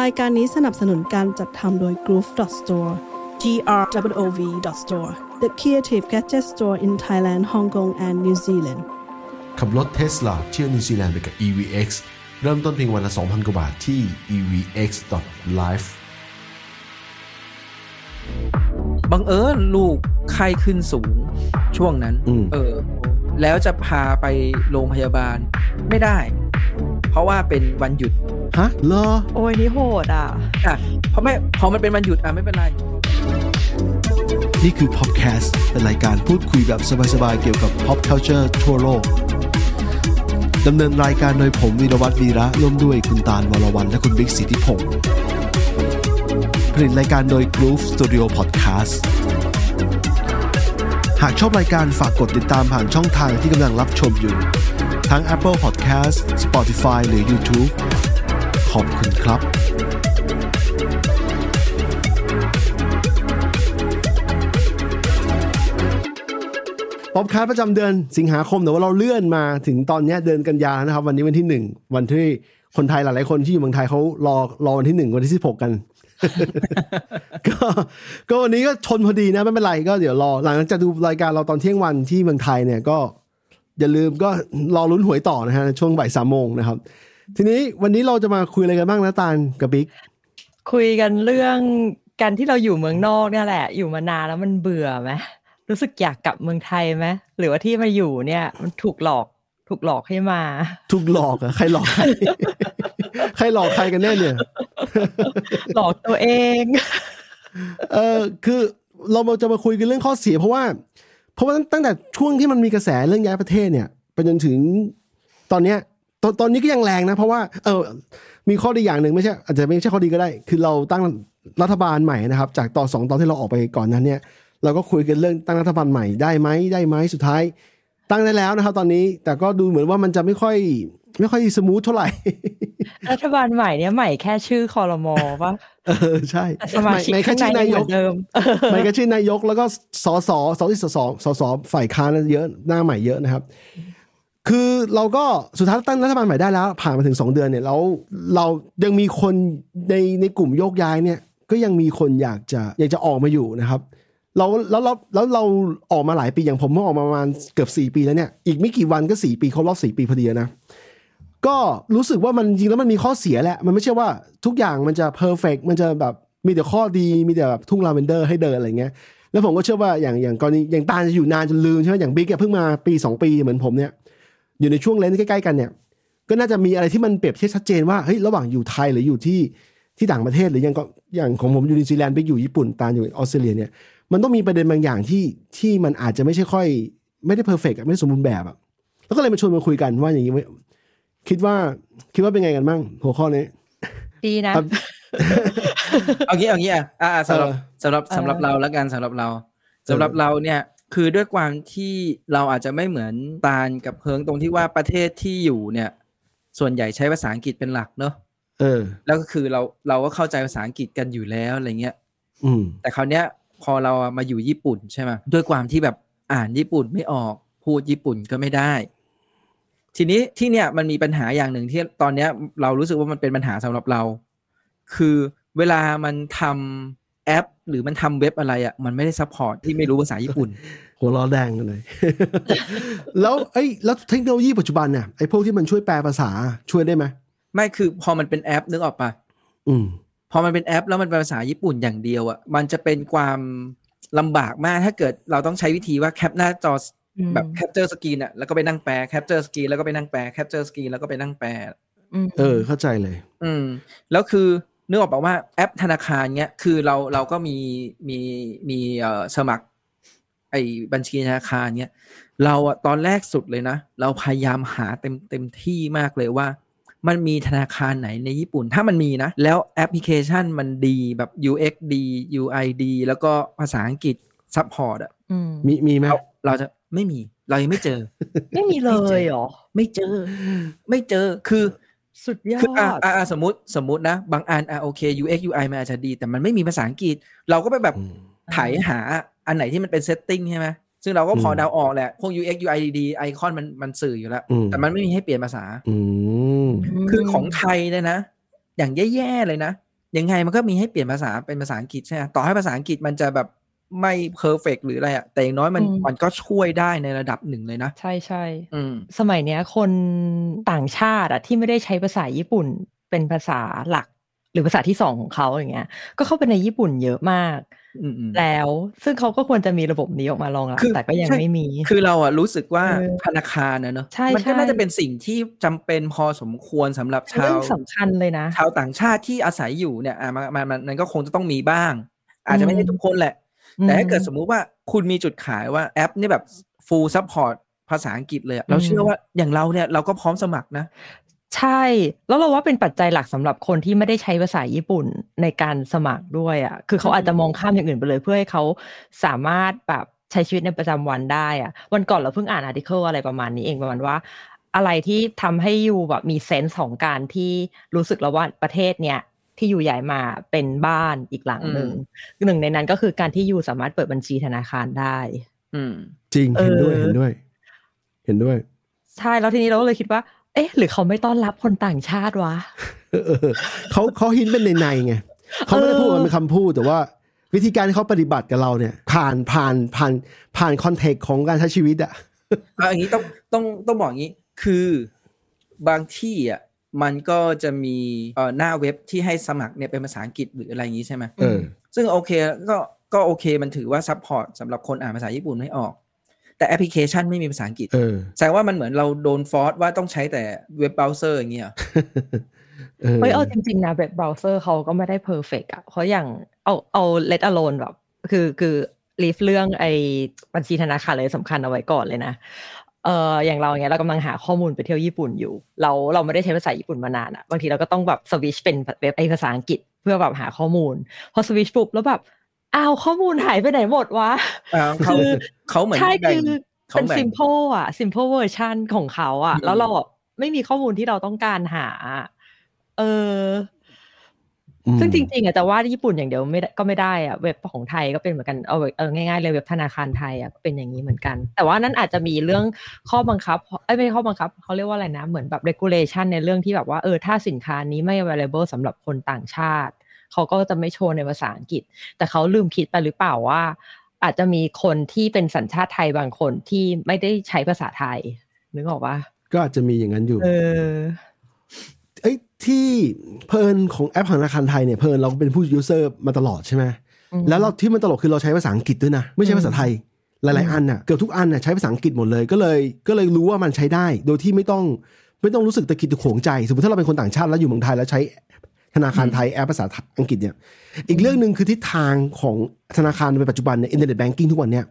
รายการนี้สนับสนุนการจัดทำโดย Groove Store G R W O V Store the creative gadget store in Thailand Hong Kong and New Zealand ขับรถเทสลาเที่ยวนิวซีแลนด์ไปกับ EVX เริ่มต้นเพียงวันละ 2,000 กว่าบาทที่ evx.life บังเอิญลูกไข้ขึ้นสูงช่วงนั้นอืมเออ แล้วจะพาไปโรงพยาบาลไม่ได้ เพราะว่าเป็นวันหยุด ฮะเหรอโอ้ยนี่โหดอะอะเพราะไม่พอมันเป็นวันหยุดอะไม่เป็นไร นี่คือ Popcast เป็นรายการพูดคุยแบบสบายๆ เกี่ยวกับ pop culture ทั่วโลกดำเนินรายการโดยผมวีรวัตรวีระร่วมด้วยคุณตาลวรวันและคุณบิ๊กสิทธิพงศ์ผลิตรายการโดย Groove Studio Podcast หากชอบรายการฝากกดติดตามผ่านช่องทางที่กำลังรับชมอยู่ ทั้ง Apple Podcast Spotify หรือ YouTube ข อบคุณครับป๊อปคาร์ประจำเดือนสิงหาคมแต่ว่าเราเลื่อนมาถึงตอนนี้เดือนกันยานะครับ วันนี้วันที่หนึ่งวันที่คนไทยหลายๆคนที่อยู่เมืองไทยเขารอรอวันที่หนึ่งวันที่สิบหกกัน ก็ก็วันนี้ก็ชนพอดีนะไม่เป็นไรก็เดี๋ยวรอ หลังจากดูรายการเราตอนเที่ยงวันที่เมืองไทยเนี่ยก็ อย่าลืมก็รอลุ้นหวยต่อนะฮะช่วงบ่ายสามโมงนะครับ ทีนี้วันนี้เราจะมาคุยอะไรกันบ้างนะตาลกับบิ๊กคุยกันเรื่องการที่เราอยู่เมืองนอกเนี่ยแหละ อยู่มานานแล้วมันเบื่อไหมรู้สึกอยากกลับเมืองไทยไหมหรือว่าที่มาอยู่เนี่ย มันถูกหลอกถูกหลอกให้มา ถูกหลอกอะใครหลอกใครใครหลอกใครกันแน่เนี่ย หลอกตัวเอง เออคือเราจะมาคุยกันเรื่องข้อเสีย เพราะว่า เพราะว่าตั้งแต่ช่วงที่มันมีกระแสเรื่องย้ายประเทศเนี่ยไปจนถึงตอนเนี้ย ตอนตอนนี้ก็ยังแรงนะ เพราะว่าเออมีข้อดีอย่างหนึ่งไม่ใช่อาจจะไม่ใช่ข้อดีก็ได้ คือเราตั้งรัฐบาลใหม่นะครับ จากตอนสองตอนที่เราออกไปก่อนนั้นเนี่ย เราก็คุยกันเรื่องตั้งรัฐบาลใหม่ได้ไหมได้ไหมสุดท้าย ตั้งได้แล้วนะครับ ตอนนี้แต่ก็ดูเหมือนว่ามันจะไม่ค่อยไม่ค่อย smooth เท่าไหร่ รัฐบาลใหม่เนี่ยใหม่แค่ชื่อคอรมอปะเออใช่แต่สมาชิกไม่แค่ข้างในชื่อนายเหมือนเดิมไม่ก็ชื่อนายกแล้วก็สสสที่สสสสฝ่ายค้านเยอะหน้าใหม่เยอะนะครับ คือเราก็สุดท้ายตั้งรัฐบาลใหม่ได้แล้ว ผ่านมาถึงสองเดือนเนี่ยแล้วเรายังมีคนในในกลุ่มโยกย้ายเนี่ย ก็ยังมีคนอยากจะอยากจะออกมาอยู่นะครับเราแล้วเราแล้วเราออกมาหลายปีอย่างผมเพิ่งออกมาประมาณเกือบสี่ปีแล้วเนี่ยอีกไม่กี่วันก็สี่ปีครบรอบสี่ปีพอดีนะก็รู้สึกว่ามันจริงแล้วมันมีข้อเสียแหละ มันไม่ใช่ว่าทุกอย่างมันจะ perfect มันจะแบบมีแต่ข้อดีมีแต่แบบทุ่งลาเวนเดอร์ให้เดินอะไรเงี้ยแล้วผมก็เชื่อว่าอย่างอย่างกรณีอย่างตาลจะอยู่นานจนลืมใช่ไหมอย่างบิ๊กเพิ่งมาปีสองปีเหมือนผมเนี่ย อยู่ในช่วง range ใกล้ๆกันเนี่ย ก็น่าจะมีอะไรที่มันเปรียบเทียบชัดเจนว่าเฮ้ยระหว่างอยู่ไทยหรืออยู่ที่ที่ต่างประเทศหรืออย่างก็อย่างของผมอยู่นิวซีแลนด์บิ๊กอยู่ญี่ปุ่นตาลอยู่ออสเตรเลียเนี่ยมันต้องมีประเด็นบางอย่างที่ที่มันอาจจะไม่ใช่ค่อย ไม่ได้เพอร์เฟกต์ไม่ได้สมบูรณ์แบบอะแล้วก็เลยมาชวนมาคุยกันว่าอย่างนี้ว่าคิดว่าคิดว่าเป็นไงกันบ้างหัวข้อนี้ ดีนะครับเอางี้เอางี้อะอ่าสำหรับเออสำหรับเออสำหรับเราแล้วกันสำหรับเราสำหรับเราเนี่ย คือด้วยความที่เราอาจจะไม่เหมือนตาลกับเพิงตรงที่ว่าประเทศที่อยู่เนี่ย ส่วนใหญ่ใช้ภาษาอังกฤษเป็นหลักเนอะเออ แล้วก็คือเราเราก็เข้าใจภาษาอังกฤษกันอยู่แล้วอะไรเงี้ยอืม แต่คราวเนี้ยพอเรามาอยู่ญี่ปุ่นใช่ไหมด้วยความที่แบบอ่านญี่ปุ่นไม่ออก พูดญี่ปุ่นก็ไม่ได้ ทีนี้ที่เนี่ยมันมีปัญหาอย่างหนึ่งที่ตอนเนี้ย เรารู้สึกว่ามันเป็นปัญหาสำหรับเรา คือเวลามันทำ แอป หรือมันทำเว็บอะไรอะ่ะมันไม่ได้ support ที่ไม่รู้ภาษาญี่ปุ่น หัวล้อแดงกันเลย แล้วไอ้ยแล้วเทคโนโลยีปัจจุบันเนี่ยไอ้พวกที่มันช่วยแปลภาษาช่วยได้ไหมไม่คือพอมันเป็นแอปนึกออกปะอืมพอมันเป็นแอป แล้วมันเป็นภาษาญี่ปุ่นอย่างเดียวอะ่ะมันจะเป็นความลำบากมากถ้าเกิดเราต้องใช้วิธีว่าแคปหน้าจออืมแบบ capture screen อะแล้วก็ไปนั่งแปล capture screen แล้วก็ไปนั่งแปล capture screen แล้วก็ไปนั่งแปลมเออเข้าใจเลย อืมแล้วคือ นึกออกปะว่าแอปธนาคารเนี้ยคือเราเราก็มีมีมีเอ่อสมัคร ไอ้บัญชีธนาคารเนี้ยเราอะตอนแรกสุดเลยนะ เราพยายามหาเต็มเต็มที่มากเลยว่า มันมีธนาคารไหนในญี่ปุ่น ถ้ามันมีนะ แล้วแอปพลิเคชันมันดีแบบ UX ดี UI ดี แล้วก็ภาษาอังกฤษ support อะอืมมีมีไหมเราเราจะไม่มี เรายังไม่เจอ ไม่มีเลยเหรอ ไม่เจอ ไม่เจอคือ สุดยอดคืออะดอะอะสมมติสมมตินะ บางอันอะโอเค UX UI มันอาจจะดี แต่มันไม่มีภาษาอังกฤษ เราก็ไปแบบอืมไถหาอันไหนที่มันเป็น setting ใช่ไหมซึ่งเราก็พออืมเดาออกแหละ พวก UX UI ดีๆไอคอนมันมันสื่ออยู่แล้วอืมแต่มันไม่มีให้เปลี่ยนภาษาอืมคือของไทยเนี่ยนะ อย่างแย่ๆเลยนะ ยังไงมันก็มีให้เปลี่ยนภาษาเป็นภาษาอังกฤษใช่ไหมต่อให้ภาษาอังกฤษมันจะแบบ ไม่เพอร์เฟกหรืออะไรอะแต่อย่างน้อยมันอืมมันก็ช่วยได้ในระดับหนึ่งเลยนะ ใช่ใช่อืมสมัยเนี้ย คนต่างชาติอะที่ไม่ได้ใช้ภาษาญี่ปุ่นเป็นภาษาหลัก หรือภาษาที่สองของเขาอย่างเงี้ย ก็เข้าไปในญี่ปุ่นเยอะมากอืมอืมแล้วซึ่งเขาก็ควรจะมีระบบนี้ออกมารองรับคือแต่ก็ยังใช่ไม่มี คือเราอะรู้สึกว่าเออธนาคารนะเนอะใช่มัก็ใช่น่าจะเป็นสิ่งที่จำเป็นพอสมควรสำหรับเป็นชาเรื่วองสำคัญเลยนะชาวต่างชาติที่อาศัยอยู่เนี่ยอะมันมันมันมันก็คงจะต้องมีบ้าง อาจจะไม่ได้อืมทุกคนแหละอืม แต่ถ้าเกิดสมมุติว่าคุณมีจุดขายว่าแอปนี่แบบ full support ภาษาอังกฤษเลยอะเราอืมเชื่อว่าอย่างเราเนี่ยเราก็พร้อมสมัครนะ ใช่ แล้วเราว่าเป็นปัจจัยหลักสำหรับคนที่ไม่ได้ใช้ภาษาญี่ปุ่นในการสมัครด้วยอะ คือเขาอาจจะมองข้ามอย่างอื่นไปเลย เพื่อให้เขาสามารถแบบใช้ชีวิตในประจำวันได้อะ วันก่อนเราเพิ่งอ่านอาร์ติเคิลอะไรประมาณนี้เองประมาณว่า อะไรที่ทำให้ยูแบบมีเซนส์ของการที่รู้สึกแล้วว่าประเทศเนี้ย ที่อยู่ใหญ่มาเป็นบ้านอีกหลังหนึ่งหนึ่งในนั้นก็คือการที่ยูสามารถเปิดบัญชีธนาคารได้ อืมจริงเออเห็นด้วยเห็นด้วย เห็นด้วย ใช่แล้วทีนี้เราก็เลยคิดว่า เอ๊ะ หรือเขาไม่ต้อนรับคนต่างชาติวะเออเออเขาเขาหินเป็นในในๆไงเขาไม่ได้พูดมันเป็นคำพูดแต่ว่าวิธีการที่เขาปฏิบัติกับเราเนี่ย ผ่านผ่านผ่านผ่านคอนเทกต์ของการใช้ชีวิตอะเอาอย่างนี้ต้องต้องต้องบอกอย่างนี้ คือบางที่อะ มันก็จะมีเอ่อหน้าเว็บที่ให้สมัครเนี่ยเป็นภาษาอังกฤษหรืออะไรอย่างนี้ใช่ไหมเออซึ่งโอเคก็ก็โอเคมันถือว่า support สำหรับคนอ่านภาษาญี่ปุ่นไม่ออก แต่แอปพลิเคชันไม่มีภาษาอังกฤษเออแสดงว่ามันเหมือนเราโดน force ว่าต้องใช้แต่เว็บเบราว์เซอร์อย่างเงี้ยเหรอเออเฮ้ยเอาจริง ๆ นะเว็บเบราว์เซอร์เขาก็ไม่ได้ perfect อะเพราะอย่างเอาเอา let alone แบบ คือคือ leave เรื่องไอ้บัญชีธนาคารเลยสำคัญเอาไว้ก่อนเลยนะ เอออย่างเราเนี้ยเรากำลังหาข้อมูลไปเที่ยวญี่ปุ่นอยู่ เราเราไม่ได้ใช้ภาษาญี่ปุ่นมานานอะบางทีเราก็ต้องแบบสวิชเป็นเว็บไอภาษาอังกฤษเพื่อแบบหาข้อมูล พอสวิชปุ๊บแล้วแบบอ้าวข้อมูลหายไปไหนหมดวะอ่าเขาคือเขาเหมือนใช่แบ่งคือเขาเป็นแบ่ง simple อะ simple version ของเขาอะอืมแล้วเราอะไม่มีข้อมูลที่เราต้องการหา เอออืม ซึ่งจริงๆอะแต่ว่าญี่ปุ่นอย่างเดียวไม่ได้ก็ไม่ได้อะเว็บของไทยก็เป็นเหมือนกันเอาเออง่ายๆเลยเว็บธนาคารไทยอะก็เป็นอย่างนี้เหมือนกัน แต่ว่านั้นอาจจะมีเรื่องข้อบังคับเอ้ยไม่ใช่ข้อบังคับเขาเรียกว่าอะไรนะ เหมือนแบบ regulation ในเรื่องที่แบบว่าเออถ้าสินค้านี้ไม่ available สำหรับคนต่างชาติ เขาก็จะไม่โชว์ในภาษาอังกฤษ แต่เขาลืมคิดไปหรือเปล่าว่า อาจจะมีคนที่เป็นสัญชาติไทยบางคนที่ไม่ได้ใช้ภาษาไทยนึกออกปะก็อาจจะมีอย่างนั้นอยู่ เออเอ้ย ที่เพลินของแอปธนาคารไทยเนี่ยเพลินเราเป็นผู้ user มาตลอดใช่ไหมอืมแล้วเราที่มันตลกคือเราใช้ภาษาอังกฤษด้วยนะ ไม่ใช่ภาษาไทยหลายๆอันน่ะเกือบทุกอันน่ะใช้ภาษาอังกฤษหมดเลยก็เลยก็เลยรู้ว่ามันใช้ได้ โดยที่ไม่ต้องไม่ต้องรู้สึกตะขิดตะขวงใจ สมมติถ้าเราเป็นคนต่างชาติแล้วอยู่เมืองไทยแล้วใช้ธนาคารไทยแอปภาษาอังกฤษเนี่ย อีกเรื่องหนึ่งคือทิศทางของธนาคารในปัจจุบันเนี่ยอินเทอร์เน็ตแบงกิ้งทุกวันเนี่ย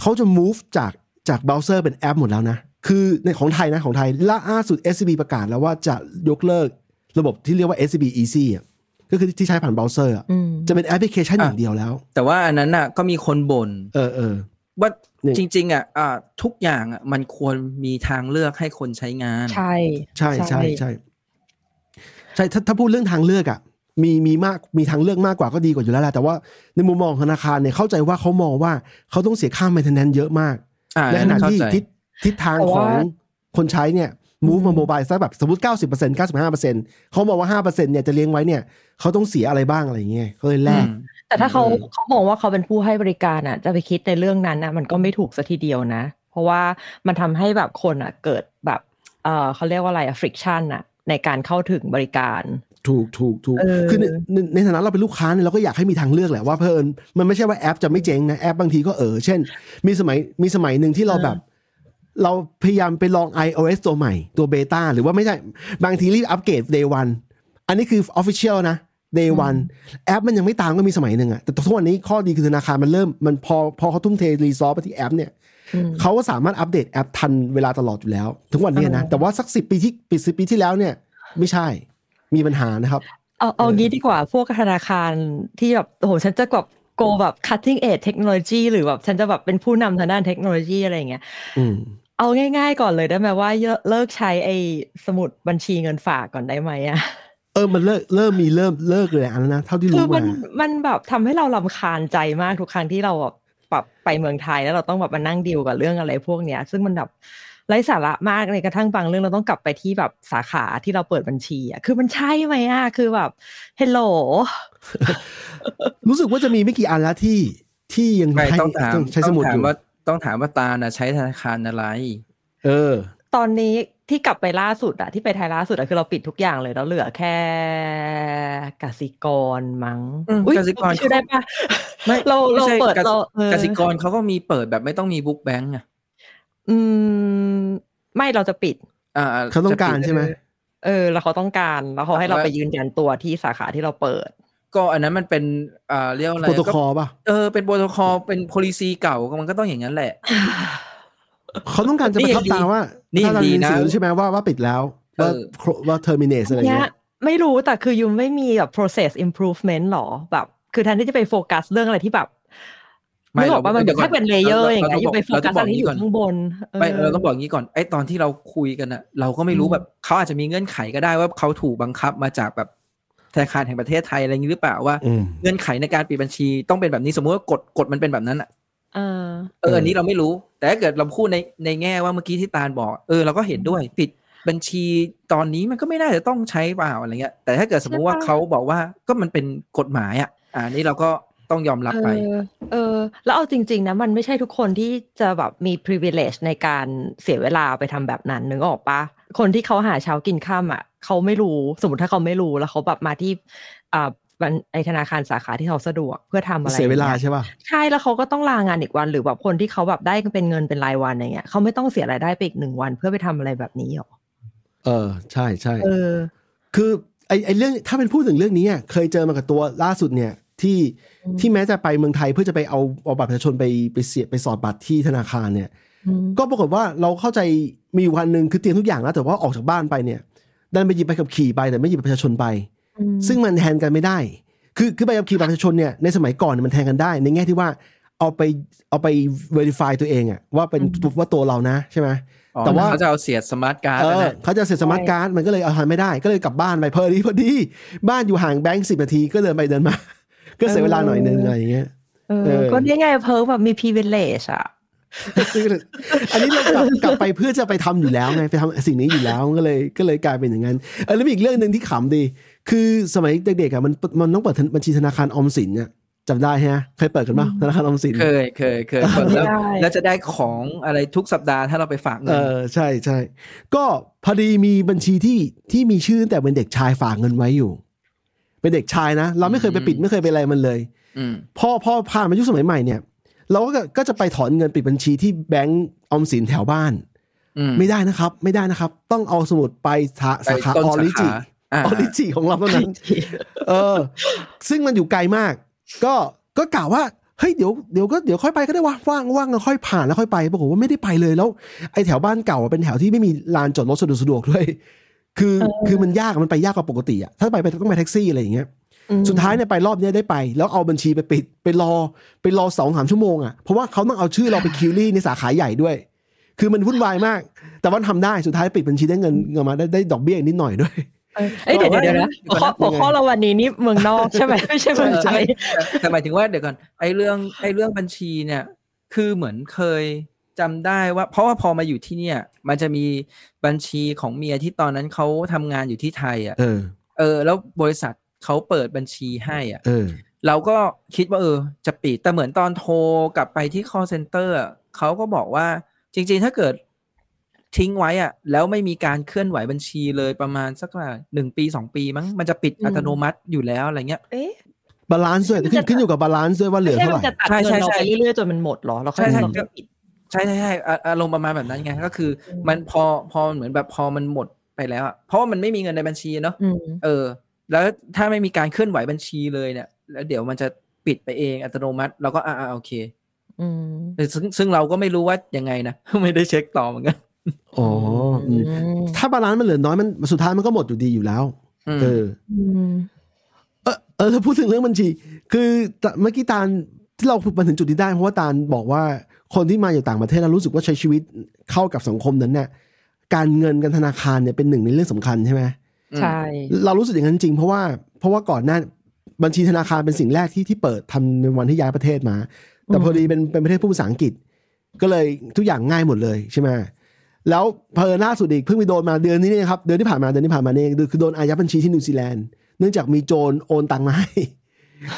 เขาจะ move จากจากเบราว์เซอร์เป็นแอปหมดแล้วนะ คือในของไทยนะของไทยล่าสุด SCB ประกาศแล้วว่าจะยกเลิก ระบบที่เรียกว่า SCB Easy อะก็คือที่ใช้ผ่านเบราว์เซอร์อะอืมจะเป็นแอปพลิเคชันอย่างเดียวแล้ว แต่ว่าอันนั้นน่ะก็มีคนบ่นเออเออว่านี่จริง ๆ อะอ่าทุกอย่างอะมันควรมีทางเลือกให้คนใช้งาน ใช่ ใช่ใช่ใช่ใช่ถ้าถ้าพูดเรื่องทางเลือกอะมีมีมากมีทางเลือกมากกว่าก็ดีกว่าอยู่แล้วแหละแต่ว่าในมุมมองของธนาคารเนี่ยเข้าใจว่าเขามองว่าเขาต้องเสียค่า maintenance เยอะมากอ่าในขณะเข้าที่ใจทิศทิศทางของคนใช้เนี่ย move มาโมบายสักแบบสมมติ 90% 95%เขาบอกว่า 5%เนี่ยจะเลี้ยงไว้เนี่ยเขาต้องเสียอะไรบ้างอะไรอย่างเงี้ยเขาเลยแลกอืมแต่ถ้าเขาเออเขามองว่าเขาเป็นผู้ให้บริการอะ จะไปคิดในเรื่องนั้นอะมันก็ไม่ถูกสัทีเดียวนะ เพราะว่ามันทำให้แบบคนอะเกิดแบบเออเขาเรียกว่าอะไรอะ friction อะในการเข้าถึงบริการถูกถูกถูกเออคือในในในฐานะเราเป็นลูกค้าเนี่ยเราก็อยากให้มีทางเลือกแหละว่าเพลินมันไม่ใช่ว่าแอปจะไม่เจ๊งนะแอปบางทีก็เออเช่น มีสมัยมีสมัยหนึ่งที่เราแบบ เราพยายามไปลอง iOS ตัวใหม่ตัวเบต้าหรือว่าไม่ใช่ บางทีรีบอัปเกรด day one อันนี้คือ official นะ day one แอปมันยังไม่ตามก็มีสมัยหนึ่งอะแต่ทุกวันนี้ข้อดีคือธนาคารมันเริ่มมันพอพอเขาทุ่มเท resource ไปที่แอปเนี่ยอืมเขาก็สามารถอัปเดตแอปทันเวลาตลอดอยู่แล้วถึงวันเนี้ยนะเออแต่ว่าสักสิบปีที่ปีสิบปีที่แล้วเนี่ย ไม่ใช่มีปัญหานะครับ เอาเอางี้ดีกว่าพวกธนาคารที่แบบโอ้โหฉันจะแบบ go แบบ cutting edge technology หรือแบบฉันจะแบบเป็นผู้นำทางด้านเทคโนโลยีอะไรอย่างเงี้ยอืม เอาง่าย ๆ ก่อนเลยได้ไหมว่าเลิกใช้ไอ้สมุดบัญชีเงินฝากก่อนได้ไหมอะเออมันเลิกเริ่มมีเริ่มเลิกเลยอันนั้นนะเท่าที่คืรู้อมัมานมันแบบทำให้เราลำคาญใจมากทุกครั้งที่เราแบบปรับไปเมืองไทยแล้วเราต้องแบบมานั่งดีลกับเรื่องอะไรพวกเนี้ย ซึ่งมันแบบไร้สาระมากในกระทั่งบางเรื่องเราต้องกลับไปที่แบบสาขาที่เราเปิดบัญชีอะคือมันใช่ไหมอะคือแบบเฮลโหลรู้สึกว่าจะมีไม่กี่อันแล้วที่ที่ยังไม่ให้ต้องถามใช้สต้องมุดถาอมยู่ว่า ต้องถามว่าตาน่ะใช้ธนาคารอะไร เออ ตอนนี้ที่กลับไปล่าสุดอะที่ไปไทยล่าสุดอะคือเราปิดทุกอย่างเลยแล้วเหลือแค่กสิกรมั้งอืมอุ๊ยกสิกรชื่อได้ปะไม่เราไม่เราใช่เปิดกสิเราเออกสิกรเขาก็มีเปิดแบบไม่ต้องมีบุ๊กแบงก์อะอืม ไม่เราจะปิด อ่าเขาต้องการใช่ไหมเออ แล้วเขาต้องการแล้วเขาให้เราไปยืนยันตัวที่สาขาที่เราเปิด ก็อันนั้นมันเป็นอ่าเรียกว่าอะไรโปรโตคก็อลป่ะเออเป็นโปรโตคอลเป็น policy เก่ามันก็ต้องอย่างนั้นแหละ เขาต้องการจะนี่ประทับยังดีตาว่านี่ยังถ้าเราดีเรียนหนะนังสือใช่ไหมว่าว่าปิดแล้ว ว่าเออว่า terminate อะไรเนี่เงี้ยยไม่รู้แต่คือยูไม่มีแบบ process improvement หรอแบบ คือแทนที่จะไปโฟกัสเรื่องอะไรที่แบบไม่ไม่บอกว่ามันเราแค่เป็นเลเยอร์อย่างเงี้ยเรายูไปโฟกัสเราต้องบอกอะไรที่อยู่ก่อนข้างบนไม่เออเราต้องบอกงี้ก่อนไอ้ตอนที่เราคุยกันอะเราก็ไม่รู้อืมแบบเขาอาจจะมีเงื่อนไขก็ได้ว่าเขาถูกบังคับมาจากแบบ ธนาคารแห่งประเทศไทยอะไรอย่างนี้หรือเปล่าว่าอืมเงื่อนไขในการปิดบัญชีต้องเป็นแบบนี้สมมติว่ากฎกฎมันเป็นแบบนั้นอะเออเอออันนี้เราไม่รู้ แต่ถ้าเกิดเราพูดในในแง่ว่าเมื่อกี้ที่ตาลบอก เออเราก็เห็นด้วยปิดบัญชีตอนนี้มันก็ไม่น่าจะต้องใช้เปล่าอะไรเงี้ย แต่ถ้าเกิดสมมุติว่าใช่ปะเขาบอกว่าก็มันเป็นกฎหมายอะ อ่านี่เราก็ต้องยอมรับไปเออเออ แล้วเอาจริง ๆ นะ มันไม่ใช่ทุกคนที่จะแบบมี privilege ในการเสียเวลาไปทำแบบนั้นนึกออกปะ คนที่เขาหาเช้ากินข้ามอะเขาไม่รู้สมมติถ้าเขาไม่รู้แล้วเขาแบบมาที่อ่าบัญไอธนาคารสาขาที่เขาสะดวกเพื่อทำอะไรเสียเวลานี่ใช่ป่ะใช่แล้วเขาก็ต้องลางานอีกวันหรือแบบคนที่เขาแบบได้เป็นเงินเป็นรายวันอะไรเงี้ยเขาไม่ต้องเสียรายได้ไปอีกหนึ่งวัน เพื่อไปทำอะไรแบบนี้หรอเออ ใช่ใช่เออ คือไอไอเรื่องถ้าเป็นพูดถึงเรื่องนี้อะเคยเจอมากับตัวล่าสุดเนี่ยที่อืมที่แม้จะไปเมืองไทยเพื่อจะไปเอาเอาบัตรประชาชนไปไปเสียไปสอดบัตรที่ธนาคารเนี่ยอืม ก็ปรากฏว่าเราเข้าใจมีอยู่วันหนึ่งคือเตรียมทุกอย่างแล้วแต่ว่าออกจากบ้านไปเนี่ย ดันไปหยิบใบขับขี่ไปแต่ไม่หยิบบัตรประชาชนไปอืมซึ่งมันแทนกันไม่ได้ คือคือใบขับขี่บัตรประชาชนเนี่ยในสมัยก่อนเนยมันแทนกันได้ ในแง่ที่ว่าเอาไปเอาไป verify ตัวเองอะว่าเป็นว่าตัวเรานะใช่ไหมอ๋อแต่ว่าเขาจะเอาเสียบสมาร์ทการ์ดเออนะเขาจะเสียบสมาร์ทการ์ดมันก็เลยเอาทำไม่ได้ ก็เลยกลับบ้านไปพอดีพอดี บ้านอยู่ห่างแบงค์สิบนาทีก็เดินไปเดินมา ก็เสียเวลาหน่อยนึงอะไรอย่างเงี้ยเอเอออก็นี่ไงเพิร์กแบบมี privilege อะ อันนี้เรากลับกลับไปเพื่อจะไปทำอยู่แล้วไงไปทำสิ่งนี้อยู่แล้วก็เลยก็เลยกลายเป็นอย่างนั้นเออแล้วมีอีกเรื่องหนึ่งที่ขำดี คือสมัยเด็กๆอะมันมันต้องเปิดบัญชีธนาคารออมสินเนี่ยจำได้ฮะเคยเปิดกันปะธนาคารออมสินเคยเคยเคยเปิดแล้วได้แล้วจะได้ของอะไรทุกสัปดาห์ถ้าเราไปฝากเอเงินอใช่ใช่ก็พอดีมีบัญชีที่ที่มีชื่อตั้งแต่เป็นเด็กชายฝากเงินไว้อยู่ เป็นเด็กชายนะ เราไม่เคยไปปิดไม่เคยไปอะไรมันเลยอืมพอพอผ่านมายุคสมัยใหม่เนี่ย เราก็ก็จะไปถอนเงินปิดบัญชีที่แบงก์ออมสินแถวบ้านอืมไม่ได้นะครับ ไม่ได้นะครับ ต้องเอาสมุดไปสาสาขาไปต้น origin สาขาอ่า origin ของเราเท่านั้นเออ ซึ่งมันอยู่ไกลมาก ก็ก็กล่าวว่าเฮ้ยเดี๋ยวเดี๋ยวก็เดี๋ยวค่อยไปก็ได้วะว่างว่างก็ค่อยผ่านแล้วค่อยไปปรากฏว่าไม่ได้ไปเลยแล้วไอ้แถวบ้านเก่าอะเป็นแถวที่ไม่มีลานจอดรถสะดวกสะดวกด้วย คือเออคือมันยากมันไปยากกว่าปกติอะถ้าไปไปต้องไปแท็กซี่อะไรอย่างเงี้ยอืม สุดท้ายเนี่ยไปรอบเนี้ยได้ไป แล้วเอาบัญชีไปปิด ไปรอไปรอสองสามชั่วโมงอะเพราะว่าเขาต้องเอาชื่อเราไปคิวรี่ในสาขาใหญ่ด้วย คือมันวุ่นวายมาก แต่ว่าทำได้สุดท้ายปิดบัญชีได้เงินเงินมาได้ได้ดอกเบี้ยนิดหน่อยด้วยเออเอ้ยเดี๋ยวเดี๋ยวเดี๋ยวนะหัวข้อหัวข้อเราวันนี้นี่เมืองนอกใช่ไหมไม่ใช่เมืองไทยแต่แต่หมายถึงว่าเดี๋ยวก่อนไอ้เรื่องไอ้เรื่องบัญชีเนี่ย คือเหมือนเคยจำได้ว่า เพราะว่าพอมาอยู่ที่เนี่ย มันจะมีบัญชีของเมียที่ตอนนั้นเขาทำงานอยู่ที่ไทยอะเออเออแล้วบริษัท เขาเปิดบัญชีให้อะเออเราก็คิดว่าเออ จะปิดแต่เหมือนตอนโทรกลับไปที่ call center อะเขาก็บอกว่าจริง ๆ ถ้าเกิดทิ้งไว้อะ แล้วไม่มีการเคลื่อนไหวบัญชีเลยประมาณสักว่าหนึ่งปีสองปีมั้งมันจะปิดอืมอัตโนมัติอยู่แล้วอะไรเงี้ยเอ๊ะ balance ด้วยขึ้นขึ้นอยู่กับ balance ด้วยว่าเหลืไม่อใช่เท่าไหมันร่จะตัดใช่เงิใช่นเราใช่ไปเรื่อยๆจนมันหมดเหรอเราค่อยใช่ใช่เราค่อยปิดใช่ใช่ใช่อะอารมณ์ประมาณแบบนั้นไงก็คืออมมันพอพอเหมือนแบบพอมันหมดไปแล้วอะเพราะว่ามันไม่มีเงินในบัญชีเนาะอืมเออ แล้วถ้าไม่มีการเคลื่อนไหวบัญชีเลยเนี่ย แล้วเดี๋ยวมันจะปิดไปเองอัตโนมัติ เราก็อ่าอ่าโอเค อืมแต่ซึ่งซึ่งเราก็ไม่รู้ว่ายังไงนะ ไม่ได้เช็คต่อเหมือนกันอ๋ออืมถ้า balance มันเหลือน้อยมันสุดท้ายมันก็หมดอยู่ดีอยู่แล้วอืมเอออืมเออเออถ้าพูดถึงเรื่องบัญชี คือเมื่อกี้ตาลที่เรามาถึงจุดนี้ได้ เพราะว่าตาลบอกว่าคนที่มาจากต่างประเทศแล้วรู้สึกว่าใช้ชีวิตเข้ากับสังคมนั้นเนี่ยการเงินการธนาคารเนี่ยเป็นหนึ่งในเรื่องสำคัญใช่ไหม ใช่เรารู้สึกอย่างนั้นจริงเพราะว่าเพราะว่าก่อนหน้าบัญชีธนาคารเป็นสิ่งแรกที่ที่เปิดทำในวันที่ย้ายประเทศมา แต่พอดีเป็นเป็นประเทศผู้ภาษาอังกฤษ ก็เลยทุกอย่างง่ายหมดเลยใช่ไหมแล้วเออล่าสุดอีกเพิ่งไปโดนมาเดือนนี้เนี่ยครับเดือนที่ผ่านมาเดือนที่ผ่านมาเนี่ยคือโดนอายัดบัญชีที่นิวซีแลนด์เนื่องจากมีโจรโอนตังค์มาให้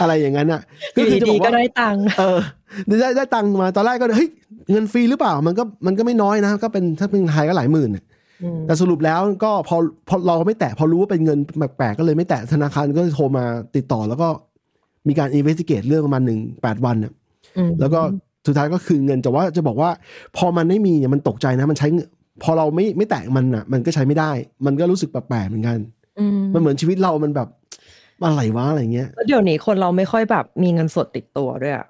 อะไรอย่างนั้นอะอยู่จะดีบอกๆก็ว่าได้ตังค์เออได้ได้ตังค์มาตอนแรกก็เฮ้ยเงินฟรีหรือเปล่ามันก็มันก็ไม่น้อยนะ ก็เป็นถ้าเป็นไทยก็หลายหมื่นน่ะอืม แต่สรุปแล้วก็พอพอเราไม่แตะพอรู้ว่าเป็นเงินแปลกๆก็เลยไม่แตะธนาคารก็โทรมาติดต่อแล้วก็มีการ investigate เรื่องประมาณหนึ่งแปดวันน่ะอืมแล้วก็สุดท้ายก็คืนเงินแต่ว่าจะบอกว่า พอมันไม่มีเนี่ยมันตกใจนะมันใช้เงินพอเราไม่ไม่แตะมันอะ มันก็ใช้ไม่ได้ มันก็รู้สึกแปลกๆเหมือนกันอืมมันเหมือนชีวิตเรามันแบบอะไรวะอะไรเงี้ยแล้วเดี๋ยวนี้คนเราไม่ค่อยแบบมีเงินสดติดตัวด้วยอะ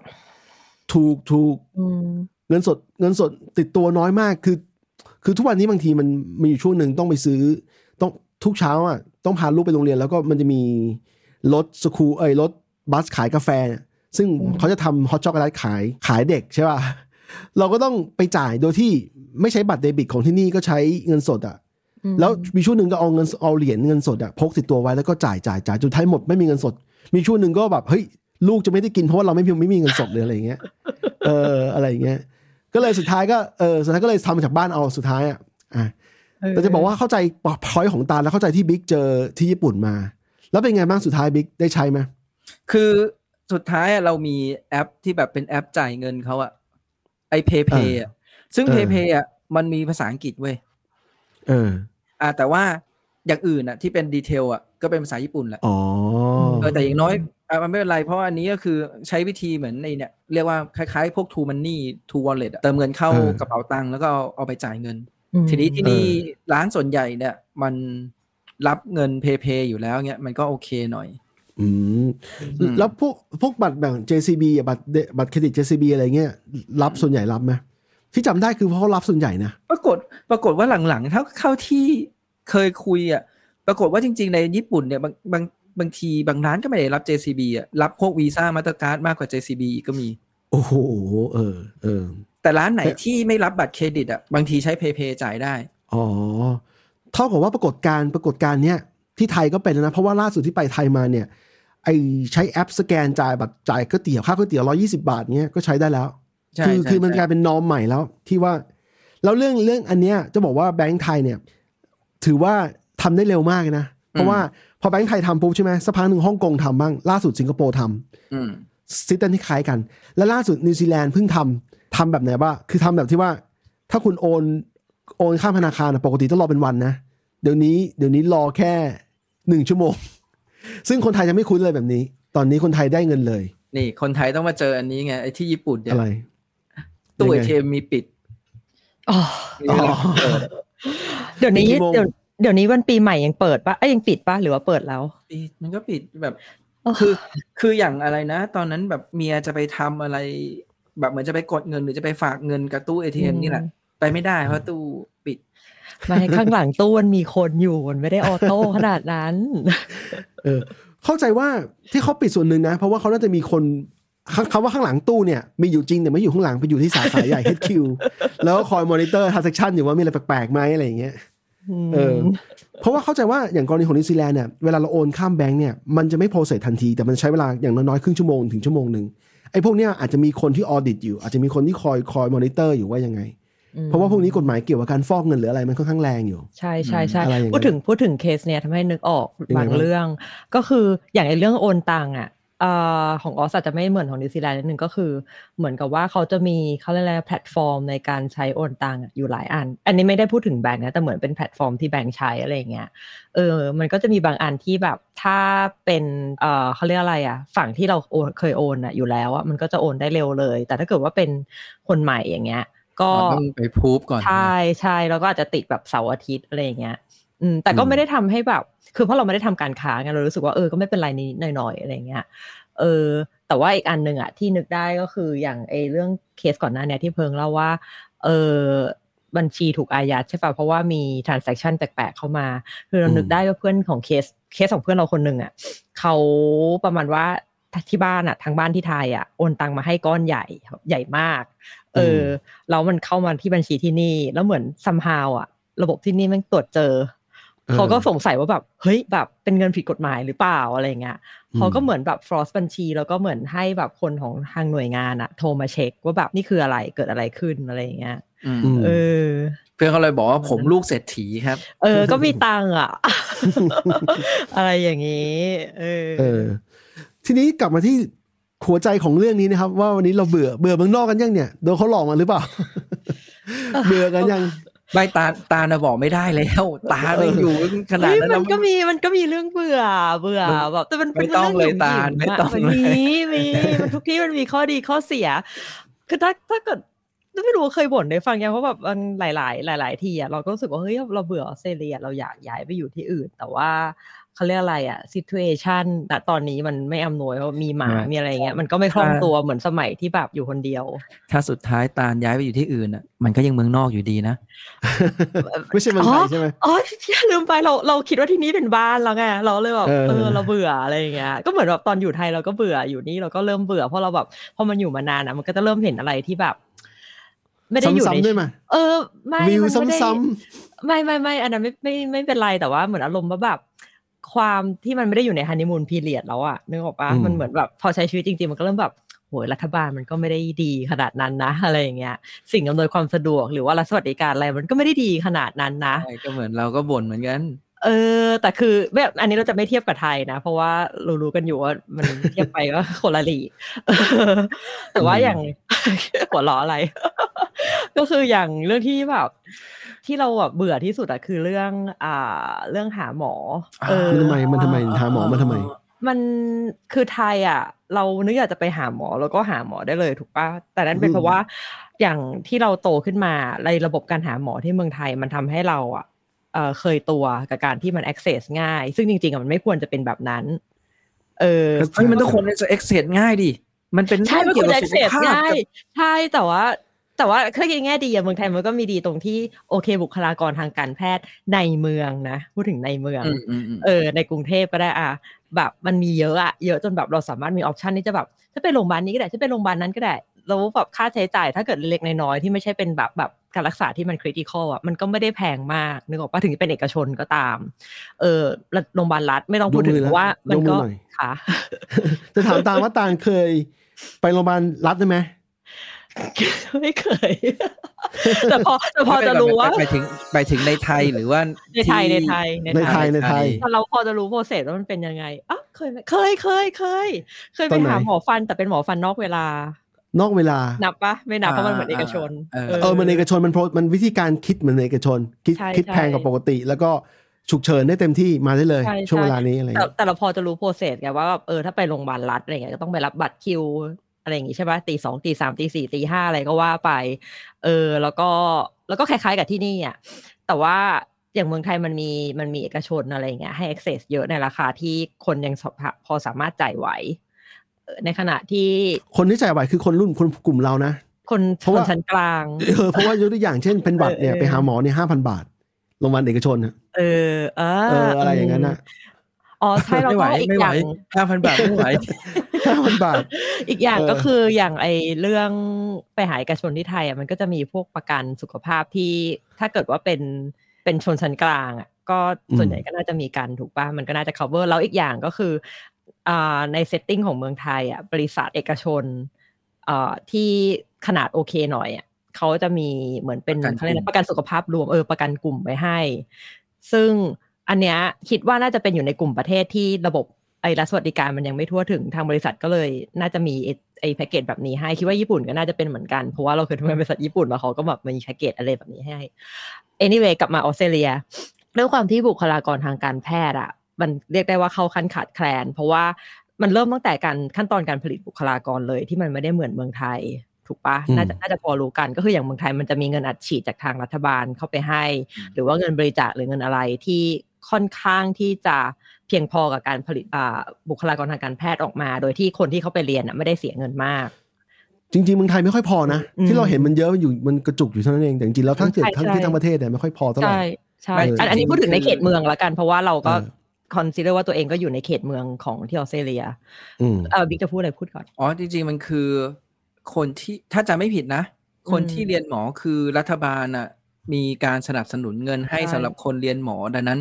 ถูกถูกอืมเงินสดเงินสดติดตัวน้อยมากคือ คือทุกวันนี้บางทีมันมีอยู่ช่วงหนึ่งต้องไปซื้อ ต้องทุกเช้าอะต้องพาลูกไปโรงเรียน แล้วก็มันจะมีรถสคูลเอ้ยรถบัสขายกาแฟเนี่ยซึ่งเขาจะทำฮอตช็อกโกแลตขายขายเด็กใช่ป่ะเราก็ต้องไปจ่ายโดยที่ไม่ใช้บัตรเดบิตของที่นี่ก็ใช้เงินสดอะอืมแล้วมีช่วงหนึ่งก็เอาเงินเอาเหรียญเงินสดอะพกติดตัวไว้แล้วก็จ่ายจ่ายจ่ายจนท้ายหมดไม่มีเงินสด มีช่วงหนึ่งก็แบบเฮ้ยลูกจะไม่ได้กินเพราะว่าเราไม่มีไม่มีเงินสดหรืออะไรอย่างเงี้ยเอออะไรอย่างเงี้ย ก็เลยสุดท้ายก็เออสุดท้ายก็เลยทำมาจากบ้านเอาสุดท้ายอะอะแต่จะบอกว่าเข้าใจพอยของตาลแล้วเข้าใจที่บิ๊กเจอที่ญี่ปุ่นมา แล้วเป็นไงบ้างสุดท้ายบิ๊กได้ใช้ไหมคือสุดท้ายอะเรามีแอปที่แบบเป็นแอปจ่ายเงินเขาอะไอเพย์เพย์อะซึ่งเพย์เพย์อะมันมีภาษาอังกฤษเว้ยเออ อ่าแต่ว่าอย่างอื่นอะที่เป็นดีเทลอะ ก็เป็นภาษาญี่ปุ่นแหละอ๋อเออแต่อย่างน้อยอะมันไม่เป็นไรเพราะว่าอันนี้ก็คือใช้วิธีเหมือนในเนี่ยเรียกว่าคล้ายๆ พวก True Money True Wallet อะเติมเงินเข้ากระเป๋าตังค์แล้วก็เอาเอาไปจ่ายเงินอืมทีนี้ที่นี่ร้านส่วนใหญ่เนี่ย มันรับเงินเพย์เพย์อยู่แล้วเนี่ยมันก็โอเคหน่อยอืมอืมแล้วพวกพวกบัตรแบบ JCB อะบัตรเดบัตรเครดิต JCB อะไรเงี้ยรับส่วนใหญ่รับไหมที่จำได้คือเพราะเขารับส่วนใหญ่นะปรากฏปรากฏว่าหลังๆเท่าเข้าที่เคยคุยอะ ปรากฏว่าจริง ๆ ในญี่ปุ่นเนี่ยบางบางบางทีบางร้านก็ไม่ได้รับ JCB อะรับพวกวีซ่ามาตรการ์ดมากกว่า JCB อีกก็มี โอ้โหเออเออแต่ร้านไหนแต่ที่ไม่รับบัตรเครดิตอะบางทีใช้เพย์เพย์จ่ายได้ อ๋อ เท่ากับว่าปรากฏการณ์ปรากฏการณ์เนี้ยที่ไทยก็เป็นแล้วนะ เพราะว่าล่าสุดที่ไปไทยมาเนี่ย ไอใช้แอปสแกนจ่ายบัตรจ่ายก๋วยเตี๋ยวค่าก๋วยเตี๋ยวร้อยี่สิบาทเนี้ยก็ใช้ได้แล้วใช่คือใช่คือมันใช่กลายเป็นนอมใหม่แล้วที่ว่า แล้วเรื่องเรื่องอันเนี้ยจะบอกว่าแบงก์ไทยเนี่ย ถือว่า ทำได้เร็วมากเลยนะ เพราะว่าพอแบงก์ไทยทำปุ๊บใช่ไหมสักพักหนึ่งฮ่องกงทำบ้าง ล่าสุดสิงคโปร์ทำอืม system ที่คล้ายกัน และล่าสุดนิวซีแลนด์เพิ่งทำทำแบบไหนบ้างคือทำแบบที่ว่า ถ้าคุณโอนโอนข้ามธนาคารอะปกติต้องรอเป็นวันนะเดี๋ยวนี้เดี๋ยวนี้รอแค่หนึ่งชั่วโมง ซึ่งคนไทยยังไม่คุ้นเลยแบบนี้ ตอนนี้คนไทยได้เงินเลย นี่ คนไทยต้องมาเจออันนี้ไงไอ้ที่ญี่ปุ่นเนี่ยอะไรตู้ยัเองไงทีมีปิดอ๋อมีเวลาเปิดเดี๋ยวนี้กี่โมงเดี๋ยว เดี๋ยวนี้วันปีใหม่ยังเปิดปะเอ้ยยังปิดปะหรือว่าเปิดแล้วปิดมันก็ปิดแบบอ๋อคือคืออย่างอะไรนะ ตอนนั้นแบบเมียจะไปทำอะไร แบบเหมือนจะไปกดเงินหรือจะไปฝากเงินกับตู้เอทีเอ็มนี่แหละไปไม่ได้เพราะตู้ปิดไมาข้างหลังตู้มันมีคนอยู่มันไม่ได้ auto ขนาดนั้น เออ เข้าใจว่าที่เขาปิดส่วนหนึ่งนะ เพราะว่าเขาน่าจะมีคนคคำว่าข้างหลังตู้เนี่ยมีอยู่จริงแต่ไม่อยู่ข้างหลังไปอยู่ที่สาขาใหญ่ HQ แล้วก็คอย monitor transaction อยู่ว่ามีอะไรแปลกๆไหมอะไรอย่างเงี้ย เออเพราะว่าเข้าใจว่าอย่างกรณีของนิวซีแลนด์เนี่ยเวลาเราโอนข้ามแบงก์เนี่ยมันจะไม่ process ทันทีแต่มันใช้เวลาอย่างน้อยๆครึ่งชั่วโมงถึงชั่วโมงหนึ่งไอ้พวกเนี้ยอาจจะมีคนที่ audit อยู่ อาจจะมีคนที่คอยคอยมอนิเตอร์อยู่ว่ายังไง เพราะว่าพวกนี้กฎหมายเกี่ยวกับการฟอกเงินหรืออะไรมันค่อนข้างแรงอยู่ ใช่ใช่ใช่อะไรอย่างนั้นพูดถึงพูดถึงเคสเนี่ยทำให้นึกออกยังไงบางบ้างเรื่อง ก็คืออย่างไอ้เรื่องโอนตังค์อะเอ่อของออสอาจจะไม่เหมือนของนิวซีแลนด์นิดนึงก็คือ เหมือนกับว่าเขาจะมีเขาเรียกอะไรแพลตฟอร์มในการใช้โอนตังค์อะอยู่หลายอัน อันนี้ไม่ได้พูดถึงแบงค์นะ แต่เหมือนเป็นแพลตฟอร์มที่แบงค์ใช้อะไรอย่างเงี้ยเออมันก็จะมีบางอันที่แบบถ้าเป็นเอ่อเขาเรียกอะไรอะฝั่งที่เราโอนเคยโอนอะอยู่แล้วอะมันก็จะโอนได้เร็วเลย แต่ถ้าเกิดว่าเป็นคนใหม่อย่างเงี้ย ก็ต้องไปพูบก่อนใช่ใช่แล้วก็อาจจะติดแบบเสาร์อาทิตย์อะไรอย่างเงี้ย อืมแต่ก็อืมไม่ได้ทำให้แบบ คือเพราะเราไม่ได้ทำการค้าไงเรารู้สึกว่าเออก็ไม่เป็นไรนิดหน่อยๆอะไรอย่างเงี้ยเออแต่ว่าอีกอันหนึ่งอะที่นึกได้ก็คืออย่างไอเรื่องเคสก่อนหน้าเนี้ยที่เพิงเล่าว่าเออบัญชีถูกอายัดใช่ป่ะเพราะว่ามี transaction แปลกๆเข้ามา คือเรานึกได้ว่าเพื่อนของเคสเคสของเพื่อนเราคนหนึ่งอะเขาประมาณว่าที่บ้านอะทางบ้านที่ไทยอะโอนตังมาให้ก้อนใหญ่ใหญ่มาก เออแล้วมันเข้ามาที่บัญชีที่นี่ แล้วเหมือนซัมฮาวอะระบบที่นี่แมันตรวจเจอออ เขาก็สงสัยว่าแบบเฮ้ยแบบเป็นเงินผิดกฎหมายหรือเปล่าอะไรเงี้ยอืมเขาก็เหมือนแบบฟรอสบัญชี แล้วก็เหมือนให้แบบคนของทางหน่วยงานอะโทรมาเช็คว่าแบบนี่คืออะไรเกิดอะไรขึ้นอะไรอย่างเงี้ยอืมอืมเออ เพื่อนเขาเลยบอกว่าผมลูกเศรษฐีครับ เออ ก็มีตังค์อะอะไรอย่างนี้เออเออทีนี้กลับมาที่หัวใจของเรื่องนี้นะครับ ว่าวันนี้เราเบื่อเบื่อเมืองนอกกันยังเนี่ยโดนเขาหลอกมาหรือเปล่า เบื่อกันยัง ไม่ตาตาน่ะบอกไม่ได้แล้วตาไม่อยู่ขนาดเฮ้ยนั้นมัแล้วนก็มีมันก็มีเรื่องเบื่อ เบื่อมันแบบแต่มันไม่ต้องเลยตาลไม่ต้องมันเลยมีมีมันทุกที่มันมีข้อดีข้อเสีย คือถ้าถ้าเกิดไม่รู้ว่าเคยบ่นได้ฟังยังว่าแบบมันหลาย ๆ หลาย ๆ ทีอะเราก็รู้สึกว่าเฮ้ยเราเบื่อออสเตรเลียเราอยากย้ายไปอยู่ที่อื่น แต่ว่า เขาเรียกอะไรอะ situation ณตอนนี้มันไม่อำนวยเพราะมีหมาใช่มีอะไรอย่างเงี้ย มันก็ไม่คล่องใช่ตัวเหมือนสมัยที่แบบอยู่คนเดียว ถ้าสุดท้ายตาลย้ายไปอยู่ที่อื่นอะ มันก็ยังเมืองนอกอยู่ดีนะ ไม่ใช่เมืองไทยใช่ไหมอ๋อพี่ลืมไปเราเราคิดว่าที่นี่เป็นบ้านแล้วไงเราเลยแบบเออเออเราเบื่ออะไรอย่างเงี้ยก็เหมือนแบบตอนอยู่ไทยเราก็เบื่ออยู่นี่เราก็เริ่มเบื่อเพราะเราแบบพอมันอยู่มานานอะมันก็จะเริ่มเห็นอะไรที่แบบไม่ได้อยู่ในซ้ำๆด้วยไหมเออ ไม่วิวมันไม่ได้ซ้ำไม่ไม่ไม่อันนั้นไม่ไม่ไม่เป็นไรแต่ว่าเหมือนอารมณ์ว่าแบบ ความที่มันไม่ได้อยู่ในฮันนีมูนพีเรียดแล้วอะนึกออกปะอืมมันเหมือนแบบพอใช้ชีวิตจริงๆ มันก็เริ่มแบบโหยรัฐบาลมันก็ไม่ได้ดีขนาดนั้นนะ อะไรอย่างเงี้ย สิ่งอำนวยความสะดวกหรือว่ารัฐสวัสดิการอะไรมันก็ไม่ได้ดีขนาดนั้นนะใช่ก็เหมือนเราก็บ่นเหมือนกันเออ แต่คือแบบอันนี้เราจะไม่เทียบกับไทยนะ เพราะว่าเรารู้กันอยู่ว่ามันเทียบไปก็คนละลีกเออแต่ว่าอย่างหัวล้ออะไร ก็คืออย่างเรื่องที่แบบที่เราแบบเบื่อที่สุดอะคือเรื่อง อ่า เรื่องหาหมอ เออมันทำไมมันทำไมหาหมอมันทำไม มันคือไทยอะ เรานึกอยากจะไปหาหมอแล้วก็หาหมอได้เลยถูกปะแต่นั้นเป็นอืมเพราะว่าอย่างที่เราโตขึ้นมาในระบบการหาหมอที่เมืองไทยมันทำให้เราอะเออเคยตัวกับการที่มัน access ง่าย ซึ่งจริงๆอะมันไม่ควรจะเป็นแบบนั้น เออเฮ้ยมันต้องคนจะ access ง่ายดิมันเป็นใช่มันเกี่ควยวรกับสุข access ภาพง่ายกับใช่แต่ว่า แต่ว่าถ้าในแง่ดีอะเมืองไทยมันก็มีดีตรงที่โอเคบุคลากรทางการแพทย์ในเมืองนะ พูดถึงในเมืองอืมอืมอืมเออ ในกรุงเทพก็ได้อะแบบมันมีเยอะอะเยอะจนแบบเราสามารถมีออปชันที่จะแบบถ้าไปโรงพยาบาลนี้ก็ได้ถ้าไปโรงพยาบาลนั้นก็ได้แล้วแบบค่าใช้จ่ายถ้าเกิดเล็กๆน้อยๆที่ไม่ใช่เป็นแบบแบบการรักษาที่มันคริติคอลอะมันก็ไม่ได้แพงมากนึกออกปะถึงจะเป็นเอกชนก็ตาม เออแล้วโรงพยาบาลรัฐไม่ต้องพูดถึงยกมือเพราะว่ามันยกมืก็อหน่อยค่ะจะถามตามว่าตาลเคย ไปโรงพยาบาลรัฐได้ไหม ไม่เคย แต่พอแต่พอจะรู้ว่าไปถึงไปถึงในไทยหรือว่าในไทยในไทยในไทยในไทยแต่เราพอจะรู้โปรเซสว่ามันเป็นยังไงอะเคยไหมเคยเคยเคย เคยตไปอนไหนหาหมอฟันแต่เป็นหมอฟันนอกเวลานอกเวลา นับปะไม่นับเพราะมันเหมือนเอกชน เออเออมันเอกชนมันโปรมันวิธีการคิดเหมือนเอกชน คิดใช่คิดใช่แพงกว่าปกติ แล้วก็ฉุกเฉินได้เต็มที่มาได้เลยใช่ช่วงใช่เวลานี้อะไรอย่างแต่เงี้ยแต่เราพอจะรู้โปรเซสไงว่าแบบเออถ้าไปโรงพยาบาลรัฐอะไรเงี้ยก็ต้องไปรับบัตรคิว อะไรอย่างงี้ใช่ปะตีสองตีสามตีสี่ตีห้าอะไรก็ว่าไป เออ แล้วก็แล้วก็คล้ายๆกับที่นี่อะแต่ว่าอย่างเมืองไทยมันมีมันมีเอกชนอะไรเงี้ยให้ access เยอะในราคาที่คนยังสภาพอสามารถจ่ายไหวเออในขณะที่คนที่จ่ายไหวคือคนรุ่นคนกลุ่มเรานะคนเพราะชนว่าชั้นกลางเออเพราะว่ายกตัวอย่างเช่นเป็นบัตรเนี่ยเออไปหาหมอเนี่ยห้าพันบาทโรงพยาบาลเอกชนนะเออเออเอออะไรอย่างนั้นนะ อ๋อใช่แล้วไม่ไหวก็อีกไม่อไหวย่างห้าพันบาทไม่ไหวห้าพันบาท อีกอย่างเออก็คืออย่างไอเรื่องไปหาเอกชนที่ไทยอะมันก็จะมีพวกประกันสุขภาพที่ถ้าเกิดว่าเป็นเป็นชนชั้นกลางอะก็ส่วนใหญ่ก็น่าจะมีกันถูกป่ะมันก็น่าจะ cover แล้วอีกอย่างก็คืออ่าในเซตติ้งของเมืองไทยอะบริษัทเอกชนอ่าที่ขนาดโอเคหน่อยอะเขาจะมีเหมือนเป็นประกันเขาเรียกกลุ่อะไรมประกันสุขภาพรวมเออประกันกลุ่มไว้ให้ ซึ่ง อันเนี้ยคิดว่าน่าจะเป็นอยู่ในกลุ่มประเทศที่ระบบไอ้รัฐสวัสดิการมันยังไม่ทั่วถึงทางบริษัทก็เลย น่าจะมีไอ้ไอ้แพ็กเกจแบบนี้ให้คิดว่าญี่ปุ่นก็น่าจะเป็นเหมือนกันเพราะว่าเราเคยทำงานบริษัทญี่ปุ่นมาเขาก็แบบมีแพ็กเกจอะไรแบบนี้ให้ anyway กลับมาออสเตรเลียด้วยความที่บุคลากรทางการแพทย์อะมันเรียกได้ว่าเข้าขั้นขาดแคลน เพราะว่ามันเริ่มตั้งแต่การขั้นตอนการผลิตบุคลากรเลยที่มันไม่ได้เหมือนเมืองไทยถูกปะอืมน่าจะน่าจะพอรู้กันก็คืออย่างเมืองไทยมันจะมีเงินอัดฉีดจากทางรัฐบาลเข้าไปให้ หรือว่าเงินบริจาคหรือเงินอะไรที่ ค่อนข้างที่จะเพียงพอกับการผลิตอ่าบุคลากรทางการแพทย์ออกมา โดยที่คนที่เขาไปเรียนอะไม่ได้เสียเงินมาก จริงๆเมืองไทยไม่ค่อยพอนะอืมที่เราเห็นมันเยอะมันอยู่มันกระจุกอยู่เท่านั้นเองแต่จริงๆแล้วทั้งเกิดใช่ทั้งใช่ที่ทั้งประเทศเนี่ยไม่ค่อยพอเท่าไหร่ใช่ใช่ไม่อันอันนี้จริงๆพูดถึงในคือเขตเมืองละกัน เพราะว่าเราก็เออ consider ว่าตัวเองก็อยู่ในเขตเมืองของที่ออสเตรเลียอืมเออบิ๊กจะพูดอะไรพูดก่อน อ๋อ จริง ๆ มันคือ คนที่ถ้าจำไม่ผิดนะ คนอืมที่เรียนหมอคือรัฐบาลอะ มีการสนับสนุนเงินให้ใช่สำหรับคนเรียนหมอ ดังนั้น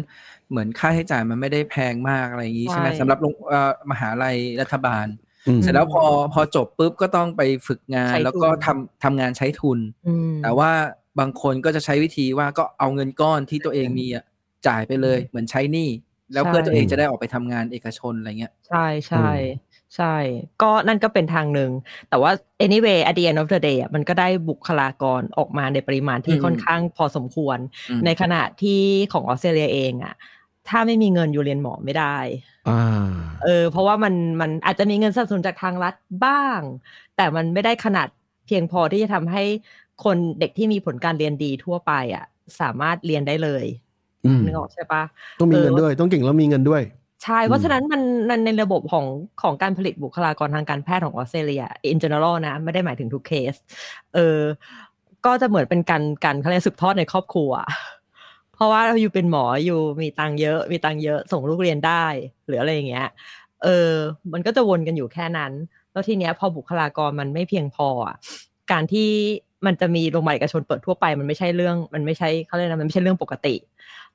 เหมือนค่าใช้จ่ายมันไม่ได้แพงมากอะไรอย่างนี้ใช่ไหมใช่สำหรับโรงเอ่อมหาลัยรัฐบาลอืมเสร็จแล้วพอพอจบปุ๊บก็ต้องไปฝึกงานใช้ทุนแล้วก็ทำทำงานใช้ทุนอืมแต่ว่าบางคนก็จะใช้วิธีว่าก็เอาเงินก้อนที่ตัวเองมีอะจ่ายไปเลยเหมือนใช้หนี้แล้วเพื่อตัวเองจะได้ออกไปทำงานเอกชนอะไรเงี้ย ใช่ใช่ใช่ ก็นั่นก็เป็นทางหนึ่ง แต่ว่า anyway at the end of the day อะมันก็ได้บุคลากรออกมาในปริมาณที่อืมค่อนข้างพอสมควรอืมในขณะที่ของออสเตรเลียเองอะถ้าไม่มีเงินอยู่เรียนหมอไม่ได้อ่าเออ เพราะว่ามันมันอาจจะมีเงินสนับสนุนจากทางรัฐบ้าง แต่มันไม่ได้ขนาดเพียงพอที่จะทำให้คนเด็กที่มีผลการเรียนดีทั่วไปอะสามารถเรียนได้เลยอืมนึกออกใช่ปะต้องมีเงินเออด้วย ต้องเก่งแล้วมีเงินด้วย ใช่ เพราะฉะนั้นมันมันในระบบของของการผลิตบุคลากรทางการแพทย์ของออสเตรเลีย in general นะ ไม่ได้หมายถึงทุกเคส เออ ก็จะเหมือนเป็นการการเขาเรียกสืบทอดในครอบครัว เพราะว่าเราอยู่เป็นหมออยู่มีตังค์เยอะ มีตังค์เยอะส่งลูกเรียนได้ หรืออะไรอย่างเงี้ย เออ มันก็จะวนกันอยู่แค่นั้น แล้วทีเนี้ยพอบุคลากรมันไม่เพียงพออะการที่มันจะมีโรงพยาบาลเอกชนเปิดทั่วไป มันไม่ใช่เรื่อง มันไม่ใช่เขาเรียกนะมันไม่ใช่เรื่องปกติ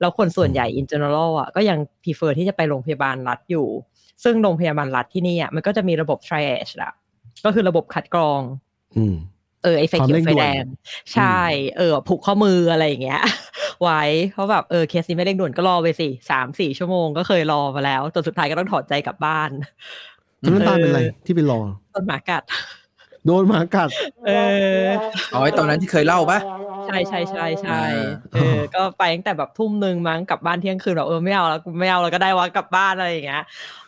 แล้วคนส่วนใหญ่ in general อะก็ยัง prefer ที่จะไปโรงพยาบาลรัฐอยู่ ซึ่งโรงพยาบาลรัฐที่นี่อะมันก็จะมีระบบ triage ละก็คือระบบคัดกรองอืมเออไอไฟความเขียวเร่งไฟด่วนแดงใช่ เออ ผูกข้อมืออะไรอย่างเงี้ย ไว้เพราะแบบเออเคสนี้ไม่เร่งด่วนก็รอไปสิสามสี่ชั่วโมงก็เคยรอมาแล้วจนสุดท้ายก็ต้องถอดใจกลับบ้านตอนนั้นตาลเป็นอะไรที่ไปรอต้นหมากัด โดนหมากัด เอออ๋อไอ้ตอนนั้นที่เคยเล่าปะ ใช่ใช่ใช่ใช่อ่าเออ ก็ไปตั้งแต่แบบทุ่มหนึ่งมั้งกลับบ้านเที่ยงคืนแบบเออไม่เอาแล้วกูไม่เอาแล้วก็ได้วะกลับบ้านอะไรอย่างเงี้ย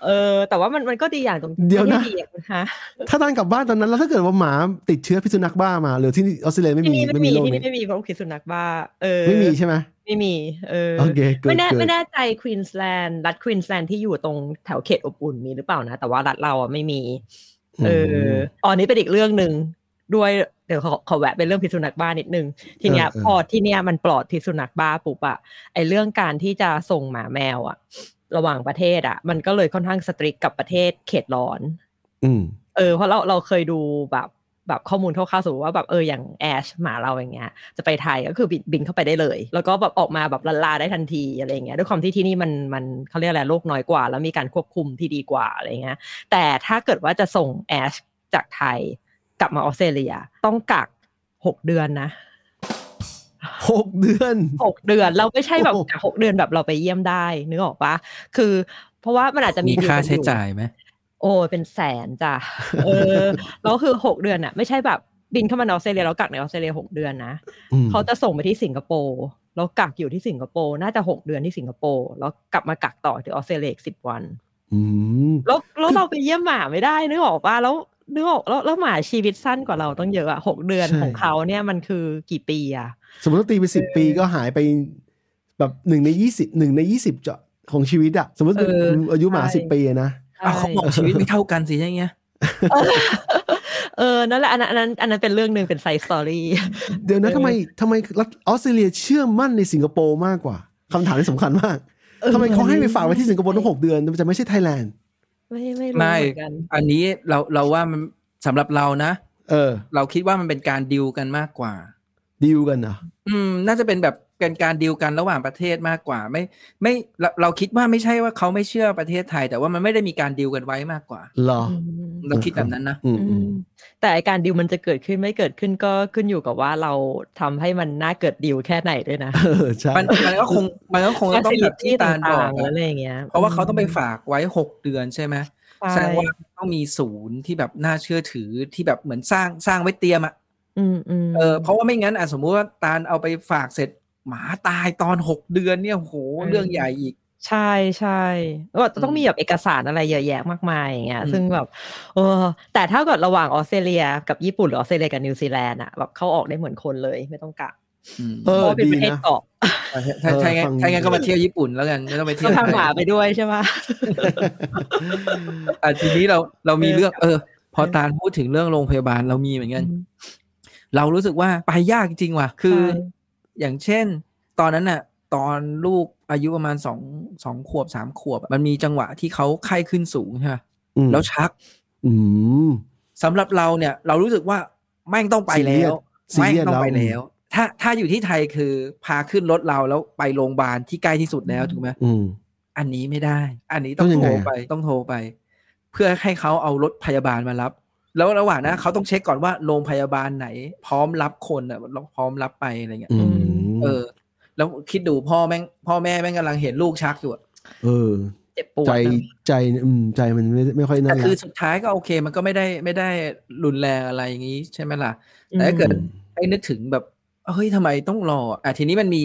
เออ แต่ว่ามันมันก็ดีอย่างตรงเดี๋ยวนะไม่ไดีอะฮะถ้าตานกลับบ้านตอนนั้นแล้วถ้าเกิดว่าหมาติดเชื้อพิษสุนัขบ้ามาหรือที่ออสเตรเลียไม่ที่มีนี่ไม่ไม่มีมีโรคที่นี้นี่ไม่มีเพราะพิษสุนัขบ้า เออไม่มีใช่ไหมไม่มี เออโอเคเกิดไม่แน่เกิดไม่แน่ใจควีนสแลนด์รัฐควีนสแลนด์ที่อยู่ตรงแถวเขตอบอุ่นมีหรือเปล่านะ แต่ว่ารัฐเราอะไม่มี เอออ๋ออันนี้เป็นอีกเรื่องหนึ่ง ด้วยเดี๋ยวขอขอแวะเป็นเรื่องพิษสุนัขบ้านิดนึง ทีเนี้ยเออเออพอที่เนี้ยมันปลอดพิษสุนัขบ้าปุ๊บอะไอเรื่องการที่จะส่งหมาแมวอะระหว่างประเทศอะมันก็เลยค่อนข้าง strict กับประเทศเขตร้อน อืมเออเพราะเราเราเคยดูแบบแบบข้อมูลคร่าวๆสมมติว่าแบบเอออย่างแอชหมาเราอย่างเงี้ยจะไปไทยก็คือบินบินเข้าไปได้เลย แล้วก็แบบออกมาแบบละลาได้ทันทีอะไรอย่างเงี้ยด้วยความที่ที่นี่มันมันเขาเรียกอะไรโรคน้อยกว่า แล้วมีการควบคุมที่ดีกว่าอะไรเงี้ยแต่ถ้าเกิดว่าจะส่งแอชจากไทยก ลับมาออสเตรเลีย ต้องกักหกเดือนนะหกเดือนหกเดือนเราไม่ใช่แบบโอ้โหกักหกเดือนแบบเราไปเยี่ยมได้นึกออกปะคือ เพราะว่ามันอาจจะมีมีค่าดีลกันใช้อยู่จ่ายไหมโอ้ยเป็นแสนจ้ะเออแล้วคือหกเดือนอะไม่ใช่แบบบินเข้ามาในออสเตรเลียแล้วกักในออสเตรเลียหกเดือนนะอืมเขาจะส่งไปที่สิงคโปร์แล้วกักอยู่ที่สิงคโปร์น่าจะหกเดือนที่สิงคโปร์แล้วกลับมากักต่อที่ออสเตรเลียอีกสิบวันอืมแล้วแล้วเราไปเยี่ยมหมาไม่ได้นึกออกปะแล้ว นึกออกแล้วแล้วหมาชีวิตสั้นกว่าเราต้องเยอะอะหกเดือนใช่ของเขาเนี่ยมันคือกี่ปีอะสมมติว่าตีไปสิบปีก็หายไปแบบหนึ่งในยี่สิบหนึ่งในยี่สิบจะของชีวิตอะสมมติอายุหมาสิบปีอะนะอ้าวเขาบอกชีวิตไม่เท่ากันสิอย่างเงี้ยเออ นั่นแหละอันนั้นอันนั้น อันนั้นเป็นเรื่องหนึ่งเป็น side story เดี๋ยวนะทำไมทำไมรัฐออสเตรเลียเชื่อมั่นในสิงคโปร์มากกว่าคำถามที่สำคัญมากทำไมเขาให้ไปฝากไว้ที่สิงคโปร์ต้องหกเดือน มันจะไม่ใช่ไทยแลนด์ ไม่ไม่รู้ไม่เหมือนกัน อันนี้เราเราว่ามันสำหรับเรานะเออ เราคิดว่ามันเป็นการดีลกันมากกว่าดีลกันเหรออืม น่าจะเป็นแบบ เป็นการดิวกันระหว่างประเทศมากกว่า ไม่ไม่เราเราคิดว่าไม่ใช่ว่าเขาไม่เชื่อประเทศไทย แต่ว่ามันไม่ได้มีการดิวกันไว้มากกว่าเหรออืมเราคิดแบบนั้นนะอืมอือืมมแต่ไอ้การดิวมันจะเกิดขึ้นไม่เกิดขึ้นก็ขึ้นอยู่กับว่าเราทำให้มันน่าเกิดดิวแค่ไหนด้วยนะเออใช่มันมันก็คงมันก็คงต้องแบบที่ตาลบอกๆอะอะไรอย่างเงี้ย เพราะว่าเขาต้องไปฝากไว้หกเดือนใช่ไหมแสใช่ดงว่าต้องมีศูนย์ที่แบบน่าเชื่อถือที่แบบเหมือนสร้างสร้างไว้เตรียมอะอืมอืมเออเพราะว่าไม่งั้นอะสมมุติว่าตาลเอาไปฝากเสร็จ หมาตายตอนหกเดือนเนี่ยโหเรื่องใหญ่อีกใช่ใช่ก็ต้องอืมมีแบบเอกสารอะไรเยอะแยะมากมายอย่างเงี้ยอืมซึ่งแบบเออแต่ถ้าเกิดระหว่างออสเตรเลีย กับญี่ปุ่นหรือออสเตรเลียกับนิวซีแลนด์อะแบบเข้าออกได้เหมือนคนเลยไม่ต้องกักอืมเอเพอราะว่าเป็นดีประเทศนะเกาะถ้าถ้าไงเออฟังถ้าไงก็มาเที่ยวญี่ปุ่นแล้วกันไม่ต้องไปเที่ก็ยวพาไทยหมาไปด้วยใช่ปะอะทีนี้เราเรามีเออเรื่อง เออ พอตาลพูดถึงเรื่องโรงพยาบาลเรามีเหมือนกันเรารู้สึกว่าไปยากจริงว่ะ คือใช่ อย่างเช่น ตอนนั้นน่ะตอนลูกอายุประมาณสองสองขวบสามขวบอะมันมีจังหวะที่เขาไข้ขึ้นสูงใช่ไหมอืมแล้วชักอืมสำหรับเราเนี่ย เรารู้สึกว่าแม่งต้องไปแล้วซีแม่งเรียสต้องไปแล้วแล้ว ถ้าถ้าอยู่ที่ไทยคือพาขึ้นรถเราแล้วไปโรงพยาบาลที่ใกล้ที่สุดแล้วถูกไหมอืมอันนี้ไม่ได้ อันนี้ต้องต้องยังโทไงรอะไปต้องโทรไป เพื่อให้เขาเอารถพยาบาลมารับ แล้วระหว่างนั้นเขาต้องเช็คก่อนว่าโรงพยาบาลไหน พร้อมรับคนอะพร้อมรับไปอะไรเงี้ยอืม เออ แล้วคิดดูพ่อแม่งพ่อแม่แม่งกำลังเห็นลูกชักอยู่อะเออเจ็บปวดใจนะใจอืมใจมันไม่ไม่ค่อยนั่แต่นคือละสุดท้ายก็โอเค มันก็ไม่ได้ไม่ได้รุนแรงอะไรอย่างนี้ใช่ไหมล่ะ แต่ถ้าเกิดอืมไอ้นึกถึงแบบเฮ้ยทำไมต้องรออะทีนี้มันมี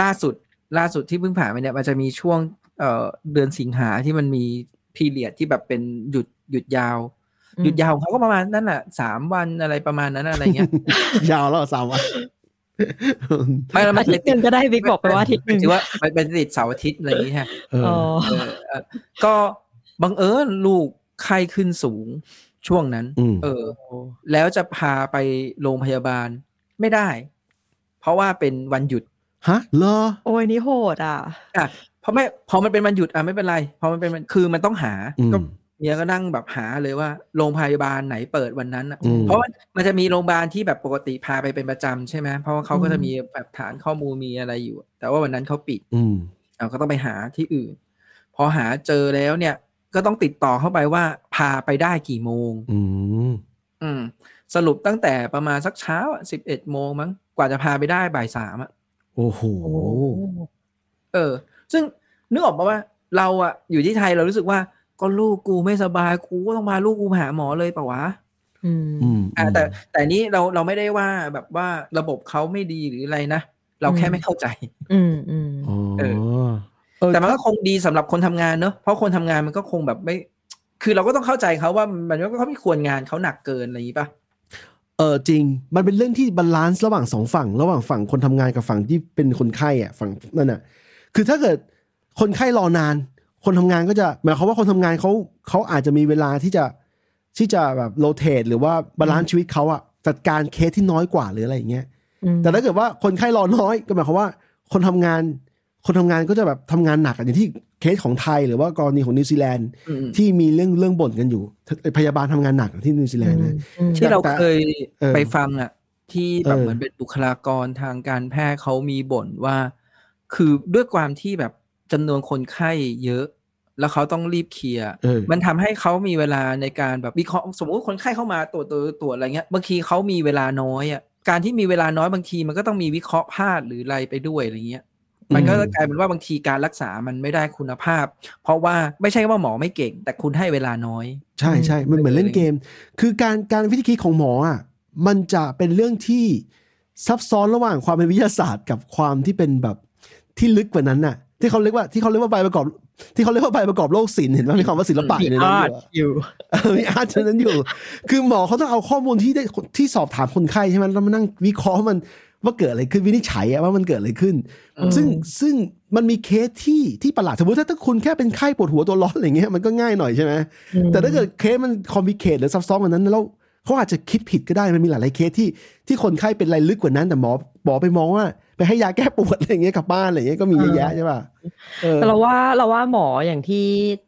ล่าสุดล่าสุดที่เพิ่งผ่านไปเนี่ยมันจะมีช่วงเอ่อเดือนสิงหาที่มันมีพีเรียดที่แบบเป็นหยุดหยุดยาวอืมหยุดยาวของเขาก็ประมาณนั่นแหละสามวันอะไรประมาณนั้นอะไรเงี้ย ยาวแล้วสามวัน ไม่แล้วมัอานทิตย์หนึ่งก็ได้บิ๊กบอกไปว่าอาทิตย์หนึ่งถือว่ามันเป็นติดเสาร์อาทิตย์อะไรอย่างงี้ฮะเอออ๋อเออเออก็บังเอิญลูกไข้ขึ้นสูงช่วงนั้นอืมเออ แล้วจะพาไปโรงพยาบาลไม่ได้ เพราะว่าเป็นวันหยุดฮะเหรอโอ้ยนี่โหดอะอะเพราะไม่พอมันเป็นวันหยุดอะไม่เป็นไรพอมันเป็นวันคือมันต้องหาอืมก็ เมียก็นั่งแบบหาเลยว่าโรงพยาบาลไหนเปิดวันนั้นอะอืมเพราะว่ามันจะมีโรงพยาบาลที่แบบปกติพาไปเป็นประจำใช่ไหมเพราะว่าเขาก็อืมจะมีแบบฐานข้อมูลมีอะไรอยู่ แต่ว่าวันนั้นเขาปิด อืมเราก็ต้องไปหาที่อื่น พอหาเจอแล้วเนี่ย ก็ต้องติดต่อเข้าไปว่าพาไปได้กี่โมง อืมอืมสรุปตั้งแต่ประมาณสักเช้าสิบเอ็ดโมงมั้งกว่าจะพาไปได้บ่ายสามอะโอ้โหเออ ซึ่งนึกออกมาว่าเราอะอยู่ที่ไทยเรารู้สึกว่า ก็ลูกกูไม่สบายกูก็ต้องพาลูกกูมาหาหมอเลยเปล่าวะอืมอืมอ่าแต่แต่นี้เราเราไม่ได้ว่าแบบว่าระบบเขาไม่ดีหรืออะไรนะ เราแค่อืมไม่เข้าใจ อืมอืมอ๋อเอเออแต่มันก็คงดีสำหรับคนทำงานเนอะเพราะคนทำงานมันก็คงแบบไม่ คือเราก็ต้องเข้าใจเขาว่ามันก็เขาไม่ควรงานเขาหนักเกินอะไรอย่างนี้ป่ะเออจริง มันเป็นเรื่องที่ balance ระหว่างสองฝั่ง ระหว่างฝั่งคนทำงานกับฝั่งที่เป็นคนไข้อะฝั่งนั่นอะ คือถ้าเกิดคนไข้รอนาน คนทำงานก็จะหมายความว่าคนทำงานเขาเขาอาจจะมีเวลาที่จะที่จะแบบ rotate หรือว่า balance ชีวิตเขาอะจัดการเคสที่น้อยกว่าหรืออะไรอย่างเงี้ยอืมแต่ถ้าเกิดว่าคนไข้รอน้อยก็หมายความว่า คนทำงาน คนทำงานก็จะแบบทำงานหนักอะอย่างที่เคสของไทยหรือว่ากรณีของนิวซีแลนด์อืมที่มีเรื่องเรื่องบ่นกันอยู่ พยาบาลทำงานหนักที่นิวซีแลนด์นะอืมที่เราแต่เคยเออไปฟังอะ ที่แบบเออเหมือนเป็นบุคลากรทางการแพทย์เขามีบ่นว่า คือด้วยความที่แบบ จำนวนคนไข้เยอะ แล้วเขาต้องรีบเคลียร์เออมันทำให้เขามีเวลาในการแบบวิเคราะห์สมมติคนไข้เข้ามาตรวจตรวจตรวจอะไรเงี้ยบางทีเขามีเวลาน้อยอะการที่มีเวลาน้อยบางทีมันก็ต้องมีวิเคราะห์พลาดหรืออะไรไปด้วยอะไรเงี้ยมันก็จะกลายเป็นว่าบางทีการรักษามันไม่ได้คุณภาพ เพราะว่าไม่ใช่ว่าหมอไม่เก่ง แต่คุณให้เวลาน้อย ใช่ใช่มันเหมือนเล่นเกม คือการการวิธีคิดของหมออะมันจะเป็นเรื่องที่ซับซ้อนระหว่างความเป็นวิทยาศาสตร์กับความที่เป็นแบบที่ลึกกว่านั้นน่ะ ที่เขาเรียกว่าที่เขาเรียกว่าใบประกอบ ที่เขาเรียกว่าใบประกอบโลกศิลป์เห็นไหมมีคำว่าศิลปะอยู่ในนั้นอาอร์ตยู่อะอยู่เออมี art อยู่ในนั้นอยู่ คือหมอเขาต้องเอาข้อมูลที่ได้ที่สอบถามคนไข้ใช่ไหมแล้วมานั่งวิเคราะห์มันว่าเกิดอะไรขึ้นวินิจฉัยอะว่ามันเกิดอะไรขึ้นอืมซึ่งซึ่งมันมีเคสที่ที่ประหลาดสมมติถ้าถ้าคุณแค่เป็นไข้ปวดหัวตัวร้อนอะไรเงี้ยมันก็ง่ายหน่อยใช่ไหมแต่ถ้าเกิดเคสมัน complicate หรือซับซ้อนกว่านั้นแล้วเขาอาจจะคิดผิดก็ได้มันมีหลายๆเคสที่ที่คนไข้เป็นอะไรลึกกว่านั้น แต่หมอหมอไปมองว่า ไปให้ยาแก้ปวดอะไรอย่างเงี้ยกลับบ้านอะไรอย่างเงี้ยก็มีเยอะแยะใช่ป่ะเออแต่เราว่าเราว่าหมออย่างที่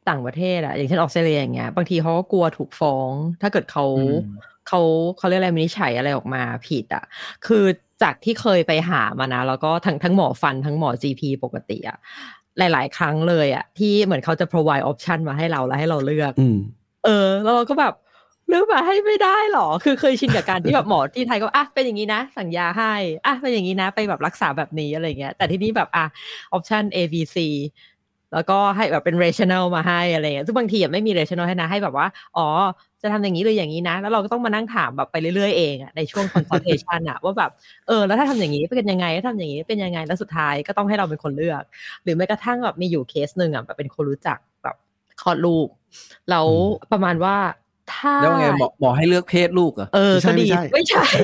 ต่างประเทศอะอย่างเช่นออสเตรเลียอย่างเงี้ยบางทีเขาก็กลัวถูกฟ้อง ถ้าเกิดเขาอืมเขาเขาเรียกอะไรมินิจฉัยอะไรออกมาผิดอะคือจากที่เคยไปหามานะ แล้วก็ทั้งทั้งหมอฟันทั้งหมอ GP ปกติอะหลาย ๆ ครั้งเลยอะที่เหมือนเขาจะ provide option มาให้เราแล้วให้เราเลือกอืมเออ แล้วเราก็แบบ เลือกมาให้ไม่ได้หรอ คือเคยชินกับการที่แบบหมอที่ไทยก็อะเป็นอย่างนี้นะ สั่งยาให้อะเป็นอย่างนี้นะ ไปแบบรักษาแบบนี้อะไรเงี้ย แต่ที่นี่แบบอะ option A B C แล้วก็ให้แบบเป็น rational มาให้อะไรเงี้ยซึ่งบางทีอะไม่มี rational ให้นะ ให้แบบว่า อ๋อ จะทำอย่างนี้หรืออย่างนี้นะ แล้วเราก็ต้องมานั่งถามแบบไปเรื่อยๆเองอะในช่วง consultation อะว่าแบบ เออ แล้วถ้าทำอย่างนี้เป็นยังไงถ้าทำอย่างนี้เป็นยังไง แล้วสุดท้ายก็ต้องให้เราเป็นคนเลือก หรือแม้กระทั่งแบบมีอยู่เคสหนึ่งอะแบบเป็นคนรู้จักแบบคลอดลูก แล้วประมาณว่า ถ้าแล้วไงหมอหมอให้เลือกเพศลูกเหรอเออไม่ใช่ก็ดีไม่ไม่ใช่ใช่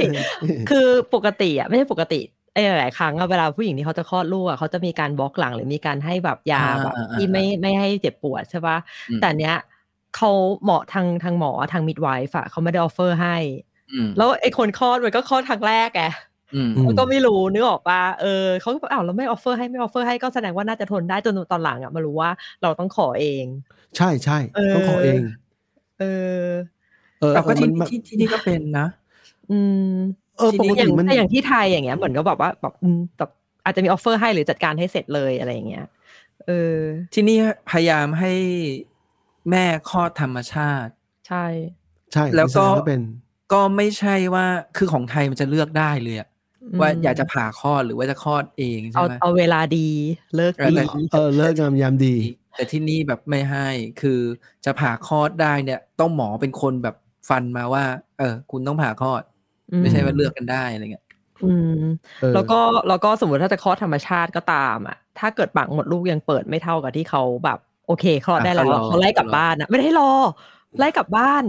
คือปกติอะไม่ใช่ปกติไอ้หลายๆครั้งอะเวลาผู้หญิงที่เขาจะคลอดลูกอะเขาจะมีการบล็อกหลังหรือมีการให้แบบยาอ่าแบบอ่าที่ไม่ไม่ให้เจ็บปวดใช่ปะอืมแต่เนี้ยเขาเหมาะทางทางหมอทาง midwife อะเขาไม่ได้ offer ให้อืมแล้วไอ้คนคลอดมันก็คลอดครั้งแรกไงอืมอืมมันก็ไม่รู้นึกออกปะเออเขาก็บอกอ้าวเราไม่ offer ให้ไม่ offer ให้ก็แสดงว่าน่าจะทนได้จนตอนหลังอะมารู้ว่าเราต้องขอเอง ใช่ใช่เออต้องขอเอง เออ เออเราก็ที่มันที่ที่นี่ก็เป็นนะ อืม เออทีปนี้กอติย่างมันแต่อย่างที่ไทยอย่างเงี้ยเหมือนก็แบบว่าแบบอืมแบบอาจจะมีออฟเฟอร์ให้หรือจัดการให้เสร็จเลยอะไรอย่างเงี้ย เออ ที่นี่พยายามให้แม่คลอดธรรมชาติ ใช่ ใช่แล้วก็อิสราเอเป็นก็ไม่ใช่ว่าคือของไทยมันจะเลือกได้เลยอะอืมว่าอยากจะผ่าคลอดหรือว่าจะคลอดเองใช่เอาไหมเอาเวลาดีเลิกเออดีแต่เออเลิกงามยามดี แต่ที่นี่แบบไม่ให้คือจะผ่าคลอดได้เนี่ย ต้องหมอเป็นคนแบบฟันมาว่า เออ คุณต้องผ่าคลอด ไม่ใช่ว่าเลือกกันได้อะไรเงี้ยอืมเออแล้วก็แล้วก็สมมติถ้าจะคลอดธรรมชาติก็ตามอะ ถ้าเกิดปากหมดลูกยังเปิดไม่เท่ากับที่เขาแบบโอเคคลอดได้แล้วอะเขารอเขาไล่กลับบ้านอะไม่ได้รอไล่กลับบ้าน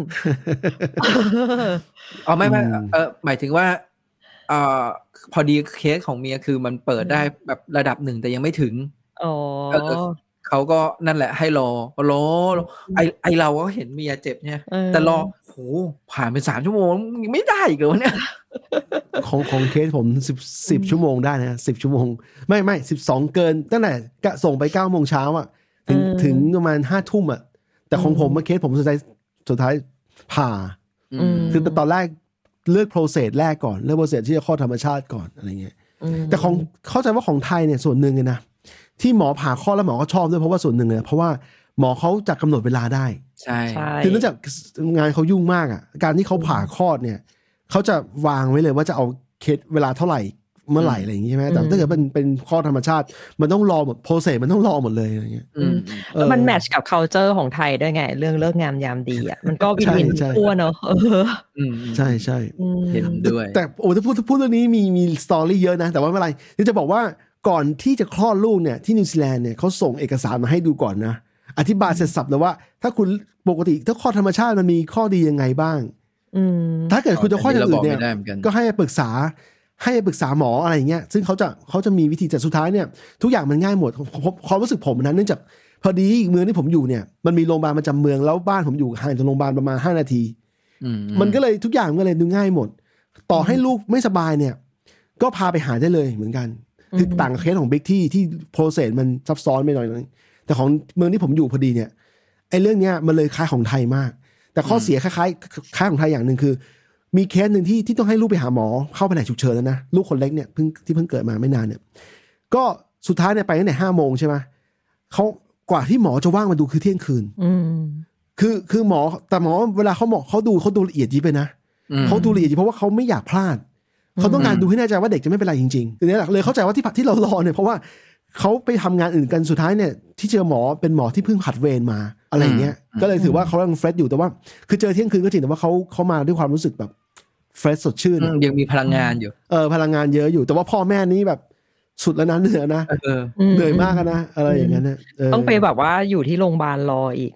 อ๋อไม่ไม่อืมเออหมายถึงว่าเอ่อพอดีเคสของเมียคือมันเปิดได้แบบระดับหนึ่งแต่ยังไม่ถึงอ๋อ เออเขาก็นั่นแหละให้รอรอรอไอไอเราก็เห็นเมียเจ็บเนี่ยเออแต่รอโหผ่านไปสามชั่วโมงยังไม่ได้อีกเหรอวะเนี่ยของของเคสผมสิบสิบชั่วโมงได้นะสิบชั่วโมง ไม่ไม่สิบสองเกินตั้งแต่กะส่งไปเก้าโมงเช้าอะ ถึงถึงประมาณห้าทุ่มอะ แต่ของผมเมื่อเคสผมสุดท้ายสุดท้ายผ่าอืมคือตอนแรกเลือก process แรกก่อนเลือก process ที่จะคลอดธรรมชาติก่อนอะไรเงี้ยมแต่ของเข้าใจว่าของไทยเนี่ยส่วนหนึ่งเลยนะ ที่หมอผ่าคลอดแล้วหมอก็ชอบด้วยเพราะว่าส่วนหนึ่งเลยเพราะว่าหมอเขาจะกำหนดเวลาได้ใช่ใช่คือเนื่องจากงานเขายุ่งมากอะ การที่เขาผ่าคลอดเนี่ยเขาจะวางไว้เลยว่าจะเอาเคสเวลาเท่าไหร่เมื่อไหร่อะไรอย่างงี้ใช่ไหมแต่ถ้าเกิดเป็นเป็นคลอดธรรมชาติ มันต้องรอหมด process มันต้องรอหมดเลยอะไรเงี้ยอืมเออมัน matchช์กับ culture ของไทยด้วยไง เรื่องฤกษ์งามยามดีอะมันก็ win-win ใช่ใช่ทั่วเนอะเอออืมใช่ใช่อืมเห็นด้วย แต่โอ้ถ้าพูดถ้าพูดเรื่องนี้มีมี story เยอะนะ แต่ว่าไม่เป็นไรนี่จะบอกว่า ก่อนที่จะคลอดลูกเนี่ยที่นิวซีแลนด์เนี่ยเขาส่งเอกสารมาให้ดูก่อนนะ อธิบายเสร็จสรรพเลยว่า ถ้าคุณปกติถ้าคลอดธรรมชาติมันมีข้อดียังไงบ้างอืมถ้าเกิดคุณจะคลอดอย่างอื่นเนี่ยเราบอกไม่ได้เหมือนกันก็ให้ไปปรึกษาให้ไปปรึกษาหมออะไรอย่างเงี้ยซึ่งเขาจะเขาจะมีวิธีแต่สุดท้ายเนี่ย ทุกอย่างมันง่ายหมดผมความรู้สึกผมนะเนื่องจากพอดีเมืองที่ผมอยู่เนี่ยมันมีโรงพยาบาลประจำเมืองแล้วบ้านผมอยู่ห่างจากโรงพยาบาลประมาณ5นาทีอืมันก็เลยทุกอย่างมันก็เลยดูง่ายหมด ต่อให้ลูกไม่สบายเนี่ย ก็พาไปหาได้เลยเหมือนกัน คือต่างกับเคสของบิ๊กที่ที่ process มันซับซ้อนไปหน่อยนึงแต่ของเมืองที่ผมอยู่พอดีเนี่ยไอ้เรื่องเนี้ยมันเลยคล้ายของไทยมาก แต่ข้อเสียคล้ายๆคล้ายของไทยอย่างหนึ่งคือ มีเคสหนึ่งที่ที่ต้องให้ลูกไปหาหมอเข้าไปไหนฉุกเฉินแล้วนะลูกคนเล็กเนี่ยเพิ่งที่เพิ่งเกิดมาไม่นานเนี่ย ก็สุดท้ายเนี่ยไปตั้งแต่ห้าโมงใช่ไหมเขากว่าที่หมอจะว่างมาดูคือเที่ยงคืนอืมคือคือหมอแต่หมอเวลาเขาหมอเขาดูเขาดูละเอียดยิบไปนะอืมเขาดูละเอียดยิบเพราะว่าเขาไม่อยากพลาด เขาต้องการดูให้แน่ใจว่าเด็กจะไม่เป็นไรจริงๆทีนี้แหละเลยเข้าใจว่าที่ที่เรารอเนี่ยเพราะว่าเขาไปทำงานอื่นกันสุดท้ายเนี่ย ที่เจอหมอเป็นหมอที่เพิ่งผัดเวรมาอะไรอย่างเงี้ย ก็เลยถือว่าเขายังเฟรชอยู่แต่ว่า คือเจอเที่ยงคืนก็จริงแต่ว่าเขาเขามาด้วยความรู้สึกแบบเฟรชสดชื่นอือะมยังมีพลังงานอยู่ เออพลังงานเยอะอยู่ แต่ว่าพ่อแม่นี้แบบสุดแล้วนะเหนื่อยนะเออเหนื่อยมากอะนะอะไรอย่างนั้นนะเต้องไปแบบว่าอยู่ที่โรงพยาบาลรออีก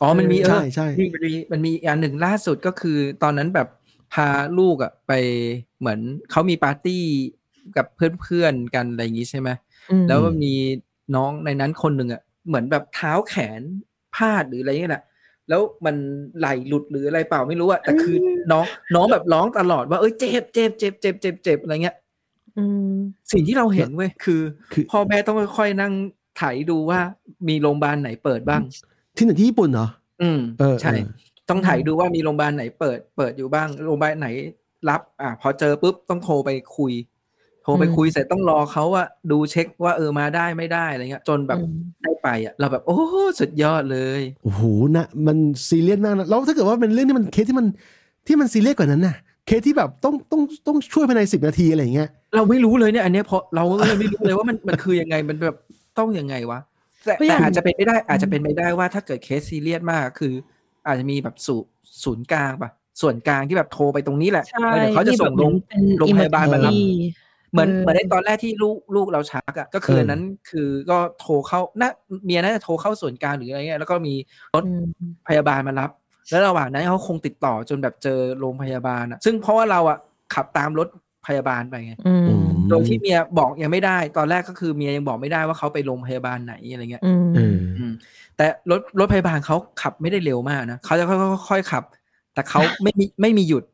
อ๋อมันมีเอใช่อใช่มีมันมีมันมีอีกอันหนึ่งล่าสุดก็คือตอนนั้นแบบ พาลูกอะไปเหมือนเขามีปาร์ตี้กับเพื่อนๆกันอะไรอย่างงี้ใช่ไหมอืมแล้วมันมีน้องในนั้นคนหนึ่งอะเหมือนแบบเท้าแขนพลาดหรืออะไรเงี้ยแหละแล้วมันไหลหลุดหรืออะไรเปล่าไม่รู้อะแต่คือน้องน้องแบบร้องตลอดว่าเอ้ยเจ็บเจ็บเจ็บเจ็บเจ็บเจ็บอะไรเงี้ยอืมสิ่งที่เราเห็นเว้ยคือคือพ่อแม่ต้องค่อยๆนั่งไถดูว่ามีโรงพยาบาลไหนเปิดบ้าง ที่ไหนที่ญี่ปุ่นเหรออืมเออใช่เออ ต้องไถดูว่ามีโรงพยาบาลไหนเปิดเปิดอยู่บ้างโรงพยาบาลไหนรับ อ่าพอเจอปุ๊บต้องโทรไปคุย โทรไปอืมคุยเสร็จต้องรอเขาว่าดูเช็คว่าเออมาได้ไม่ได้อะไรเงี้ย จนแบบอืมได้ไปอะเราแบบโอ้โหสุดยอดเลยโอ้โหนะมันซีเรียสมากนะแล้วถ้าเกิดว่าเป็นเรื่องที่มันเคสที่มันที่มันซีเรียสกว่านั้นน่ะเคสที่แบบต้องต้องต้องช่วยภายในสิบนาทีอะไรอย่างเงี้ยเราไม่รู้เลยเนี่ยอันเนี้ยเพราะเราก็เลยไม่รู้เลยว่ามันมันคือยังไงมันแบบต้องยังไงวะแต่เพราะอย่างแต่อาจจะเป็นไม่ได้อาจจะเป็นไม่ได้ว่าถ้าเกิดเคสซีเรียสมากคือ อาจจะมีแบบศูนย์ศูนย์กลางปะส่วนกลางที่แบบโทรไปตรงนี้แหละใช่แล้วเดี๋ยวเขาจะส่งลงเป็นโรงพยาบาลมารับ emergency เหมือนเออเหมือนในตอนแรกที่ลูกลูกเราชักอะก็คือเอออัอันนั้นคือก็โทรเข้าน่าเมียน่าจะโทรเข้าส่วนกลางหรืออะไรเงี้ยแล้วก็มีรถอืมพยาบาลมารับ แล้วระหว่างนั้นเขาคงติดต่อจนแบบเจอโรงพยาบาลอะซึ่งเพราะว่าเราอะขับตามรถพยาบาลไปไงอืมอืมโดยที่เมียบอกยังไม่ได้ ตอนแรกก็คือเมียยังบอกไม่ได้ว่าเขาไปโรงพยาบาลไหนอะไรเงี้ยอืมเอออืม แต่รถรถพยาบาลเขาขับไม่ได้เร็วมากนะเขาจะค่อยๆขับ แต่เขาไม่มีไม่มีหยุด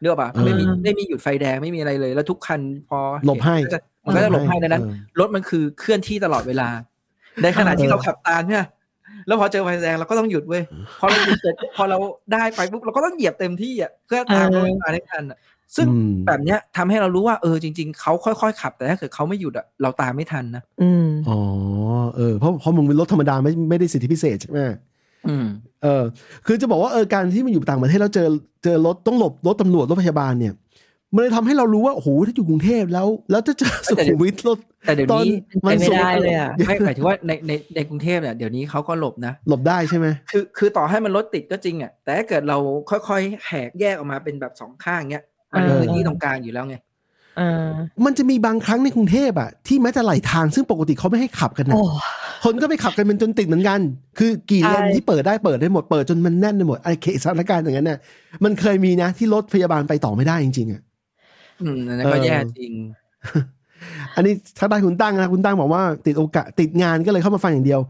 เรียกว่าปะไม่มีอ่าไม่มีหยุดไฟแดงไม่มีอะไรเลย แล้วทุกคันพอหลบให้เนก็จะมันก็จะหลบให้ดังนั้นเออรถมันคือเคลื่อนที่ตลอดเวลา ในขณะที่เออเราขับตามเนี่ยแล้วพอเจอไฟแดงเราก็ต้องหยุดเว้ยพอเราหยุดเสร็จพอเราได้ไปปุ๊บเราก็ต้องเหยียบเต็มที่อะเพื่อตามรถมาให้ทันอะ ซึ่งอืมแบบเนี้ยทำให้เรารู้ว่าเออจริง ๆเขาค่อยๆขับแต่ถ้าเกิดเขาไม่หยุดอะเราตามไม่ทันนะอืมอ๋อเออเพราะเพราะมึงเป็นรถธรรมดาไม่ไม่ได้สิทธิพิเศษใช่ไหมอืมเออ คือจะบอกว่าเออการที่มันอยู่ต่างประเทศแล้วเจอเจอรถต้องหลบรถตำรวจรถพยาบาลเนี่ยมันเลยทำให้เรารู้ว่าโอ้โหถ้าอยู่กรุงเทพแล้ว แล้วจะเจอสุขุมวิทรถแต่เดี๋ยวตอนนี้มันไม่สูงได้เลยอะไม่หมายถึงว่าในในในกรุงเทพเนี่ยเดี๋ยวนี้เขาก็หลบนะ หลบได้ใช่ไหมคือคือต่อให้มันรถติดก็จริงอะแต่ถ้าเกิดเราค่อยๆแหกแยกออกมาเป็นแบบสองข้างเงี้ย มันมีเออพื้นที่ตรงกลางอยู่แล้วไงอ่ามันจะมีบางครั้งในกรุงเทพอะที่แม้แต่ไหลทางซึ่งปกติเขาไม่ให้ขับกันนะโอ้คนก็ไปขับกันเป็นจนติดเหมือนกัน คือกี่เลนใช่ที่เปิดได้เปิดได้หมดเปิดจนมันแน่นไปหมดไอ้เคสถานการณ์อย่างนั้นน่ะมันเคยมีนะที่รถพยาบาลไปต่อไม่ได้จริงๆอะอืมอันนั้นก็เออแย่จริง อันนี้ทักทายคุณตั้งนะคุณตั้งบอกว่าติดโอกาสติดงานก็เลยเข้ามาฟังอย่างเดียว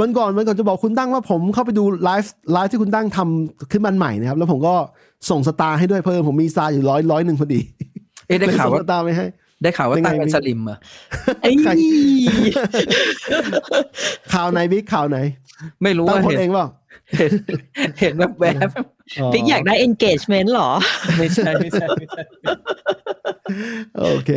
วันก่อนวันก่อนจะบอกคุณตั้งว่าผมเข้าไปดูไลฟ์ไลฟ์ที่คุณตั้งทำขึ้นมันใหม่นะครับ แล้วผมก็ ส่งสตาร์ให้ด้วยเพิ่มผมมีสตาร์อยู่ร้อยร้อยหนึ่งพอดี เอ๊ะได้เลยข่าวส่งว่าสตาร์ไปให้ ได้ข่าวว่าเป็นไงตั้งเป็นพี่สลิมเหรอไอ้ใครข่าวไหนบิ๊กข่าวไหน ไม่รู้ตั้งว่าโพสเห็นต์เองเปล่าเห็นเห็นแบบแบบบิ๊กอยากได้ engagement เหรอ ไม่ใช่ไม่ใช่ไม่ใช่โอเค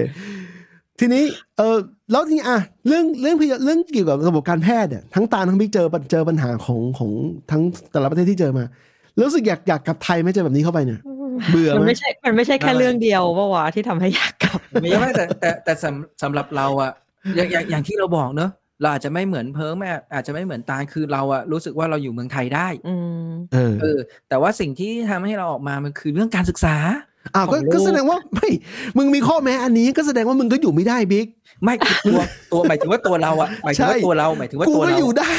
ทีนี้ เออแล้วทีนี้อะเรื่องเรื่องพยาเรื่องเกี่ยวกับระบบการแพทย์เนี่ยทั้งตาลทั้งบิ๊กเจอปัญเจอปัญหาของของทั้งแต่ละประเทศที่เจอมาแล้ว รู้สึกอยากอยากกลับไทยไหมเจอแบบนี้เข้าไปเนี่ยเบื่อมันไหมไม่ใช่ มันไม่ใช่แค่เรื่องเดียวปะวะที่ทำให้อยากกลับไม่ใช่แต่แต่แต่สำสำหรับเราอะอย่างอย่างอย่างที่เราบอกเนอะเราอาจจะไม่เหมือนเพิร์มอาจจะไม่เหมือนตาลคือเราอะรู้สึกว่าเราอยู่เมืองไทยได้อืมเออเออ แต่ว่าสิ่งที่ทำให้เราออกมามันคือเรื่องการศึกษาอ้าวก็ของโลกก็แสดงว่าไม่มึงมีข้อแม้อันนี้ก็แสดงว่ามึงก็อยู่ไม่ได้บิ๊กไม่คือตัวตัวหมายถึงว่าตัวเราอะหมายถึงว่าใช่ตัวเราหมายถึงว่ากูตัวก็เราอยู่ได้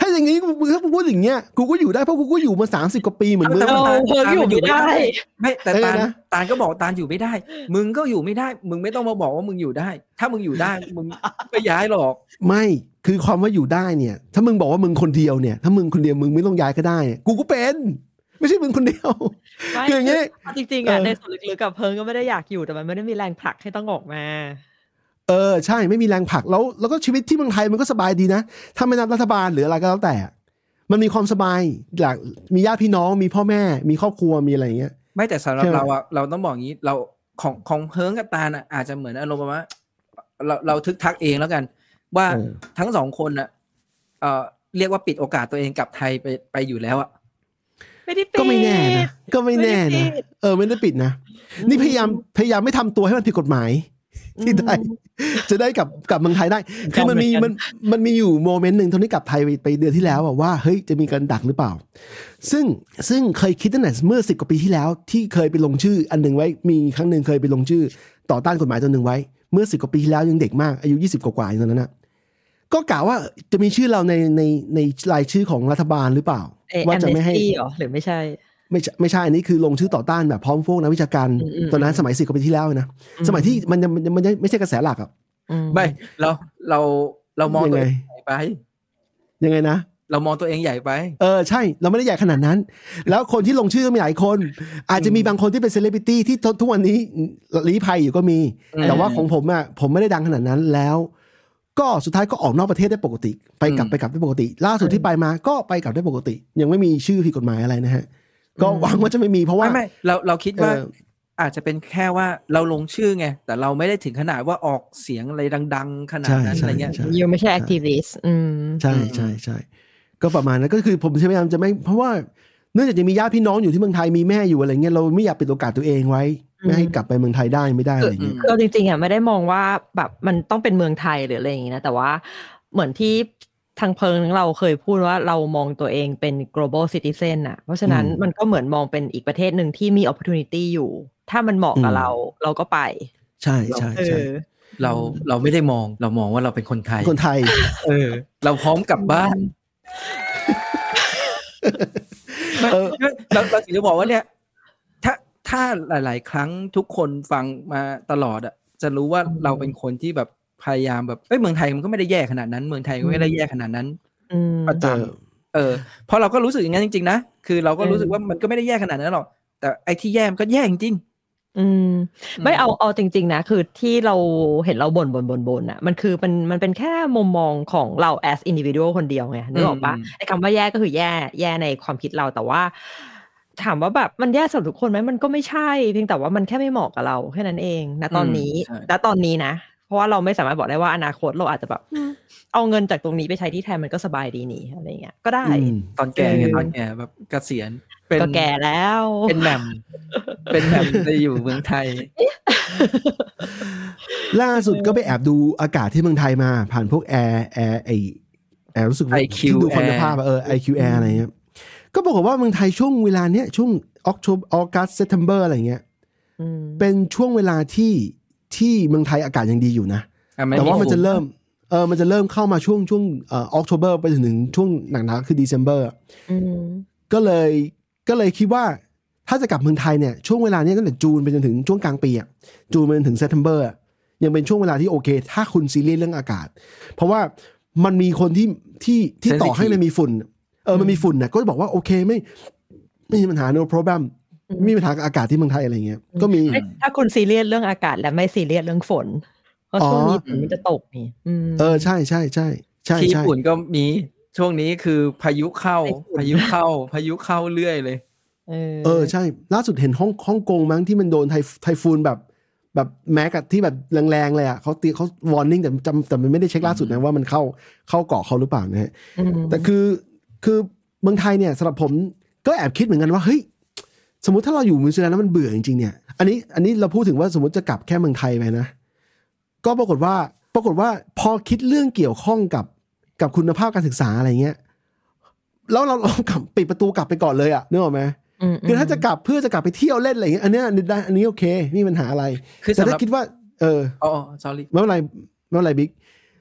ถ้าอย่างนี้มึงถ้ามึงพูดอย่างเงี้ยกูก็อยู่ได้เพราะกูก็อยู่มาสามสิบกว่าปีเหมือนมึงแต่เราว่าเพิ่งอยู่ไม่ได้ ไม่แต่เออตาลนะ ตาลก็บอกตาลอยู่ไม่ได้ มึงก็อยู่ไม่ได้ มึงไม่ต้องมาบอกว่ามึงอยู่ได้ ถ้ามึงอยู่ได้ มึงไม่ย้ายหรอก ไม่คือความว่าอยู่ได้เนี่ย ถ้ามึงบอกว่ามึงคนเดียวเนี่ย ถ้ามึงคนเดียวมึงไม่ต้องย้ายก็ได้กูก็เป็น ไม่ใช่มึงคนเดียว ไม่คืออย่างงี้ จริงๆอะเออ ในส่วนลึกๆกับเพิงก็ไม่ได้อยากอยู่แต่มันไม่ได้มีแรงผลักให้ต้องออกมา เออใช่ไม่มีแรงผลักแล้วแล้วก็ชีวิตที่เมืองไทยมันก็สบายดีนะ ถ้าไม่นับรัฐบาลหรืออะไรก็แล้วแต่ มันมีความสบายหลักมีญาติพี่น้องมีพ่อแม่ มีครอบครัวมีอะไรอย่างเงี้ย ไม่แต่สำหรับใช่ไหมเราอะเราต้องบอกงี้เราของของเพิงกับตาลอะอาจจะเหมือนอารมณ์ประมาณว่าเราเราทึกทักเองแล้วกัน ว่าเออทั้งสองคนอะเอ่อเรียกว่าปิดโอกาสตัวเองกลับไทยไปไปอยู่แล้วอะไม่ได้ปิดก็ไม่แน่นะก็ไม่แน่ไม่ได้นะปิดเออไม่ได้ปิดนะนี่พยายามพยายามไม่ทำตัวให้มันผิดกฎหมาย ที่ไทยจะได้กลับกลับเมืองไทยได้ คือมันมีเหมืมัอนนมันมีอยู่โมเมนต์หนึ่งตอนนี้กลับไทยไปไปเดือนที่แล้วอะว่าเฮ้ยจะมีการดักหรือเปล่า ซึ่งซึ่งเคยคิดตั้งแต่เมื่อสิบกว่าปีที่แล้ว ที่เคยไปลงชื่อ อันหนึ่งไว้มีครั้งหนึ่งเคยไปลงชื่อ ต่อต้านกฎหมายตัวหนึ่งไว้ เมื่อสิบกว่าปีที่แล้วยังเด็กมากอายุยี่สิบกว่าๆอย่างนั้นนะก็กล่าวว่าจะมีชื่อเราในในในรายชื่อของรัฐบาลหรือเปล่าเออว่าจะไม่ให้ amnesty เหรอหรือไม่ใช่ ไม่ใช่ไม่ใช่อันนี้คือลงชื่อต่อต้านแบบพร้อมพวกนักวิชาการอืมอืมตอนนั้นสมัยสิบกว่าปีที่แล้วนะสมัยที่มันยังมันยังมันยังไม่ใช่กระแสหลักอะอืมไม่เราเราเรามองตัวเองยังไงใหญ่ไป ยังไงนะเรามองตัวเองใหญ่ไป เออใช่ เราไม่ได้ใหญ่ขนาดนั้น แล้วคนที่ลงชื่อก็มีหลายคน อาจจะมีบางคนที่เป็นเซเลบริตี้ที่ทุกวันนี้ลี้ภัยอยู่ก็มีอืมแต่ว่าของผมอะผมไม่ได้ดังขนาดนั้นแล้วก็สุดท้ายก็ออกนอกประเทศได้ปกติ ไปกลับอืมไปกลับได้ปกติ ล่าสุดที่ไปมาก็ไปกลับได้ปกติ ยังไม่มีชื่อผิดกฎหมายอะไรนะฮะ ก็หวังว่าจะไม่มีเพราะว่าไม่ไม่เราเราคิดว่าเอออาจจะเป็นแค่ว่าเราลงชื่อไง แต่เราไม่ได้ถึงขนาดว่าออกเสียงอะไรดัง ๆ ขนาดนั้นใช่อะไรเงี้ยใช่ยูไม่ใช่ activist อืมใช่อืมใช่ใช่ก็ประมาณนั้นก็คือผมพยายามจะไม่ เพราะว่าเนื่องจากจะมีญาติพี่น้องอยู่ที่เมืองไทยมีแม่อยู่อะไรเงี้ยเราไม่อยากปิดโอกาสตัวเองไว้ไม่ให้กลับไปเมืองไทยได้ไม่ได้อะไรเงี้ยคือเอาจริงๆอะไม่ได้มองว่าแบบมันต้องเป็นเมืองไทยหรืออะไรอย่างงี้นะแต่ว่าเหมือนที่ ทางเพิงเราเคยพูดว่าเรามองตัวเองเป็น global citizen อะเพราะฉะนั้นอืมมันก็เหมือนมองเป็นอีกประเทศหนึ่งที่มี opportunity อยู่ ถ้ามันเหมาะกับอืมเราเราก็ไป ใช่ใช่เอใช่อเราเราไม่ได้มองเรามองว่าเราเป็นคนไทย คนไทย เออ เราพร้อมกลับบ้านไม่เออเราเราถึงจะบอกว่าเนี่ย ถ้าถ้าหลาย ๆ ครั้งทุกคนฟังมาตลอดอะจะรู้ว่าเราเป็นคนที่แบบ พยายามแบบเอ้ยเมืองไทยมันก็ไม่ได้แย่ขนาดนั้น เมืองไทยก็ไม่ได้แย่ขนาดนั้นอืมประจเออำเออเพราะเราก็รู้สึกอย่างนั้นจริงๆนะคือเราก็รู้สึกว่ามันก็ไม่ได้แย่ขนาดนั้นหรอกแต่ไอ้ที่แย่มันก็แย่จริงอืมๆไม่เอาเอาจริง ๆ นะ คือที่เราเห็นเราบ่นบ่นบ่นบ่นอะ มันคือมันมันเป็นแค่มุมมองของเรา as individual คนเดียวไงนึกออกปะไอ้คำว่าแย่ก็คือแย่แย่ในความคิดเราแต่ว่า ถามว่าแบบมันแย่สำหรับทุกคนไหมมันก็ไม่ใช่ เพียงแต่ว่ามันแค่ไม่เหมาะกับเราแค่นั้นเองนะตอนนี้ใช่ณตอนนี้นะเพ ราะว่าเราไม่สามารถบอกได้ว่าอนาคตเราอาจจะแบบ เอาเงินจากตรงนี้ไปใช้ที่แทนมันก็สบายดีนี่อะไรเงี้ยก็ได้อืมตอนแก่ไงเออตอนแก่แบบเกษียณเป็นก็แก่แล้ว เป็นแหม่มเป็นแหม่มไปอยู่เมืองไทย ล่าสุดก็ไปแอบดูอากาศที่เมืองไทยมา ผ่านพวก air air Iแอร์รู้สึกว่า IQ ที่ดูคุณภาพ Air อะเออ IQ Air อะไรเงี้ยก็บอกว่าเมืองไทยช่วงเวลาเนี้ยช่วง Octo August September อะไรเงี้ยอืมเป็นช่วงเวลาที่ ที่เมืองไทยอากาศยังดีอยู่นะอะไแต่ว่ามันจะเริ่มเออมันจะเริ่มเข้ามาช่วงช่วงเอ่อ October ไปถึงช่วงหนักๆคือ December อืมก็เลยก็เลยคิดว่าถ้าจะกลับเมืองไทยเนี่ยช่วงเวลาเนี้ยตั้งแต่ June ไปจนถึงช่วงกลางปีอะ June ไปจนถึง Septemberยังเป็นช่วงเวลาที่โอเค ถ้าคุณซีเรียสเรื่องอากาศ เพราะว่ามันมีคนที่ที่ที่ต่อให้มันมีฝุ่น เออมันมีฝุ่นเนี่ยก็จะบอกว่าโอเคไม่ไม่มีปัญหา no problem ไม่มีปัญหากับอากาศที่เมืองไทยอะไรเงี้ยก็มี ถ้าคุณซีเรียสเรื่องอากาศและไม่ซีเรียสเรื่องฝนเพราะช่วงนี้ฝนมันจะตกนี่อืมเออใช่ใช่ใช่ใช่ที่ใช่ญี่ปุ่นก็มีช่วงนี้คือพายุเข้าไต้ฝุ่นพายุเข้า พายุเข้าเรื่อยเลยเออเออใช่ ล่าสุดเห็นฮ่องฮ่องกงมั้งที่มันโดน ty typhoon แบบ แบบแม้กับที่แบบแรงๆเลยอะเขาตีเขา warning แต่จำแต่มันไม่ได้เช็คล่าสุดนะว่ามันเข้าเข้าเกาะเขาหรือเปล่านะฮะมแต่คือคือเมืองไทยเนี่ยสำหรับผมก็แอบคิดเหมือนกันว่าเฮ้ย สมมติถ้าเราอยู่นิวซีแลนด์แล้วมันเบื่อจริงๆเนี่ยอันนี้อันนี้เราพูดถึงว่าสมมติจะกลับแค่เมืองไทยไปนะ ก็ปรากฏว่าปรากฏว่าพอคิดเรื่องเกี่ยวข้องกับกับคุณภาพการศึกษาอะไรเงี้ยแล้วเราเรากลับปิดประตูกลับไปก่อนเลยอะนึกออกไหมมคือถ้าจะกลับเพื่อจะกลับไปเที่ยวเล่นอะไรเงี้ยอันเนี้ยอันนี้ได้อันนี้โอเคไม่มีปัญหาอะไร คือแต่สำหถ้ารับคิดว่า เอออ๋อ sorry ไม่เป็นไรไม่เป็นไรบิ๊ก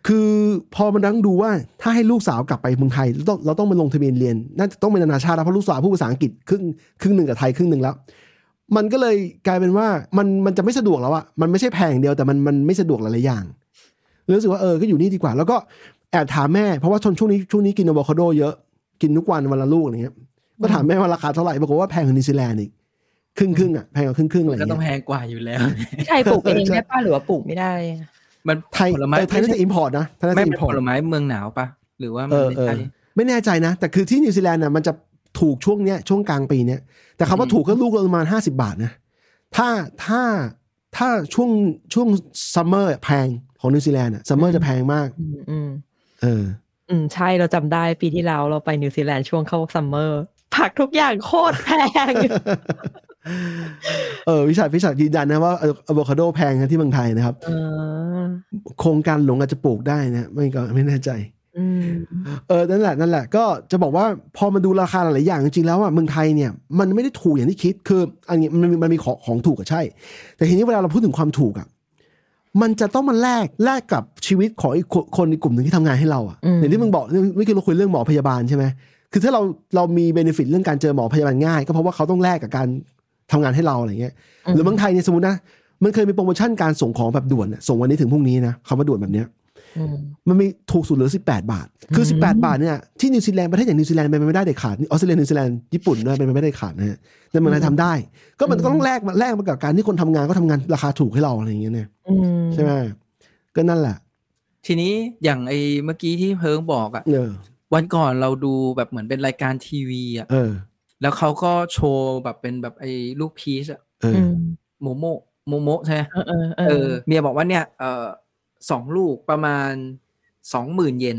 คือพอมานั่งดูว่าถ้าให้ลูกสาวกลับไปเมืองไทยเราต้องเราต้องมาลงทะเบียนเรียนน่าจะต้องเป็นนานาชาติแล้วเพราะลูกสาวพูดภาษาอังกฤษครึ่งครึ่งหนึ่งกับไทยครึ่งหนึ่งแล้ว มันก็เลยกลายเป็นว่ามันมันจะไม่สะดวกแล้วอะมันไม่ใช่แพงอย่างเดียวแต่มันมันไม่สะดวกหลายๆอย่างเลยรู้สึกว่าเออก็อยู่นี่ดีกว่า แล้วก็แอบถามแม่เพราะว่าชนช่วงนี้ช่วงนี้กินอะโวคาโดเยอะกินทุกวันวันละลูกอะไรเงี้ยก็ถามแม่ว่าราคาเท่าไหร่ปรากฏว่าแพงกว่านิวซีแลนด์อีกครึ่งครึ่งๆอะแพงกว่าครึ่งครึ่งๆอะไรก็ต้องเงี้ยแพงกว่าอยู่แล้วที่ไทยปลูกเองได้ป่ะหรือว่าปลูกไม่ได้ มันไทยผลไม้เออไทยน่าจะ importนะไทยน่าจะ import ไม่เป็นมพอร์ผลไม้เมืองหนาวปะหรือว่ามันไม่เออเออใช่ไม่แน่ใจนะ แต่คือที่นิวซีแลนด์น่ะมันจะถูกช่วงเนี้ยช่วงกลางปีเนี้ยแต่คำว่าอืมถูกก็ลูกละประมาณห้าสิบาทนะถ้าถ้าถ้าช่วงช่วง summer แพงของนิวซีแลนด์อะ summer จะแพงมาก อืมอืมเออ อืมใช่เราจำได้ปีที่แล้วเราไปนิวซีแลนด์ช่วงเข้า summer ผักทุกอย่างโคตรแพง เออวิชาวิชายืนยันนะว่าอะโวคาโดแพงนะที่เมืองไทยนะครับเออโครงการหลวงอาจจะปลูกได้นะ ไม่ก็ไม่แน่ใจอืมเออนั่นแหละนั่นแหละ ก็จะบอกว่าพอมาดูราคาหลายๆอย่างจริงๆแล้วอะเมืองไทยเนี่ยมันไม่ได้ถูกอย่างที่คิดคืออันนี้มันมีมันมีของของถูกก็ใช่ แต่ทีนี้เวลาเราพูดถึงความถูกอะมันจะต้องมาแลกแลกกับชีวิตของอีกคนคนในกลุ่มหนึ่งที่ทำงานให้เราอะอืมอย่างที่มึงบอกเมื่อกี้เราคุยเรื่องหมอพยาบาลใช่ไหมคือถ้าเราเรามี benefit เรื่องการเจอหมอพยาบาลง่าย ก็เพราะว่าเขาต้องแลกกับการ ทำงานให้เราอะไรเงี้ยหรือเมืองไทยเนี่ยสมมตินะมันเคยมีโปรโมชั่นการส่งของแบบด่วนน่ะส่งวันนี้ถึงพรุ่งนี้นะคำว่าด่วนแบบเนี้ยอืมมันมีถูกสุดเหลือ 18 บาท คืออืม18 บาทเนี่ยที่นิวซีแลนด์ประเทศอย่างนิวซีแลนด์เป็นไปไม่ได้เด็ดขาดออสเตรเลียนิวซีแลนด์ญี่ปุ่นด้วยเป็นไปไม่ได้ขาดนะฮะแต่เมืองไทยทำได้ ก็มันก็ต้องแลกมาแลกมากับการที่คนทำงานก็ทำงานราคาถูกให้เราอะไรอย่างเงี้ยเนี่ยอืมใช่ไหมก็นั่นแหละ ทีนี้อย่างไอ้เมื่อกี้ที่เพิงบอกอะเออวันก่อนเราดูแบบเหมือนเป็นรายการทีวีอะเออ แล้วเขาก็โชว์แบบเป็นแบบไอ้ลูกพีชอะเอออืมもも ももใช่ไหมเออเออเอเอออเมียบอกว่าเนี่ยเออสองลูกประมาณสองหมื่นเยน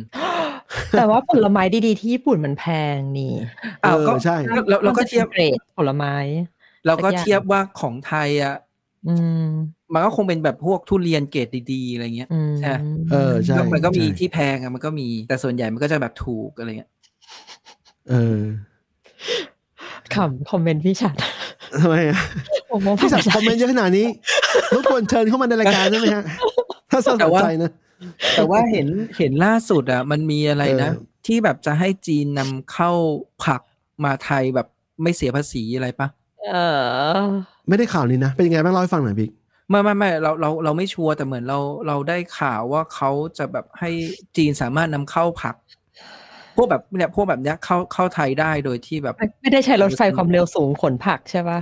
แต่ว่าผลไม้ดีๆที่ญี่ปุ่นมันแพงนี่อ้าวเออก็ใช่เราเราเราก็เทียบเกรดผลไม้เราก็สักอย่างเทียบว่าของไทยอะอืมมันก็คงเป็นแบบพวกทุเรียนเกรดดีๆอะไรเงี้ยอืมใช่เออใช่แล้วมันก็มีใช่ที่แพงอะมันก็มีแต่ส่วนใหญ่มันก็จะแบบถูกอะไรเงี้ยเออ คำคอมเมนต์พี่ชัดทำไมอะผมว่าพี่สัตว์คอมเมนต์เยอะขนาดนี้รบกวนเชิญเข้ามาในรายการได้ไหมฮะถ้าสนใจนะ แต่ว่าเห็นเห็นล่าสุดอะ มันมีอะไรนะเออที่แบบจะให้จีนนำเข้าผักมาไทยแบบไม่เสียภาษีอะไรปะเออ ไม่ได้ข่าวนี้นะ เป็นยังไงบ้างเล่าให้ฟังหน่อยพี่ไม่ไม่ไม่เราเราเราไม่ชัวร์แต่เหมือนเราเราได้ข่าวว่าเขาจะแบบให้จีนสามารถนำเข้าผัก พวกแบบเนี่ยพวกแบบเนี้ยเข้าเข้าไทยได้โดยที่แบบ ไม่ไม่ได้ใช้รถไฟความเร็วสูงขนผักใช่ปะ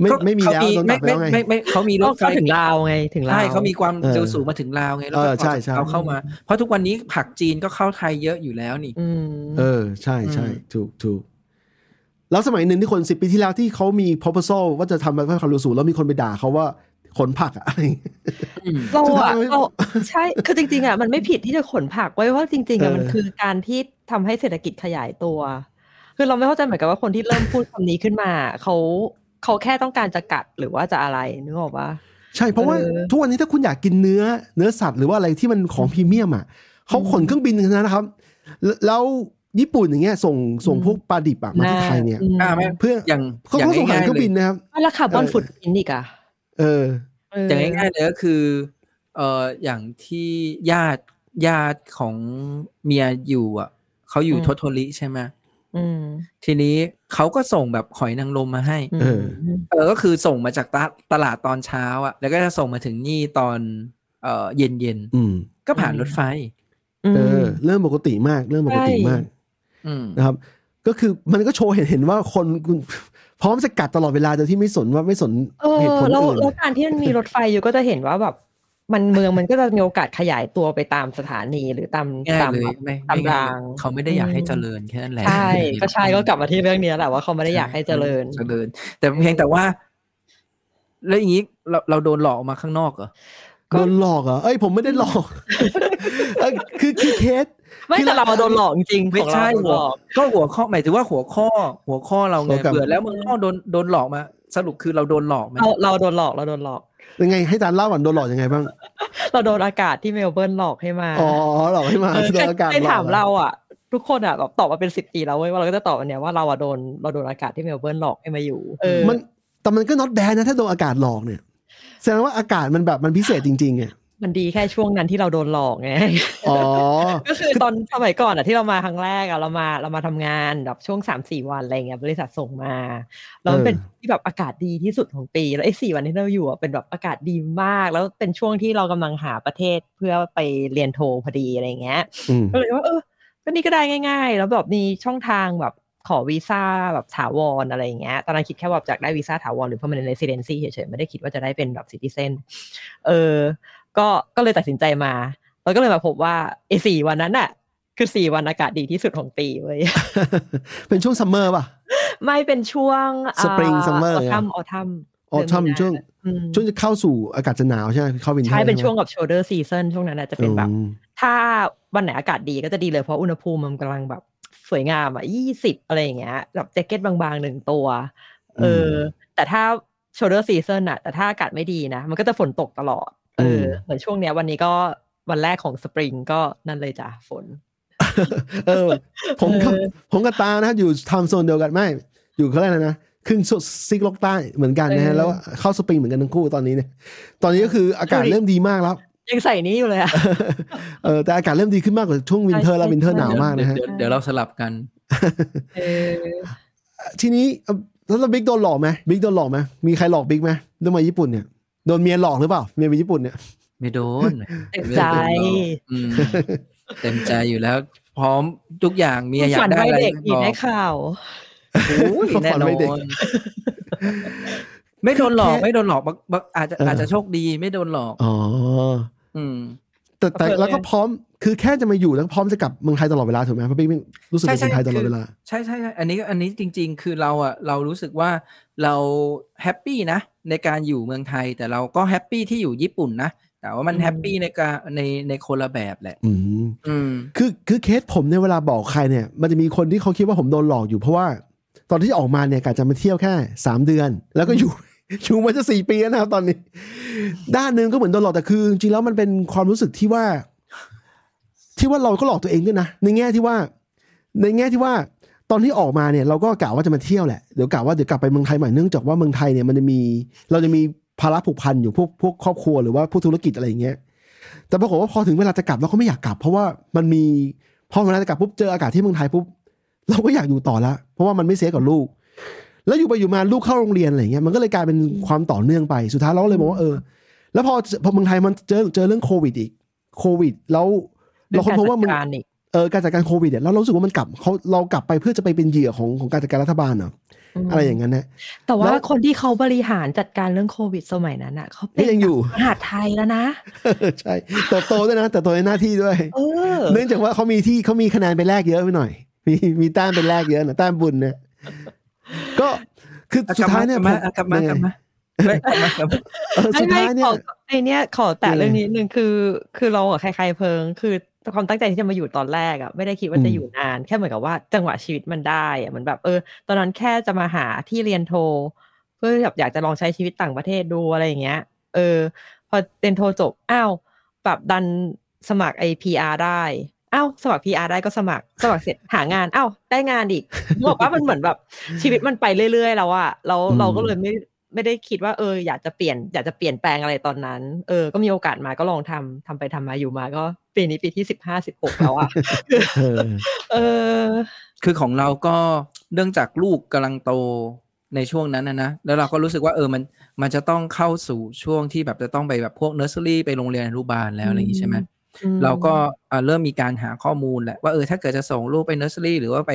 ไม่ก็ไม่มีแล้วเขาโดนไม่ตัดไปแล้วไงไม่ไม่ไม่เขามีรถไฟก็ถึงลาวไงถึงลาวใช่เขามีความเออเร็วสูงมาถึงลาวไงแล้วเอก็อใช่ใช่เอาเข้ามา เพราะทุกวันนี้ผักจีนก็เข้าไทยเยอะอยู่แล้วนี่อืมเออ ใช่ใช่อืมถูกถูกแล้วสมัยหนึ่งที่คนสิบปีที่แล้วที่เขามี proposal ว่าจะทำแบบความเร็วสูงแล้วมีคนไปด่าเขาว่า ขนผักอะอะไรอย่างเงี้ยอืมเราสุดอะท้ายมันเราใช่คือจริงๆอะมันไม่ผิดที่จะขนผักไว้เพราะจริง ๆอะเออมันคือการที่ทำให้เศรษฐกิจขยายตัว คือเราไม่เข้าใจเหมือนกันว่าคนที่เริ่มพูดคำนี้ขึ้นมาเขาเขาแค่ต้องการจะกัดหรือว่าจะอะไรนึกออกปะใช่เพราะว่าเออทุกวันนี้ถ้าคุณอยากกินเนื้อเนื้อสัตว์หรือว่าอะไรที่มันของพรีเมียมอะเขาขนเครื่องบินกันนะครับ แล้วแล้วญี่ปุ่นอย่างเงี้ยส่งส่งพวกปลาดิบอะมาที่ไทยเนี่ยอืมอ่าไม่เพื่ออย่างเขาอย่างก็ส่งผ่านง่ายเคๆรื่องเลบิยนนะครับแล้วคาร์บอนเออฟุตพินอีกอะ เออเอออย่างง่ายๆเลยก็คือ เอ่ออย่างที่ญาติญาติของเมียอยู่อะเขาอยู่โทโทริใช่ไหมอืมทีนี้เขาก็ส่งแบบหอยนางรมมาให้เออเออก็คือส่งมาจากตลาดตลาดตอนเช้า อะ แล้วก็จะส่งมาถึงนี่ตอน เอ่อเย็นเย็นๆอืมก็ผ่านอืมรถไฟเออเรื่องปกติมากเรื่องปกติมากอืมนะครับ ก็คือมันก็โชว์เห็นเห็นว่าคนคุณ พร้อมจะกัดตลอดเวลาโดยที่ไม่สนว่าไม่สนเออเหตุผลแล้วอื่นแล้วการที่มันมีรถไฟอยู่ก็จะเห็นว่าแบบมันเมืองมันก็จะมีโอกาสขยายตัวไปตามสถานีหรือตามง่ายตามเลยแบบไม่ตามไม่ง่ายราง เขาไม่ได้อยากให้อืมเจริญแค่นั้นแหละใช่ก็ใช่ก็กลับมาที่เรื่องเนี้ยแหละว่าเขาไม่ได้อยากให้เจริญเจริญ แต่เพียงแต่ว่า แล้วอย่างนี้เราเราโดนหลอกออกมาข้างนอกเหรอโดนหลอกเหรอเอ้ยผมไม่ได้หลอกเอ้ยคือคือเคส ไม่คือแต่เราโดนหลอกจริงๆไม่ของเราใช่โดนหัหวลอกก็หัวข้อหมายถึงว่าหัวข้อหัวข้อเราไงหัวกับเบื่อแล้วมึงก็โดนโดนหลอกมา สรุปคือเราโดนหลอกไหมเราเราโดนหลอกเราโดนหลอกยังไงให้จานเล่าก่อนโดนหลอกยังไงบ้าง เราโดนอากาศที่เมลเบิร์นหลอกให้มาอ๋อหลอกให้มาเออโดนอากาศให้หลอกถามหอเราอะ ทุกคนอะแบบตอบมาเป็นสิบปีแล้วเว้ยว่าเราก็จะตอบอันเนี้ยว่าเราอะโดนเราโดนอากาศที่เมลเบิร์นหลอกให้มาอยู่เออมันแต่มันก็ not bad นะถ้าโดนอากาศหลอกเนี่ยแสดงว่าอากาศมันแบบมันพิเศษจริงๆไง มันดีแค่ช่วงนั้นที่เราโดนหลอกไงอ๋อก็คือตอนสมัยก่อนอะที่เรามาครั้งแรกอะเรามาเรามาทำงานแบบช่วงสามสี่วันอะไรเงี้ยบริษัทส่งมาแล้วมันเออเป็นที่แบบอากาศดีที่สุดของปี แล้วไอ้สี่วันที่เราอยู่อะเป็นแบบอากาศดีมาก แล้วเป็นช่วงที่เรากำลังหาประเทศเพื่อไปเรียนโทพอดีอะไรเงี้ยอืมก็เลยว่าเออก็นี่ก็ได้ง่าย ๆ แล้วแบบมีช่องทางแบบขอวีซ่าแบบถาวรอะไรอย่างเงี้ย ตอนนั้นคิดแค่ว่าจากได้วีซ่าถาวรหรือ permanent residency เฉยๆ ไม่ได้คิดว่าจะได้เป็นแบบ citizen เออ ก็ก็เลยตัดสินใจมา แล้วก็เลยมาพบว่าไอ้สี่วันนั้นน่ะคือสี่วันอากาศดีที่สุดของปีเว้ยเป็นช่วงซัมเมอร์ป่ะ ไม่เป็นช่วง Spring Summer autumn เลยอะ autumn autumnช่วงอืมช่วงจะเข้าสู่อากาศจะหนาวใช่ไหมเข้า winter ใช่เป็นช่วงไหมกับ shoulder season ช่วงนั้นน่ะจะเป็นแบบอืมถ้าวันไหนอากาศดีก็จะดีเลยเพราะอุณหภูมิมันกำลังแบบสวยงามอะยี่สิบอะไรอย่างเงี้ยแบบแจ็คเก็ตบางๆหนึ่งตัว เออ แต่ถ้า shoulder season อะ แต่ถ้าอากาศไม่ดีนะ มันก็จะฝนตกตลอด เออมเหมือนช่วงเนี้ย วันนี้ก็วันแรกของสปริงก็นั่นเลยจ้ะฝน เออ ผมกับเออผมกับตานะอยู่ time zone เดียวกันไม่ อยู่เขาเรียกอะไรนะครึ่งซีกโลกใต้เหมือนกันนะเอฮะอแล้วเข้าสปริงเหมือนกันทั้งคู่ตอนนี้เนี่ย ตอนนี้ก็คืออากาศดูดิเริ่มดีมากแล้วยังใส่นี้อยู่เลยอะเออแต่อากาศเริ่มดีขึ้นมากกว่าช่วง winter แล้วใช่ winter ใช่หนาวมากนะฮะเดี๋ยวเดี๋ยวเราสลับกันเออทีนี้เอ่อแล้วบิ๊กโดนหลอกไหมบิ๊กโดนหลอกไหมมีใครหลอกบิ๊กไหมเรื่องมาญี่ปุ่นเนี่ย โดนเมียหลอกหรือเปล่าเมียไปญี่ปุ่นเนี่ย ไม่โดนเต็มใจอืมเต็มใจอยู่แล้ว พร้อมทุกอย่างเมียอยาฝักนได้วัยอะไรเด็กบอีกอกได้ข่าวโอ้ยแน่ฝันนอไว้เด็กนไม่โดนหลอกแค่ไม่โดนหลอกบางบางอาจจะเออออาจจะโชคดีไม่โดนหลอกอ๋ออืม แต่แต่เออแล้วก็พร้อมคือแค่จะมาอยู่แล้วก็พร้อมจะกลับเมืองไทยตลอดเวลาถูกไหมเพราะบิ๊กรู้สึกเป็นคนไทยตลอดเวลาใช่ใช่ใช่อันนี้อันนี้จริง ๆ คือเราอะเรารู้สึกว่าเรา happy นะในการอยู่เมืองไทย แต่เราก็ happy ที่อยู่ญี่ปุ่นนะแต่ว่ามันอืม happy ในการในในคนละแบบแหละ อืมอืมคือคือเคสผมเนี่ยเวลาบอกใครเนี่ย มันจะมีคนที่เขาคิดว่าผมโดนหลอกอยู่เพราะว่า ตอนที่ออกมาเนี่ยกะจะมาเที่ยวแค่สามเดือน แล้วก็อยู่ อยู่มาจะสี่ปีแล้วนะครับตอนนี้ ด้านหนึ่งก็เหมือนโดนหลอกแต่คือ จริงๆแล้วมันเป็นความรู้สึกที่ว่า ที่ว่าเราก็หลอกตัวเองด้วยนะในแง่ที่ว่า ในแง่ที่ว่าตอนที่ออกมาเนี่ยเราก็กะว่าจะมาเที่ยวแหละเดี๋ยวกะว่าเดี๋ยวกลับไปเมืองไทยใหม่เนื่องจากว่าเมืองไทยเนี่ยมันจะมี เราจะมีภาระผูกพันอยู่พวกพวกครอบครัวหรือว่าพวกธุรกิจอะไรอย่างเงี้ย แต่ปรากฏว่าพอถึงเวลาจะกลับเราก็ไม่อยากกลับ เพราะว่ามันมีพอเวลาจะกลับปุ๊บเจออากาศที่เมืองไทยปุ๊บเราก็อยากอยู่ต่อละเพราะว่ามันไม่เสียกับลูก แล้วอยู่ไปอยู่มาลูกเข้าโรงเรียนอะไรอย่างเงี้ยมันก็เลยกลายเป็นความต่อเนื่องไปสุดท้ายเราก็เลยบอกว่าเออ แล้วพอพอเมืองไทยมันเจอเจอเรื่องโควิดอีกโควิด แล้วเราคนพบว่ามึงเรื่องการจัดการอีกเออการจัดการโควิดเนี่ยแล้วเรารู้สึกว่ามันกลับเขาเรากลับไปเพื่อจะไปเป็นเหยื่อของของการจัดการรัฐบาลเหรออะไรอย่างนั้นนะแต่ว่าแล้วคนที่เขาบริหารจัดการเรื่องโควิดสมัยนั้นอะเขาเป็นี่นยังอยู่มหาดไทยแล้วนะใช่เติบโตด้วยนะเติบโตในหน้าที่ด้วยเออเนื่องจากว่าเขามีที่เขามีคะแนนไปแลกเยอะไปหน่อย มีมีแต้มไปแลกเยอะนะแต้มบุญเนี่ย คืออะสุดท้ายเนี่ยกลับมาผมกลับมากลับมาไม่กลับมากลับมาเออสุดท้ายเนี่ยไม่ไม่ขอไอเนี้ยขอแต่เออเรื่องนี้หนึ่งคือคือเราอะใครๆเพิง คือความตั้งใจที่จะมาอยู่ตอนแรกอะไม่ได้คิดว่าอืมจะอยู่นานแค่เหมือนกับว่าจังหวะชีวิตมันได้อะเหมือนแบบเออ ตอนนั้นแค่จะมาหาที่เรียนโท เพื่อแบบอยากจะลองใช้ชีวิตต่างประเทศดูอะไรอย่างเงี้ย เออ พอเรียนโทจบอ้าวแบบดันสมัครไอพีอาร์ได้ อ้าวสมัคร PR ได้ก็สมัครสมัครเสร็จหางานอ้าวได้งานอีกบอกว่ามันเหมือนแบบชีวิตมันไปเรื่อยๆแล้วอะเราอืมเราก็เลยไม่ไม่ได้คิดว่าเอออยากจะเปลี่ยนอยากจะเปลี่ยนแปลงอะไรตอนนั้น เออ ก็มีโอกาสมาก็ลองทำทำไปทำมาอยู่มาก็ปีนี้ปีที่สิบห้าสิบหกแล้วอะเออเออคือของเราก็เนื่องจากลูกกำลังโตในช่วงนั้นนะนะแล้วเราก็รู้สึกว่าเออมันมันจะต้องเข้าสู่ช่วงที่แบบจะต้องไปแบบพวกเนอร์เซอรี่ไปโรงเรียนอนุบาลแล้วอะไรอย่างงี้ใช่ไหมอืม เราก็เอ่อเริ่มมีการหาข้อมูลแหละว่าเออถ้าเกิดจะส่งลูกไปเนอร์เซอรี่หรือว่าไป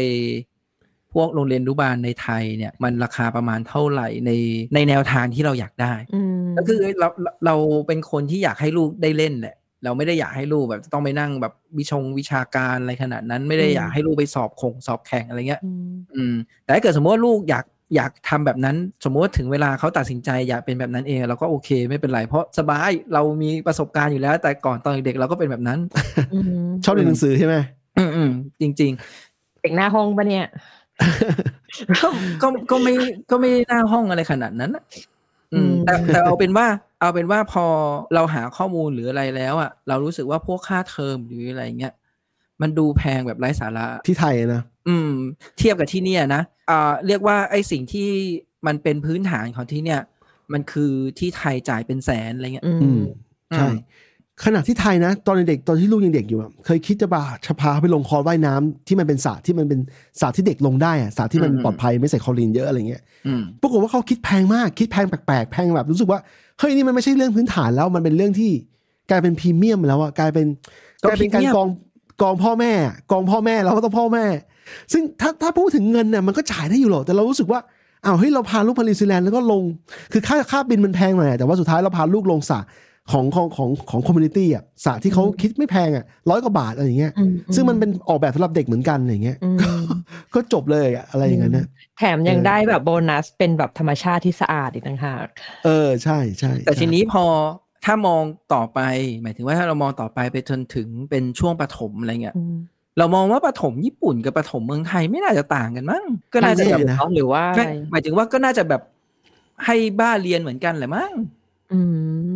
พวกโรงเรียนอนุบาลในไทยเนี่ยมันราคาประมาณเท่าไหร่ในในแนวทางที่เราอยากได้อืมก็คือเราเราเราเป็นคนที่อยากให้ลูกได้เล่นแหละเราไม่ได้อยากให้ลูกแบบต้องไปนั่งแบบวิชงวิชาการอะไรขนาดนั้น ไม่ได้อยากให้ลูกไปสอบคงสอบแข่งอะไรเงี้ย อืมอืมแต่ถ้าเกิดสมมติว่าลูกอยาก อยากทำแบบนั้นสมมติว่าถึงเวลาเขาตัดสินใจอยากเป็นแบบนั้นเองเราก็โอเคไม่เป็นไรเพราะสบายเรามีประสบการณ์อยู่แล้ว แต่ก่อนตอนเด็กๆเราก็เป็นแบบนั้นอืมชอบเรียนหนังสือใช่ไหมอืมอืมจริงเด็กหน้าห้องปะเนี่ยๆก็ก็ก็ไม่ก็ไม่ได้หน้าห้องอะไรขนาดนั้นน่ะอืมอืมแต่แต่เอาเป็นว่า เอาเป็นว่าพอเราหาข้อมูลหรืออะไรแล้วอะเรารู้สึกว่าพวกค่าเทอมหรืออะไรเงี้ยมันดูแพงแบบไร้สาระที่ไทยนะ อืม เทียบกับที่เนี่ยนะอ่าเรียกว่าไอ้สิ่งที่มันเป็นพื้นฐานของที่เนี่ย มันคือที่ไทยจ่ายเป็นแสนอะไรเงี้ย อือืมมใช่อืมขณะที่ไทยนะ ตอนเด็กตอนที่ลูกยังเด็กอยู่อะเคยคิดจะบาชพาเขาไปลงคอร์สว่ายน้ำที่มันเป็นสระที่มันเป็นสระที่เด็กลงได้อะสระที่มันปลอดภัยไม่ใส่คลอรีนเยอะอะไรเงี้ยอืมปรากฏว่าเขาคิดแพงมากคิดแพงแปลกๆแพงแบบรู้สึกว่าเฮ้ยนี่มันไม่ใช่เรื่องพื้นฐานแล้วมันเป็นเรื่องที่กลายเป็นพรีเมียมแล้วอะกลายเป็นก็กลายเป็นการพรีเมียมกองกองพ่อแม่อะกองพ่อแม่เราก็ต้องพ่อแม่ ซึ่งถ้าถ้าพูดถึงเงินเนี่ยมันก็จ่ายได้อยู่หรอกแต่เรารู้สึกว่าอ้าวเฮ้ยเราพาลูกไปนิวซีแลนด์แล้วก็ลง คือค่าค่าบินมันแพงหน่อยอะแต่ว่าสุดท้ายเราพาลูกลงสระของของของของคอมมูนิตี้อะสระที่เขาคิดไม่แพงอะร้อยกว่าบาทอะไรอย่างเงี้ยอืมซึ่งมันเป็นออกแบบสำหรับเด็กเหมือนกันอย่างเงี้ยอืมก็จบเลยอะอะไรอย่างเงี้ยนะแถมยังเออได้แบบโบนัสเป็นแบบธรรมชาติที่สะอาดอีกต่างหากเออใช่ใช่แต่ทีใช่นี้พอถ้ามองต่อไป หมายถึงว่าถ้าเรามองต่อไปไปจนถึงเป็นช่วงปฐมอะไรเงี้ยอืม เรามองว่าปฐมญี่ปุ่นกับปฐมเมืองไทยไม่น่าจะต่างกันมั้งก็น่าจะไม่แบบแน่นะหรือว่าไม่หมายถึงว่าก็น่าจะแบบให้บ้าเรียนเหมือนกันแหละมั้งอื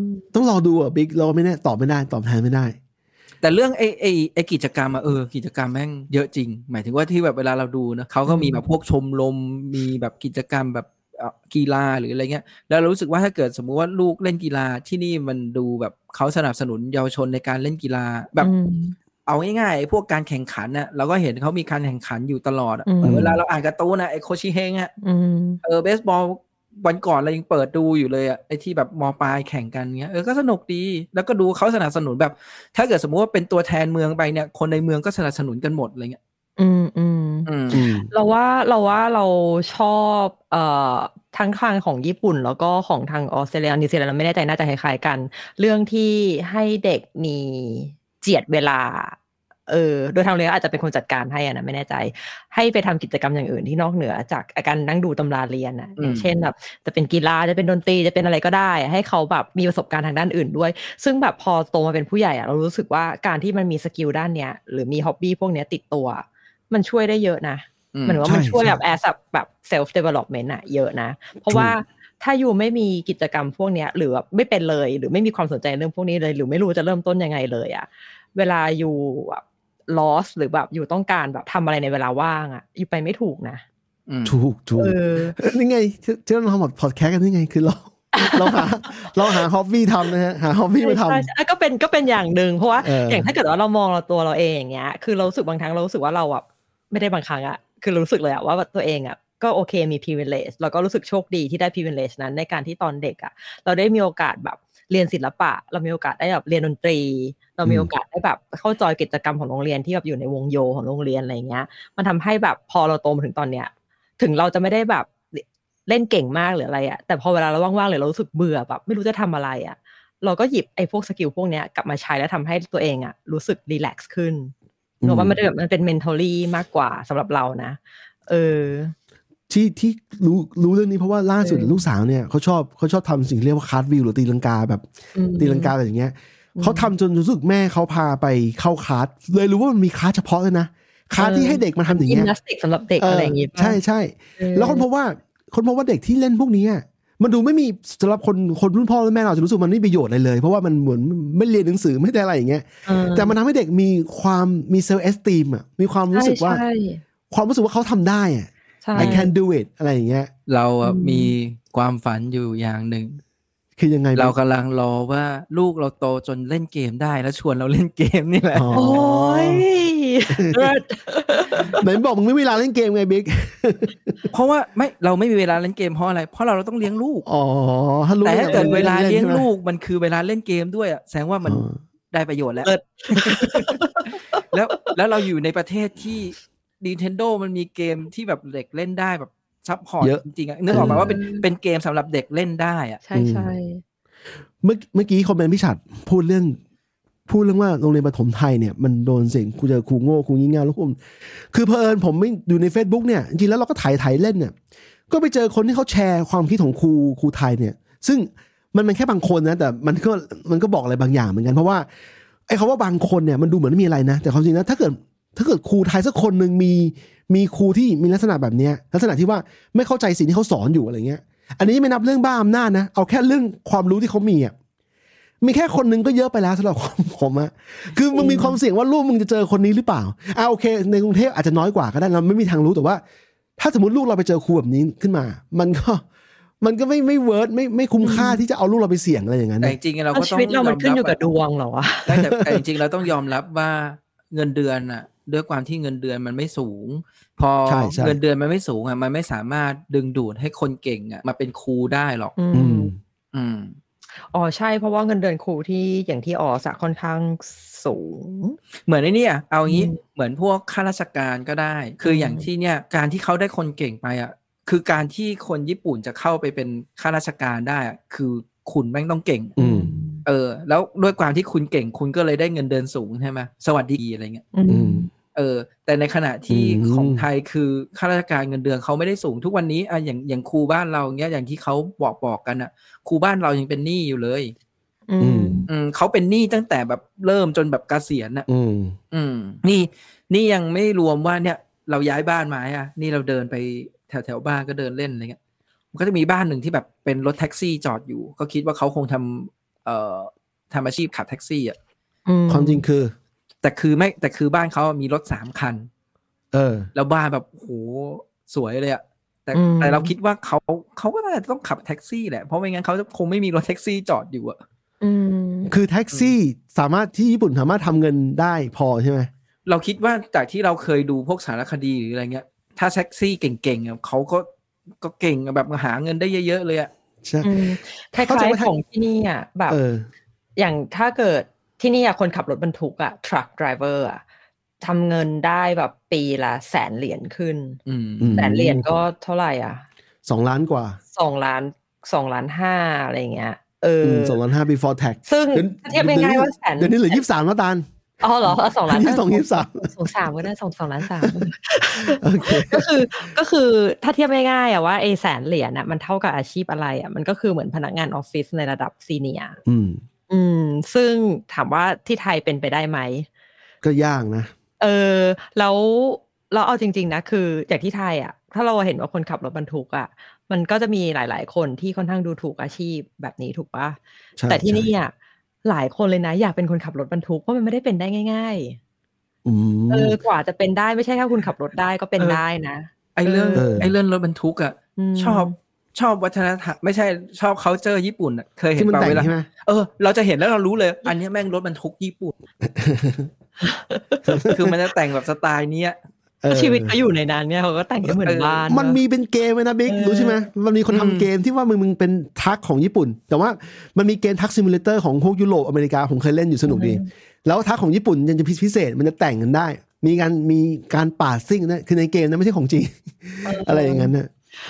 มต้องรอดูอะบิ๊กเราไม่แน่ตอบไม่ได้ตอบแทนไม่ได้ แต่เรื่องไอ้ไอ้ไอ้กิจกรรมอะเออกิจกรรมแม่งเยอะจริง หมายถึงว่าที่แบบเวลาเราดูนะเขาก็มีแบบพวกชมรมมีแบบกิจกรรมแบบเอ่อกีฬาหรืออะไรเงี้ย แล้วเรารู้สึกว่าถ้าเกิดสมมุติว่าลูกเล่นกีฬาที่นี่มันดูแบบเขาสนับสนุนเยาวชนในการเล่นกีฬาแบบอืม เอาง่ายๆไอ้พวกการแข่งขันน่ะเราก็เห็นเขามีการแข่งขันอยู่ตลอดอะอืมเหมือนเวลาเราอ่านการ์ตูนนะไอ้โคชิเอ็งอะอืมเออเบสบอลวันก่อนเรายังเปิดดูอยู่เลยอะไอ้ที่แบบมปลายแข่งกันเงี้ยเออก็สนุกดีแล้วก็ดูเขาสนับสนุนแบบ ถ้าเกิดสมมุติว่าเป็นตัวแทนเมืองไปเนี่ย คนในเมืองก็สนับสนุนกันหมดอะไรเงี้ยอืมอืมอืมอืมเราว่าเราว่าเราชอบเอ่อทั้งทางของญี่ปุ่น แล้วก็ของทางออสเตรเลียนิวซีแลนด์เราไม่แน่ใจน่าจะคล้ายๆกัน เรื่องที่ให้เด็กมี เจียดเวลา เออ โดยทางโรงเรียนอาจจะเป็นคนจัดการให้อะนะไม่แน่ใจ ให้ไปทำกิจกรรมอย่างอื่นที่นอกเหนือจากการนั่งดูตำราเรียนอะอย่างเช่นแบบจะเป็นกีฬาจะเป็นดนตรีจะเป็นอะไรก็ได้ ให้เขาแบบมีประสบการณ์ทางด้านอื่นด้วย ซึ่งแบบพอโตมาเป็นผู้ใหญ่อะเรารู้สึกว่าการที่มันมี skill ด้านเนี้ยหรือมี hobby พวกเนี้ยติดตัว มันช่วยได้เยอะนะอืมเหมือนว่ามันใช่ช่วยใช่แบบ as แบบ self development อะเยอะนะ เพราะว่า ถ้าอยู่ไม่มีกิจกรรมพวกเนี้ยหรือแบบไม่เป็นเลย หรือไม่มีความสนใจเรื่องพวกนี้เลย หรือไม่รู้จะเริ่มต้นยังไงเลยอะเวลาอยู่แบบ loss หรือแบบอยู่ต้องการแบบทำอะไรในเวลาว่างอะอยู่ไปไม่ถูกนะอืมถูกถูกเออเอ้ยนี่ไงที่ที่เราทำพอดแคสต์กันนี่ไงคือเราเราหาเราหาฮอบบี้ทำนะฮะหาฮอบบี้มาทใช่ใช่ก็เป็นก็เป็นอย่างหนึ่งเพราะว่าเออออย่างถ้าเกิดว่าเรามองเราตัวเราเองอย่างเงี้ย คือเรารู้สึกบางครั้งเรารู้สึกว่าเราอะไม่ได้บางครั้งอะคือรู้สึกเลยอะว่าตัวเองอะ ก็โอเคมี privilege แล้วก็รู้สึกโชคดีที่ได้ privilege นั้นในการที่ตอนเด็กอะ เราได้มีโอกาสแบบเรียนศิลปะ เรามีโอกาสได้แบบเรียนดนตรี เรามีโอกาสได้แบบเข้าจอยกิจกรรมของโรงเรียนที่แบบอยู่ในวงโยของโรงเรียนอะไรเงี้ย มันทำให้แบบพอเราโตมาถึงตอนเนี้ย ถึงเราจะไม่ได้แบบเล่นเก่งมากหรืออะไรอะแต่พอเวลาเราว่างๆหรือเรารู้สึกเบื่อแบบไม่รู้จะทำอะไรอะเราก็หยิบไอ้พวกสกิลพวกเนี้ยกลับมาใช้แล้วทำให้ตัวเองอะรู้สึกรีแลกซ์ขึ้นหนูว่ามันเป็นแบบมันเป็น mentally มากกว่าสำหรับเรานะ เออ ที่ที่รู้รู้เรื่องนี้เพราะว่าล่าสุดเออลูกสาวเนี่ยเขาชอบเขาชอบทำสิ่งที่เรียกว่าคาร์ดวิวหรือตีลังกาแบบอืมตีลังกาอะไรอย่างเงี้ยเขาทำจนรู้สึกแม่เขาพาไปเข้าคลาสเลยรู้ว่ามันมีคลาสเฉพาะเลยนะคลาสที่ให้เด็กมาทำอย่างยิเงี้มยนาสติกสำหรับเด็กอะไรอย่างงี้เใช่ใช่เออแล้วคนพบว่าคนพบว่าเด็กที่เล่นพวกนี้อะมันดูไม่มีสำหรับคนคนรุ่นพ่อรุ่นแม่เราจะรู้สึกมันไม่มีประโยชน์อะไรเลย เพราะว่ามันเหมือนไม่เรียนหนังสือไม่ได้อะไรอย่างเงี้ยเออแต่มันทำให้เด็กมีความมีเซลล์เอสตีมอะมีความรู้สึกว่าใช่ความรู้สึกว่าเขาทำได้อะใช่ I can do it อะไรอย่างเงี้ย เราอะอืมมีความฝันอยู่อย่างหนึ่ง คือยังไง เรากำลังรอว่าลูกเราโตจนเล่นเกมได้แล้วชวนเราเล่นเกมนี่แหละอ๋อโอ้ยเลิศไหนบอกมึงไม่มีเวลาเล่นเกมไงบิ๊ก เพราะว่าไม่เราไม่มีเวลาเล่นเกมเพราะอะไร เพราะเราเราต้องเลี้ยงลูก อ๋อถ้ารู้แต่ถ้าเกิดเวลาเลี้ยงใช่ไหมลูกมันคือเวลาเล่นเกมด้วยอะแสดงว่ามันอ๋อได้ประโยชน์แล้วเลิศแล้วแล้วเราอยู่ในประเทศที่ Nintendo มันมีเกมที่แบบเด็กเล่นได้แบบ support เยอะจริงๆอะนึกออกมาเออว่าเป็นเป็นเกมสำหรับเด็กเล่นได้อะใช่ใช่เมื่อเมื่อกี้ comment พี่ฉัดพูดเรื่องพูดเรื่องว่าโรงเรียนประถมไทยเนี่ยมันโดนเสิ่งครูเจอครูโง่ครูงี่เง่าแล้วผมคือเพอเอิญผมไม่อยู่ใน Facebook เนี่ยจริงๆแล้วเราก็ถ่ายถ่ายเล่นเนี่ย ก็ไปเจอคนที่เขาแชร์ความคิดของครูครูไทยเนี่ย ซึ่งมันเป็นแค่บางคนนะแต่มันก็มันก็บอกอะไรบางอย่างเหมือนกันเพราะว่าไอ้คำว่าบางคนเนี่ยมันดูเหมือนไม่มีอะไรนะ แต่ความจริงนะถ้าเกิด ถ้าเกิดครูไทยสักคนหนึ่งมีมีครูที่มีลักษณะแบบเนี้ยลักษณะที่ว่าไม่เข้าใจสิ่งที่เขาสอนอยู่อะไรเงี้ย อันนี้ไม่นับเรื่องบ้าอำนาจนะเอาแค่เรื่องความรู้ที่เขามีอะมีแค่คนหนึงก็เยอะไปแล้วสำหรับผมอะคือมึงมีความเสี่ยงว่าลูกมึงจะเจอคนนี้หรือเปล่าอ่าโอเค ในกรุงเทพอาจจะน้อยกว่าก็ได้เราไม่มีทางรู้แต่ว่า ถ้าสมมติลูกเราไปเจอครูแบบนี้ขึ้นมา มันก็มันก็ไม่ไม่เวิร์ดไม่ไม่คุ้มค่าที่จะเอาลูกเราไปเสี่ยงอะไรอย่างนั้นแต่นะจริงๆเราเอาก็ชีต้องวิตเรามันขึ้นอยู่กับดววงเหรอวะแต่แต่จริงๆเราต้องยอมรับว่าเงินเดือนอะ ด้วยความที่เงินเดือนมันไม่สูง พอใช่ใช่เงินเดือนมันไม่สูงอะมันไม่สามารถดึงดูดให้คนเก่งอะมาเป็นครูได้หรอก อือืมมอืมอ๋อใช่เพราะว่าเงินเดือนครูที่อย่างที่ออสอะค่อนข้างสูง เหมือนไอ้เนี่ยเอางี้อืมเหมือนพวกข้าราชการก็ได้ คืออย่างที่เนี่ยการที่เขาได้คนเก่งไปอะคือการที่คนญี่ปุ่นจะเข้าไปเป็นข้าราชการได้อะคือคุณแม่งต้องเก่ง อืมเออ แล้วด้วยความที่คุณเก่งคุณก็เลยได้เงินเดือนสูงใช่ไหมสวัสดีอะไรเงี้ย อืมอืม เออแต่ในขณะที่อืมของไทยคือข้าราชการเงินเดือนเขาไม่ได้สูงทุกวันนี้อะอย่างอย่างครูบ้านเราเงี้ยอย่างที่เขาบอกบอกกันอะ ครูบ้านเรายังเป็นหนี้อยู่เลย อือืมมอืมเขาเป็นหนี้ตั้งแต่แบบเริ่มจนแบบเกษียณอะ อืม อืม นี่นี่ยังไม่รวมว่าเนี่ย เราย้ายบ้านมาอะ นี่เราเดินไปแถวแถวบ้านก็เดินเล่นอะไรเงี้ยมันก็จะมีบ้านหนึ่งที่แบบเป็นรถแท็กซี่จอดอยู่ ก็คิดว่าเขาคงทำเอ่อทำอาชีพขับแท็กซี่อะความจริงคือ แต่คือไม่แต่คือบ้านเขามีรถสามคัน เออ แล้วบ้านแบบโหสวยเลยอะแต่อืมแต่เราคิดว่าเขาเขาก็น่าจะต้องขับแท็กซี่แหละเพราะไม่งั้นเขาคงไม่มีรถแท็กซี่จอดอยู่อะอืมคือแท็กซี่สามารถที่ญี่ปุ่นสามารถทำเงินได้พอใช่ไหมเราคิดว่าจากที่เราเคยดูพวกสารคดีหรืออะไรเงี้ย ถ้าแท็กซี่เก่งๆอะเขาก็ก็เก่งอะแบบหาเงินได้เยอะๆเลยอะใช่อืมคล้าเข้าใจยว่าๆถ้าของที่นี่อะแบบเอออย่างถ้าเกิด ที่นี่อะคนขับรถบรรทุกอะ truck driver อะทำเงินได้แบบปีละแสนเหรียญขึ้นอืมอืมแสนเหรียญก็เท่าไหร่อะสองล้านกว่าสองล้านสองล้านห้าอะไรเงี้ยเออสองล้านห้า before tax ซึ่งเดี๋ยวถ้าเทียบง่ายๆว่าแสนเดี๋ยวนี้เหลือยี่สิบสามแล้วตาลอ๋อเหรอสองล้านยี่สิบสองยี่สิบสามสองสามก็ได้สองสองล้านสามโอเคก็คือก็คือถ้าเทียบง่ายๆอะว่าไอแสนเหรียญอะมันเท่ากับอาชีพอะไรอะมันก็คือเหมือนพนักงานออฟฟิศในระดับซีเนียร์ อืมอืม ซึ่งถามว่าที่ไทยเป็นไปได้ไหม ก็ยากนะ เออ แล้วเราเอาจริง ๆ นะ คืออย่างที่ไทยอะ ถ้าเราเห็นว่าคนขับรถบรรทุกอะ มันก็จะมีหลาย ๆ คนที่ค่อนข้างดูถูกอาชีพแบบนี้ถูกปะใช่แต่ที่นี่ใช่อะหลายคนเลยนะ อยากเป็นคนขับรถบรรทุกเพราะมันไม่ได้เป็นได้ง่ายอืมๆเออกว่าจะเป็นได้ไม่ใช่แค่คุณขับรถได้ก็เป็นเออได้นะไอเรื่องเออไอเรื่องรถบรรทุกอะมชอบ ชอบวัฒนธรรมไม่ใช่ชอบเขาเจอญี่ปุ่นอะเคยเห็ที่นมันเปล่าแต่งใช่ไหมเออเราจะเห็นแล้วเรารู้เลย อันเนี้ยแม่งรถบรรทุกญี่ปุ่น คือมันจะแต่งแบบสไตล์เนี้ยเออชีวิตเขาอยู่ในนั้นเนี่ยเขาก็แต่งให้เหมือนบ้าน มันมีเป็นเกมเลยนะบิ๊กเออรู้ใช่ไหมมันมีคนอืมทำเกมที่ว่ามึงมึงเป็น truck ของญี่ปุ่น แต่ว่ามันมีเกม truck simulator ของพวกยุโรปอเมริกาผมเคยเล่นอยู่สนุกดี แล้ว truck ของญี่ปุ่นยังจะพิเศษมันจะแต่งกันได้ มีการมีการปาดซิ่งนะคือในเกมนะไม่ใช่ของจริงอะไรอย่างนั้นนะ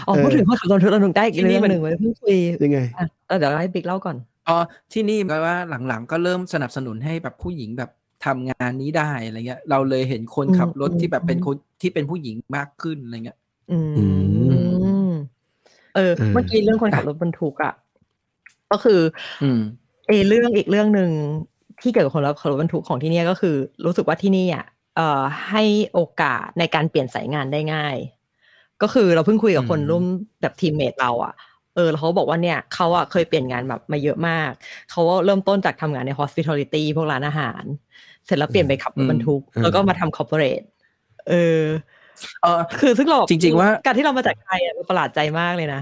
อ๋อเออพูดถึงคนขับรถบรรทุกได้อีกที่นี่เรื่องมันหนึ่งไว้ยเพิ่งคุยยังไงอะเออเดี๋ยวให้บิ๊กเล่าก่อนอ๋อที่นี่ก็ว่าหลังๆ ก็เริ่มสนับสนุนให้แบบผู้หญิงแบบทำงานนี้ได้อะไรเงี้ย เราเลยเห็นคนขับรถอืมที่แบบเป็นอืมคนที่เป็นผู้หญิงมากขึ้นอะไรเงี้ย อืมอืมเออเออ เมื่อกี้เรื่องคนขับรถบรรทุกอะก็คือ อืมเออเรื่องอีกเรื่องหนึ่งที่เกี่ยวกับคนขับรถบรรทุกของที่เนี่ยก็คือ รู้สึกว่าที่นี่อะเอ่อให้โอกาสในการเปลี่ยนสายงานได้ง่าย ก็คือเราเพิ่งคุยกับคนอืมร่วมแบบทีมเมทเราอะเออแล้วเขาบอกว่าเนี่ยเขาอะเคยเปลี่ยนงานแบบมาเยอะมาก เขาเริ่มต้นจากทำงานใน hospitality พวกร้านอาหาร เสร็จแล้วเปลี่ยนไปขับรถบรรทุกอืมแล้วก็มาทำ corporate เออเออคือซึ่งเราจริง ๆ ว่าการที่เรามาจากไทยอะมันประหลาดใจมากเลยนะ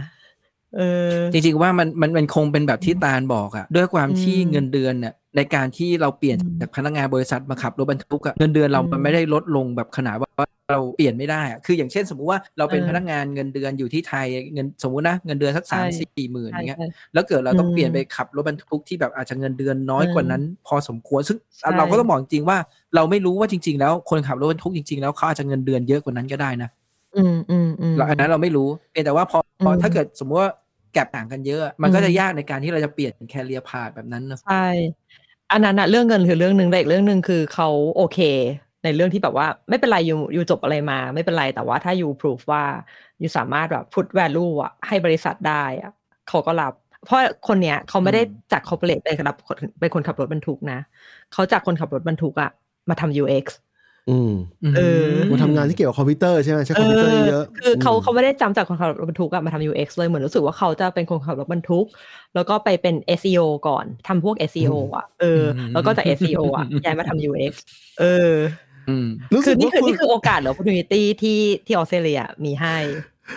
เออ จริง ๆ ว่ามันมันมันคงเป็นแบบที่ตาลบอกอะด้วยความที่อืมเงินเดือนเนี่ยในการที่เราเปลี่ยนอืมจากพนักงานบริษัทมาขับรถบรรทุกอะเงินเดือนเราอืมมันไม่ได้ลดลงแบบขนาดว่า เราเปลี่ยนไม่ได้อะคืออย่างเช่นสมมุติว่าเราเป็นเออพนักงานเงินเดือนอยู่ที่ไทยเงินสมมุตินะเงินเดือนสักใช่สามสี่หมื่นอย่างเงี้ยใช่แล้วเกิดเราต้องอืมเปลี่ยนไปขับรถบรรทุกที่แบบอาจจะเงินเดือนน้อยกว่านั้น พอสมควรซึ่งใช่เราก็ต้องบอกจริงๆว่า เราไม่รู้ว่าจริง ๆ แล้วคนขับรถบรรทุกจริงๆแล้วเขาอาจจะเงินเดือนเยอะกว่านั้นก็ได้นะอืมอืมอืมเราอันนั้นเราไม่รู้เพียงแต่ว่าพอพออืมถ้าเกิดสมมติว่าแกลบต่างกันเยอะ มันก็อืมจะยากในการที่เราจะเปลี่ยนแคเรียพาธแบบนั้นเนอะใช่อันนั้นอะเรื่องเงินคือเรื่องหนึ่งแต่อีกเรื่องหนึ่งคือเขาโอเค ในเรื่องที่แบบว่าไม่เป็นไรอยู่อยู่จบอะไรมา ไม่เป็นไรแต่ว่าถ้าอยู่ proof ว่าอยู่สามารถแบบ put value อะให้บริษัทได้อะเขาก็รับ เพราะคนเนี้ยเขาไม่ได้จาก corporate ไปรับเป็นคนขับรถบรรทุกนะเขาจากคนขับรถบรรทุกอะมาทำ UX อืมเออมาทำงานที่เกี่ยวกับคอมพิวเตอร์ใช่ไหมใช้คอมพิวเตอร์เยอะคือเขาเขาไม่ได้จำจากคนขับรถบรรทุกอะมาทำ UX เลยเหมือนรู้สึกว่าเขาจะเป็นคนขับรถบรรทุก แล้วก็ไปเป็น SEO ก่อนทำพวก SEO อะเออ แล้วก็จาก SEO อะย้ายมาทำ UX เอออืมรู้ คืสึอกนี่ว่าคือคุนี่ณคือโอกาสหรือ opportunity ที่ที่ออสเตรเลียมีให้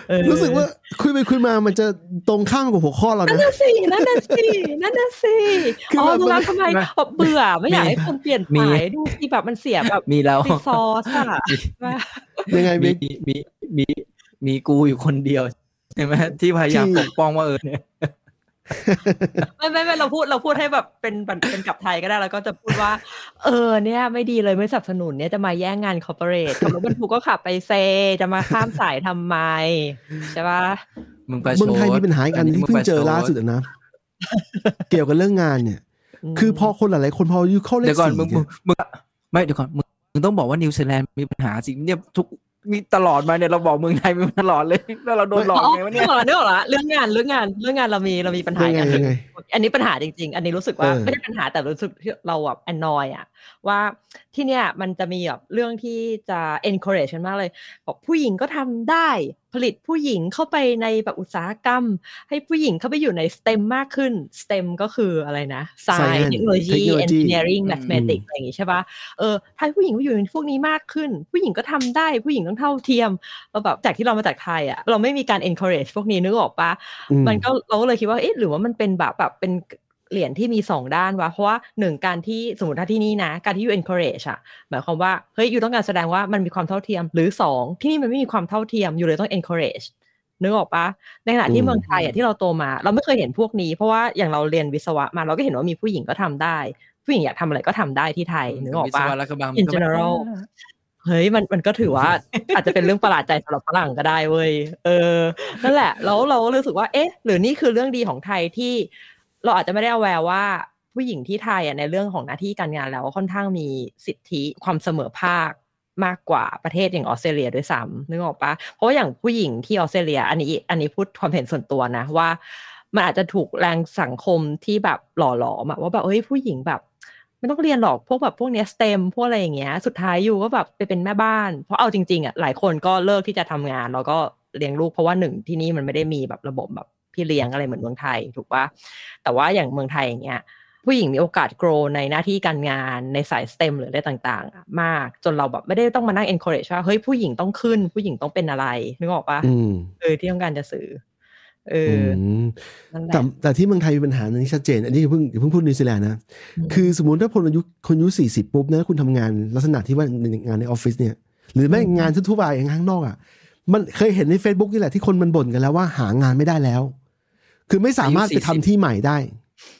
เออรู้สึกว่าคุยไปคุยมามันจะตรงข้ามกับหัวข้อเรานั่นนะน่ะสินั่นน่ะสินั่นน่ะสิคืออ๋อแบบรู้แล้วมันทำไมแบบเบื่อไม่อยากให้คนเปลี่ยนมีสายดูสิแบบมันเสียแบบมีแล้วรีซอสอะว่ายังไงมีบิ๊กมีมีมีกูอยู่คนเดียวใช่ไหมที่พยายามที่ปกป้องว่าเออเนี่ย ไม่ไม่ไม่เราพูดเราพูดให้แบบเป็นเป็นเป็นกับไทยก็ได้แล้วก็จะพูดว่า เออเนี่ย ไม่ดีเลยไม่สนับสนุนเนี่ยจะมาแย่งงาน corporate ขับรถบรรทุกก็ขับไปสิ จะมาข้ามสายทำไมใช่ปะมึงประชดเมืองไทยมีปัญหาอีกอันที่เพิ่งเจอล่าสุดดอะนะ เกี่ยวกับเรื่องงานเนี่ย คือพอคนหลายๆคนพออายุเข้าเลขเดี๋ยวก่อนสี่มึงมึเนี่งยมึงไม่เดี๋ยวก่อนมึงมึงต้องบอกว่านิวซีแลนด์มีปัญหาสิเนี่ยทุก มีตลอดมาเนี่ยเราบอกเมืองไทยมีตลอดเลยแล้วเราโดนหลอกไงวะนึเนี่กยออกแล้วนึกออกแล้วเรื่องงานเรื่องงานเรื่องงานเรามีเรามีปัญหายังไงอันหนึ่ยังไงอันนี้ปัญหาจริง ๆ อันนี้รู้สึกว่าเออไม่ใช่ปัญหาแต่รู้สึกที่เราแบบแอนนอยอะ ว่าที่เนี่ยมันจะมีแบบเรื่องที่จะ encourage กันมากเลยบอกผู้หญิงก็ทำได้ผลิตผู้หญิงเข้าไปในแบบอุตสาหกรรม ให้ผู้หญิงเข้าไปอยู่ใน STEM มากขึ้น STEM ก็คืออะไรนะ Science Science Technology Technology Engineering อืม Mathematics อะไรอย่างงี้ใช่ปะเออถ้าผู้หญิงไปอยู่ในพวกนี้มากขึ้น ผู้หญิงก็ทำได้ผู้หญิงต้องเท่าเทียมเราแบบจากที่เรามาจากไทยอะเราไม่มีการ encourage พวกนี้นึกออกปะอืมันก็เราก็เลยคิดว่าเอ๊ะหรือว่ามันเป็นแบบแบบเป็น เหรียญที่มีสองด้านวะ เพราะว่าหนึ่งการที่สมมติถ้าที่นี่นะ การที่ you encourage อะหมายความว่า เฮ้ย you ต้องการแสดงว่ามันมีความเท่าเทียม หรือสองที่นี่มันไม่มีความเท่าเทียม อยู่เลยต้อง encourage นึกออกปะในขณะที่เมืองไทยอะที่เราโตมา เราไม่เคยเห็นพวกนี้ เพราะว่าอย่างเราเรียนวิศวะมาเราก็เห็นว่ามีผู้หญิงก็ทำได้ ผู้หญิงอยากทำอะไรก็ทำได้ที่ไทยนึกออกปะวิศวะและกระบัง in general เฮ้ยมันมันก็ถือว่าอาจจะเป็นเรื่องประหลาดใจสำหรับฝรั่งก็ได้เว้ยเออนั่นแหละ แล้วเราก็รู้สึกว่า เอ๊ะ หรือนี่คือเรื่องดีของไทยที่ เราอาจจะไม่ได้เอาแววว่าผู้หญิงที่ไทยอะในเรื่องของหน้าที่การงานแล้วค่อนข้างมีสิทธิความเสมอภาคมากกว่าประเทศอย่างออสเตรเลียด้วยซ้ำนึกออกปะเพราะาอย่างผู้หญิงที่ออสเตรเลีย อันนี้อันนี้พูดความเห็นส่วนตัวนะว่า มันอาจจะถูกแรงสังคมที่แบบหล่อหลอมว่าแบบเฮ้ยผู้หญิงแบบไม่ต้องเรียนหรอกพวกแบบพวกเนี้ยสเต็มพวกอะไรอย่างเงี้ย สุดท้ายอยู่ก็แบบไปเป็นแม่บ้าน เพราะเอาจริงๆอะหลายคนก็เลิกที่จะทำงานแล้วก็เลี้ยงลูกเพราะว่าหนึ่งที่นี่มันไม่ได้มีแบบระบบแบบ พี่เลี้ยงอะไรเหมือนเมืองไทยถูกปะแต่ว่าอย่างเมืองไทยอย่างเงี้ยผู้หญิงมีโอกาส grow ในหน้าที่การงานในสาย STEM หรืออะไรต่างๆอะมากจนเราแบบไม่ได้ต้องมานั่ง encourage ว่าเฮ้ยผู้หญิงต้องขึ้น ผู้หญิงต้องเป็นอะไรนึกออกปะอืมเออที่ต้องการจะสื่อเออือมนั่นแหแต่ละแต่ที่เมืองไทยมีปัญหาหนึ่งที่ชัดเจน อันนี้อย่าเพิ่งอย่าเพิ่งพูดนิวซีแลนด์นะอืมคือสมมติถ้าคนอายุคนอายุสี่สิบปุ๊บนะคุณทำงานลักษณะที่ว่างานในออฟฟิศเนี่ย หรือแม้อืมงานทั่วๆไปอย่างข้างนอกอะมันเคยเห็นใน Facebook นี่แหละที่คนมันบ่นกันแล้วว่าหางานไม่ได้แล้ว คือไม่สามารถอายุไปทำ40ที่ใหม่ได้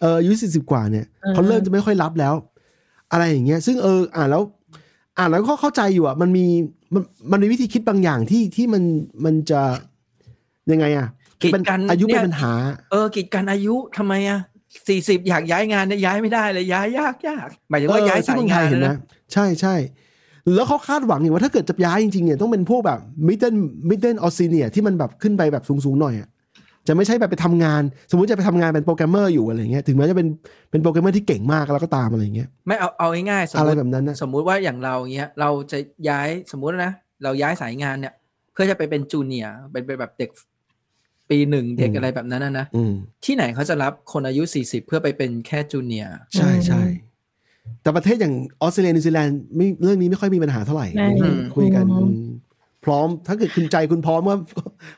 เอออายุสี่สิบกว่าเนี่ยเขาเริ่มจะไม่ค่อยรับแล้ว อะไรอย่างเงี้ย ซึ่งเอออ่านแล้ว อ่านแล้วก็เข้าใจอยู่อะ มันมีมันมันมีวิธีคิดบางอย่างที่ที่มันมันจะยังไงอะกีดเป็นกันอายุเนี่เป็นยปัญหา เออกีดกันอายุทำไมอะสี่สิบอยากย้ายงานเนี่ยย้ายไม่ได้เลยย้ายยากยากหมายถึงว่าย้ายที่สายงานเมืองไทยเห็นนะนะใช่ใช่แล้วเขาคาดหวังอย่างว่าถ้าเกิดจะย้ายจริงๆเนี่ยต้องเป็นพวกแบบ middle middle or senior ที่มันแบบขึ้นไปแบบสูงๆหน่อยอะ จะไม่ใช่แบบไปทำงาน สมมุติจะไปทำงานเป็นโปรแกรมเมอร์อยู่อะไรเงี้ยถึงแม้จะเป็นเป็นโปรแกรมเมอร์ที่เก่งมากแล้วก็ตามอะไรเงี้ยไม่เอาเอาง่ายๆสมมติอะไรแบบนั้นนะสมมุติว่าอย่างเราเงี้ยเราจะย้ายสมมุตินะ เราย้ายสายงานเนี่ย เพื่อจะไปเป็น junior เป็นเป็นแบบเด็กปีหนึ่งเด็กอะไรแบบนั้นนะนะอืมที่ไหนเขาจะรับคนอายุสี่สิบเพื่อไปเป็นแค่ junior ใช่ใช่แต่ประเทศอย่างออสเตรเลียนิวซีแลนด์ไม่เรื่องนี้ไม่ค่อยมีปัญหาเท่าไหร่ไม่อืมคุยกันอืมอืม พร้อม ถ้าเกิดคุณใจคุณพร้อมว่า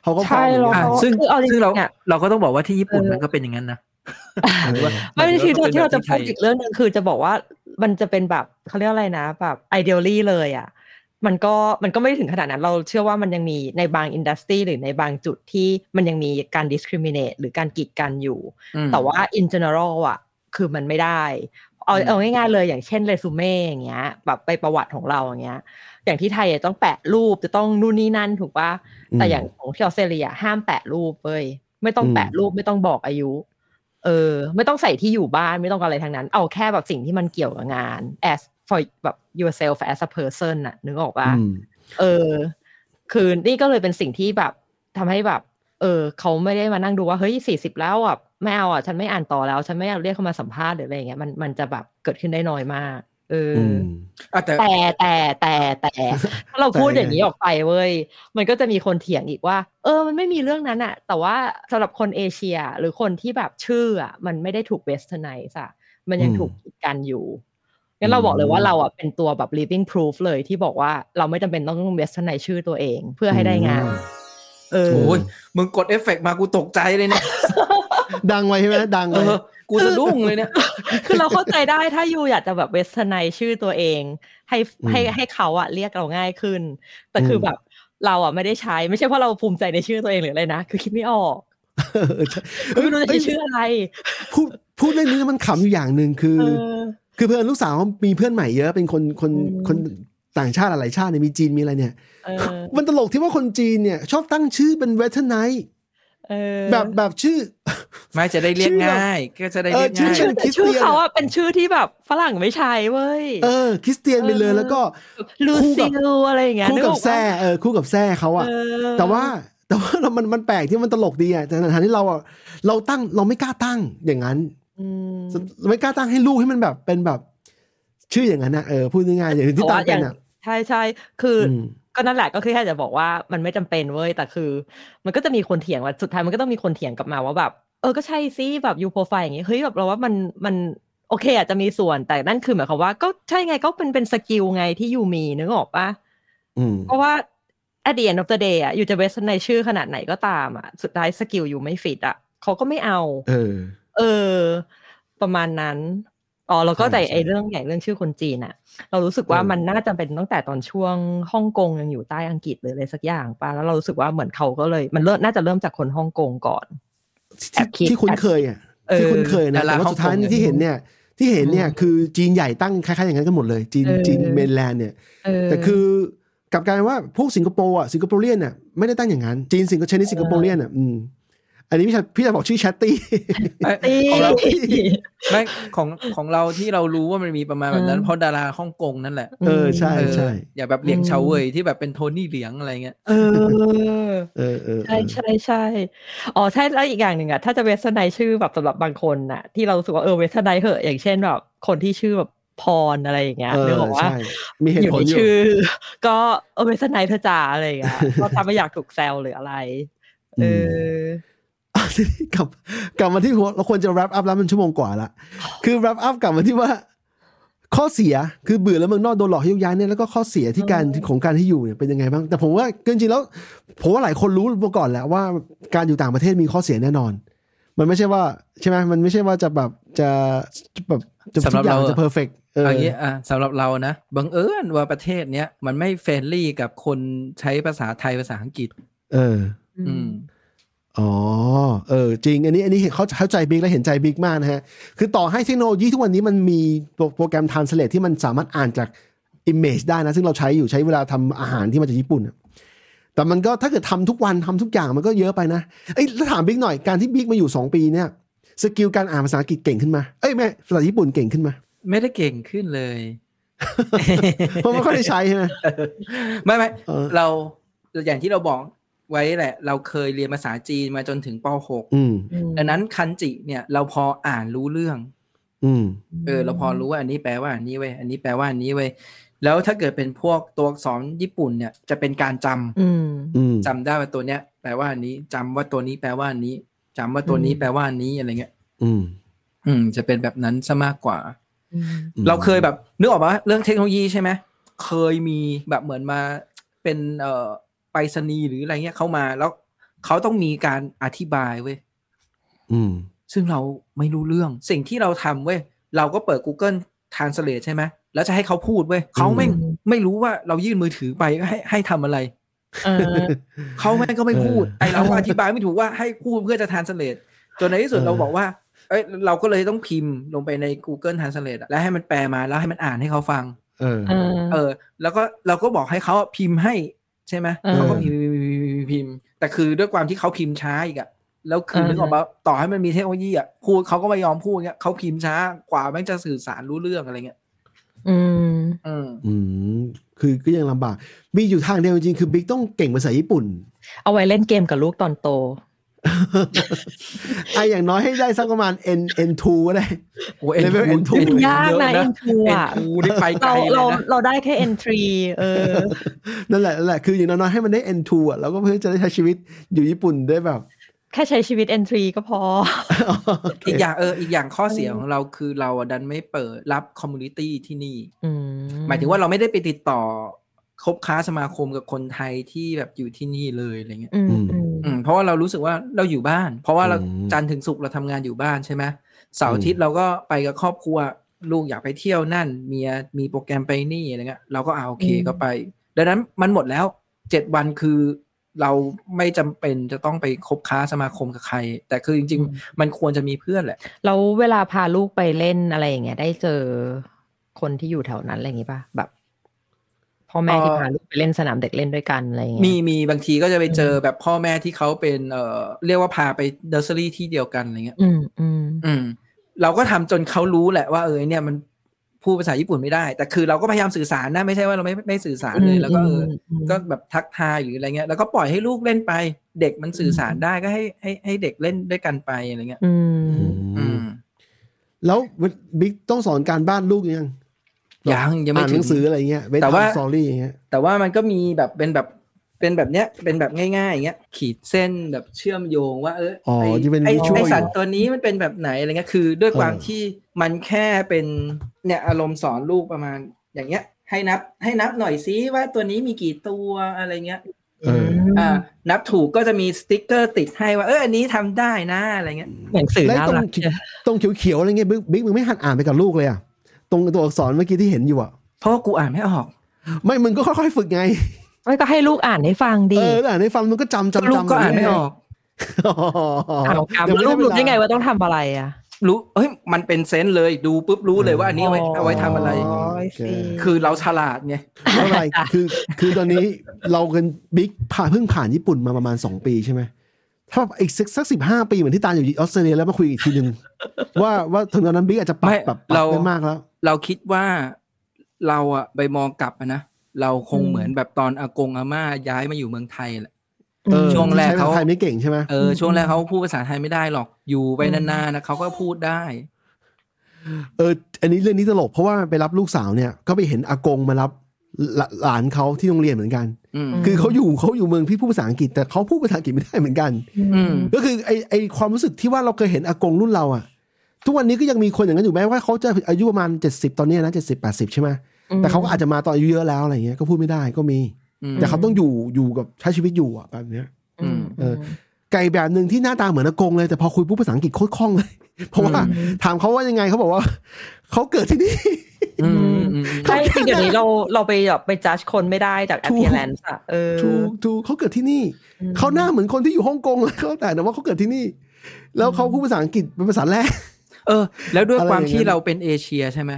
เขาก็พร้อใช่มอยู่เราอะแล้วซึ่งคือเอาจริงๆซึ่งเราอะเราก็ต้องบอกว่าที่ญี่ปุ่นเออมันก็เป็นอย่างนั้นนะเออไม่ไม่ที่เราที่เราจะพูดไทยอีกเรื่องหนึ่งคือจะบอกว่ามันจะเป็นแบบเขาเรียกอะไรนะ แบบ ideally เลยอะมันก็มันก็ไม่ได้ถึงขนาดนั้น เราเชื่อว่ามันยังมีในบาง industry หรือในบางจุดที่มันยังมีการ discriminate หรือการกีดกันอยู่อืมแต่ว่า in general อะ คือมันไม่ได้ เอาอืมเอาง่ายๆเลยอย่างเช่นเรซูเม่อย่างเงี้ย แบบไปประวัติของเราอย่างเงี้ย อย่างที่ไทยอะต้องแปะรูปจะต้องนู่นนี่นั่นถูกปะแต่อย่างของที่ออสเตรเลียห้ามแปะรูปเว้ยไม่ต้องแปะรูปไม่ต้องบอกอายุ เออ ไม่ต้องใส่ที่อยู่บ้านไม่ต้องอะไรทั้งนั้น เอาแค่แบบสิ่งที่มันเกี่ยวกับงาน as for แบบ yourself as a person น่ะนึกออกปะอืมเออ คือนี่ก็เลยเป็นสิ่งที่แบบทำให้แบบ เออเขาไม่ได้มานั่งดูว่าเฮ้ยสี่สิบแล้วอะไม่เอาอะฉันไม่อ่านต่อแล้ว ฉันไม่อยากเรียกเขามาสัมภาษณ์หรืออะไรอย่างเงี้ยมันมันจะแบบเกิดขึ้นได้น้อยมากเออออืมอะแต่แต่แต่แต่แต่ถ้าเราพูดแต่อย่างนี้ออกไปเว้ยมันก็จะมีคนเถียงอีกว่า เออ มันไม่มีเรื่องนั้นอะแต่ว่าสำหรับคนเอเชียหรือคนที่แบบชื่ออะมันไม่ได้ถูกเวสเท r ร์ไนซ์อะมันยังอืมถูกกีดกันอยู่งั้นเราบอกเลยว่าเราอะเป็นตัวแบบ living proof เลยที่บอกว่าเราไม่จำเป็นต้องเวสเท r ร์ไนซ์ชื่อตัวเองเพื่อให้ได้งาน เออโอ้ยมึงกดเอฟเฟกต์มากูตกใจเลยเนี่ยดังไว้ใช่ไหมดังเอไว้เออกูสะดุ้งเลยเนี่ย คือเราเข้าใจได้ถ้ายูอยากจะแบบเวสเท r ร์ไนซ์ชื่อตัวเอง ให้อืมให้ให้เขาอะเรียกเราง่ายขึ้น แต่คืออมแบบเราอะไม่ได้ใช้ไม่ใช่เพราะเราภูมิใจในชื่อตัวเองหรืออะไรนะ คือคิดไม่ออกเออใช่ไม่รู้จะใช้เอ้ยชื่ออะไร พูดพูดเรื่องนี้แล้วมันขำอยู่อย่างหนึ่งคือเออคือเพื่อนลูกสาวมีเพื่อนใหม่เยอะเป็นคนคนอืมคน ต่างชาติหลายชาติเนี่ยมีจีนมีอะไรเนี่ยเออมันตลกที่ว่าคนจีนเนี่ย ชอบตั้งชื่อเป็น westernizeเออแบบแบบชื่อ ไม่จะได้เรียกชื่อแบบง่าย ก็จะได้เออเรียกชื่อง่ายคริสเตีชื่อยนเขาอะเป็นชื่อที่แบบฝรั่งไม่ใช้เว้ยเออคริสเตียนไปเลยเออแล้วก็ลูคู่ซิกับลอะไรอย่างเงี้ยคู่นึกับออปะแซ่เออคู่กับแซ่เขาอะเออแต่ว่าแต่ว่าเรามันมันแปลกที่มันตลกดีอะแต่ในฐานะที่เราอะเราตั้งเราไม่กล้าตั้งอย่างนั้นอืมไม่กล้าตั้งให้ลูกให้มันแบบเป็นแบบ ชื่ออย่างนั้นนะเออพูดง่ายๆอย่างที่แต่ตั้ว่างอเป็ย่านงอะใช่ใช่คืออมก็นั่นแหละก็คือแค่จะบอกว่ามันไม่จำเป็นเว้ยแต่คือ มันก็จะมีคนเถียงว่าสุดท้ายมันก็ต้องมีคนเถียงกลับมาว่าแบบ เออก็ใช่สิแบบ you โปรไฟล์อย่างงี้เฮ้ยแบบเราว่ามันมันโอเคอาจจะมีส่วนแต่นั่นคือหมายความว่า ก็ใช่ไงก็เป็นเป็น skill ไงที่ you มีนึกออกปะอืมเพราะว่า at the end of the day อะ you จะ westernize ชื่อขนาดไหนก็ตามอะสุดท้าย skill you ไม่ฟิตอะเขาก็ไม่เอา เออ เออ ประมาณนั้น อ๋อแล้วก็ใช่แต่ใช่ไอ้เรื่องใหญ่เรื่องชื่อคนจีนอะเรารู้สึกว่าเออมันน่าจะเป็นตั้งแต่ตอนช่วงฮ่องกงยังอยู่ใต้อังกฤษหรืออะไรสักอย่างป่ะแล้วเรารู้สึกว่าเหมือนเขาก็เลยมันเริ่มน่าจะเริ่มจากคนฮ่องกงก่อนแอบคิที่ดที่คุ้นเคยอะเออที่คุ้นเคยนะดาราแต่ว่าสุดท้ายฮ่องกงนี่ที่เห็นเนี่ยที่เห็นเนี่ยคือจีนใหญ่ตั้งคล้ายๆอย่างนั้นกันหมดเลย จีนเออจีนเมนแลนด์เนี่ยเออแต่คือกลับกลายเป็นว่าพวกสิงคโปร์อะสิงคโปร์เรียนอะไม่ได้ตั้งอย่างนั้นจีนสิงคโปร์ชนิดสิงคโปร์เรียนอะ อืมอันนี้พี่ชายพี่จะบอกชื่อแชตตี้เอ้ยตีของเราไม่ของของเราที่เรารู้ว่ามันมีประมาณแบบนั้นเออเพราะดาราฮ่องกงนั่นแหละ เออใช่เออใช่อย่าแบบเหลียงอืมเฉาเว่ยที่แบบเป็นโทนี่เหลียงอะไรเงี้ย เออ เออเออเอใช่อใช่ใช่อ๋อใช่แล้วอีกอย่างหนึ่งอะถ้าจะเวสไนชื่อแบบสำหรับบางคนน่ะ ที่เรารู้สึกว่าเออเวสไนเหอะอย่างเช่นแบบคนที่ชื่อแบบพรอะไรอย่างเงี้ยเอนึกอออกว่าใช่มีเหอตุยู่ผลในอยู่ชื่อ ก็เออเวสไนเธอจ่าอะไรอย่างเงี้ยก็ทำไม่อยากถูกแซวหรืออะไร เออ อะทีนี้กลับกลับมาที่หัวเราควรจะ wrap up แล้วมันชั่วโมงกว่าละคือ wrap up กลับมาที่ว่า ข้อเสียคือเบื่อแล้วเมืองนอกโดนหลอกให้โยกย้ายเนี่ยแล้วก็ข้อเสียที่การอืมของการที่อยู่เนี่ยเป็นยังไงบ้าง แต่ผมว่าจริงๆแล้ว ผมว่าหลายคนรู้มาก่อนแหละว่าการอยู่ต่างประเทศมีข้อเสียแน่นอน มันไม่ใช่ว่าใช่ไหมมันไม่ใช่ว่าจะแบบจะแบบจะสำหรับทุกอย่างเราจะ perfect เออเอางี้อะสำหรับเรานะบังเอิญว่าประเทศเนี้ยมันไม่ friendly กับคนใช้ภาษาไทยภาษาอังกฤษ เออ อืม อ๋อ เออจริง อันนี้อันนี้เขาเข้าใจบิ๊กและเห็นใจบิ๊กมากนะฮะ คือต่อให้เทคโนโลยีทุกวันนี้มันมีโปรโปรแกรม translate ที่มันสามารถอ่านจาก image ได้นะ ซึ่งเราใช้อยู่ใช้เวลาทำอาหารที่มาจากญี่ปุ่นอะแต่มันก็ถ้าเกิดทำทุกวันทำทุกอย่างมันก็เยอะไปนะเอ้ยแล้วถามบิ๊กหน่อยการที่บิ๊กมาอยู่ 2 ปีเนี่ย skill การอ่านภาษาอังกฤษเก่งขึ้นมาเอ้ยไม่ภาษาญี่ปุ่นเก่งขึ้นมา ไม่ได้เก่งขึ้นเลยเพราะไม่ค่อยได้ใช้ใช่ไหมไม่ไม่เออเราอย่างที่เราบอก ไว้แหละ เราเคยเรียนภาษาจีนมาจนถึงป .6 อืมดังนั้นคันจิเนี่ยเราพออ่านรู้เรื่อง อืมเออ เราพอรู้ว่าอันนี้แปลว่าอันนี้เว้ยอันนี้แปลว่าอันนี้เว้ยแล้วถ้าเกิดเป็นพวกตัวอักษรญี่ปุ่นเนี่ยจะเป็นการจำอืมอืมจำได้ว่าตัวเนี้ย แปลว่าอันนี้จำว่าตัวนี้แปลว่าอันนี้จำว่าตัวนี้แปลว่าอันนี้อะไรเงี้ย อืม อืม จะเป็นแบบนั้นซะมากกว่าอืมเราเคยแบบนึกออกปะเรื่องเทคโนโลยีใช่ไหมเคยมีแบบเหมือนมาเป็นเอ่อ ไปรษณีย์หรืออะไรเงี้ยเข้ามาแล้วเขาต้องมีการอธิบายเว้ยอืม ซึ่งเราไม่รู้เรื่อง สิ่งที่เราทำเว้ยเราก็เปิด Google Translate ใช่ไหมแล้วจะให้เขาพูดเว้ยเขาไม่งไม่รู้ว่าเรายื่นมือถือไปให้ให้ทำอะไรเออเขาแม่งก็ไม่พูดเออไอเราก็อธิบายไม่ถูกว่าให้พูดเพื่อจะ translate จนในที่สุดเออเราบอกว่า เอ้ยเราก็เลยต้องพิมพ์ลงไปใน Google Translate อะแล้วให้มันแปลมาแล้วให้มันอ่านให้เขาฟัง เออ เออเออแล้วก็เราก็บอกให้เขาพิมพ์ให้ ใช่ไหมเออเขาก็พิมพ์พิมพ์พิมพ์พิมพ์พิมพ์ แต่คือด้วยความที่เขาพิมพ์ช้าอีกอะแล้วคือเออนึกออกปะต่อให้มันมีเทคโนโลยีอะพูดเขาก็ไม่ยอมพูดเงี้ยเขาพิมพ์ช้ากว่าแม่งจะสื่อสารรู้เรื่องอะไรเงี้ยอืมอืมอืมคือก็ยังลำบาก มีอยู่ทางเดียวจริงๆคือบิ๊กต้องเก่งภาษาญี่ปุ่น เอาไว้เล่นเกมกับลูกตอนโต ไออย่างน้อยให้ได้สักประมาณ N N2 ก็ได้โอ้เอ็น Level N2 มันยากนะเอ็ N2 อะนทูนี่ไปไกลเราเลยเรานะเราได้แค่ N3 เออนั่นแหละนั่นแหละคืออย่างน้อยๆให้มันได้ N2 อะแล้วก็เพื่อจะได้ใช้ชีวิตอยู่ญี่ปุ่นได้แบบ แค่ใช้ชีวิต N3 ก็พอ อีกอย่างเอออีกอย่างข้อเสียของเราคือเราอะดันไม่เปิดรับคอมมูนิตี้ที่นี่อืมหมายถึงว่าเราไม่ได้ไปติดต่อคบค้าสมาคมกับคนไทยที่แบบอยู่ที่นี่เลยอะไรเงี้ยอืมอืมอืมอืม เพราะว่าเรารู้สึกว่าเราอยู่บ้าน เพราะว่าเราอืมจันทร์ถึงศุกร์เราทำงานอยู่บ้านใช่ไหมเสาร์อาทิตย์เราก็ไปกับครอบครัวลูกอยากไปเที่ยวนั่นเมียมีโปรแกรมไปนี่อะไรเงี้ยเราก็เอาโอเคก็ไป ดังนั้นมันหมดแล้วเจ็ดวันคือเราไม่จำเป็นจะต้องไปคบค้าสมาคมกับใคร แต่คือจริง ๆ มันควรจะมีเพื่อนแหละแล้วเวลาพาลูกไปเล่นอะไรอย่างเงี้ยได้เจอคนที่อยู่แถวนั้นอะไรอย่างงี้ป่ะแบบพ่ อแม่ที่เอ่อพาลูกไปเล่นสนามเด็กเล่นด้วยกันอะไรอย่างเงี้ยมีมีบางทีก็จะไปเจอแบบพ่อแม่ที่เขาเป็นเอ่อเรียกว่าพาไปเดอร์เซอรี่ที่เดียวกันอะไรเงี้ย อืมอืมอืมเราก็ทำจนเขารู้แหละว่าเออเนี่ยมันพูดภาษาญี่ปุ่นไม่ได้ แต่คือเราก็พยายามสื่อสารนะไม่ใช่ว่าเราไม่ไม่สื่อสารเลย แล้วก็เอออมก็แบบทักทายหรืออะไรเงี้ยแล้วก็ปล่อยให้ลูกเล่นไป เด็กมันสื่อสารได้ก็ให้ให้ให้เด็กเล่นด้วยกันไปอะไรเงี้ย อืมอืมแล้วบิ๊กต้องสอนการบ้านลูกยัง ยังยังไม่อ่านหถึนังสืออะไรเงี้ยเวทแต่ว่าสตอรี่อย่างเงี้ยแต่ว่ามันก็มีแบบเป็นแบบเป็นแบบเนี้ยเป็นแบบง่ายๆอย่างเงี้ยขีดเส้นแบบเชื่อมโยงว่าเอออ๋อไอ้จะเป็นไอ้ช่วยไอสัตว์ตัวนี้มันเป็นแบบไหนอะไรเงี้ยคือด้วยความเออที่มันแค่เป็นเนี่ยอารมณ์สอนลูกประมาณอย่างเงี้ย ให้นับให้นับหน่อยซิว่าตัวนี้มีกี่ตัวอะไรเงี้ยเอออ่านับถูกก็จะมีสติ๊กเกอร์ติดให้ว่าเอออันนี้ทำได้นะอะไรเงี้ยหนังสือแล้วน่าตรงรักตรงเขียวๆอะไรเงี้ยบิ๊กบิ๊กมึงไม่หัดอ่านไปกับลูกเลยอะ ตรงตัวอักษรเมื่อกี้ที่เห็นอยู่อะเพราะว่ากูอ่านไม่ออก ไม่มึงก็ค่อยๆฝึกไงไม่ก็ให้ลูกอ่านให้ฟังดีเออแล้วอ่านให้ฟังมึงก็จำจำจำลูกก็อ่านไม่ออกอ่านกรรมเดี๋ยวแล้วลูกรู้ได้ไงม่ว่าต้องทำอะไรอะรู้เฮ้ยมันเป็นเซนส์เลยดูปุ๊บรู้เลยว่าอันนี้เอาไว้เอาไว้ทำอะไรอ๋อโอ้ยโอเคสิคือเราฉลาดไงไม่เป็นไรคือคือตอนนี้เรากันบิ๊กผ่านเพิ่งผ่านญี่ปุ่นมาประมาณสองปีใช่ไหมถ้าอีกสักสักสิบห้าปีเหมือนที่ตาอยู่ออสเตรเลียแล้วมาคุยอีกทีหนึ่งว่าว่าถึงตอนนั้นบิ๊กอาจจะปรับไม่ปรับปรับเราได้มากแล้ว เราคิดว่าเราอะไปมองกลับอะนะเราคงเหมือนแบบตอนอากงอาม่าย้ายมาอยู่เมืองไทยแหละเออช่วงแรกใช้ภาเขาษาไทยไม่เก่งใช่ไหมเออช่วงแรกเขาพูดภาษาไทยไม่ได้หรอกอยู่ไปนานๆนะเขาก็พูดได้ เออ อันนี้เรื่องนี้ตลกเพราะว่าไปรับลูกสาวเนี่ย ก็ไปเห็นอากงมารับหลหลานเขาที่โรงเรียนเหมือนกันอืมคือเขาอยู่เขาอยู่เมืองพี่พูดภาษาอังกฤษแต่เขาพูดภาษาอังกฤษไม่ได้เหมือนกันอืมก็คือไอไอความรู้สึกที่ว่าเราเคยเห็นอากงรุ่นเราอะ ทุกวันนี้ก็ยังมีคนอย่างนั้นอยู่แม้ว่าเขาจะอายุประมาณเจ็ดสิบตอนเนี้ยนะเจ็ดสิบแปดสิบใช่ไหมแต่เขาก็อาจจะมาตอนอายุเยอะแล้วอะไรเงี้ยก็พูดไม่ได้ก็มีอืมแต่เขาต้องอยู่อยู่กับใช้ชีวิตอยู่อะแบบเนี้ยอืมเออไก่แบบหนึ่งที่หน้าตาเหมือนอากงเลย แต่พอคุยพูดภาษาอังกฤษโคตรคล่องเลย เพราะว่าถามเขาว่ายังไงเขาบอกว่าเขาเกิดที่นี่อืมอืมใช่จริงเดี๋ยวนี้เราเราไปแบบไปจัดคนไม่ได้จากถูก appearance อะเออถูกถูกเขาเกิดที่นี่ เขาหน้าเหมือนคนที่อยู่ฮ่องกงเลยเขาแต่แต่ว่าเขาเกิดที่นี่ แล้วเขาพูดภาษาอังกฤษเป็นภาษาแรก เออ แล้วด้วยอะไรความอย่างที่นั้นเราเป็นเอเชียใช่ไหม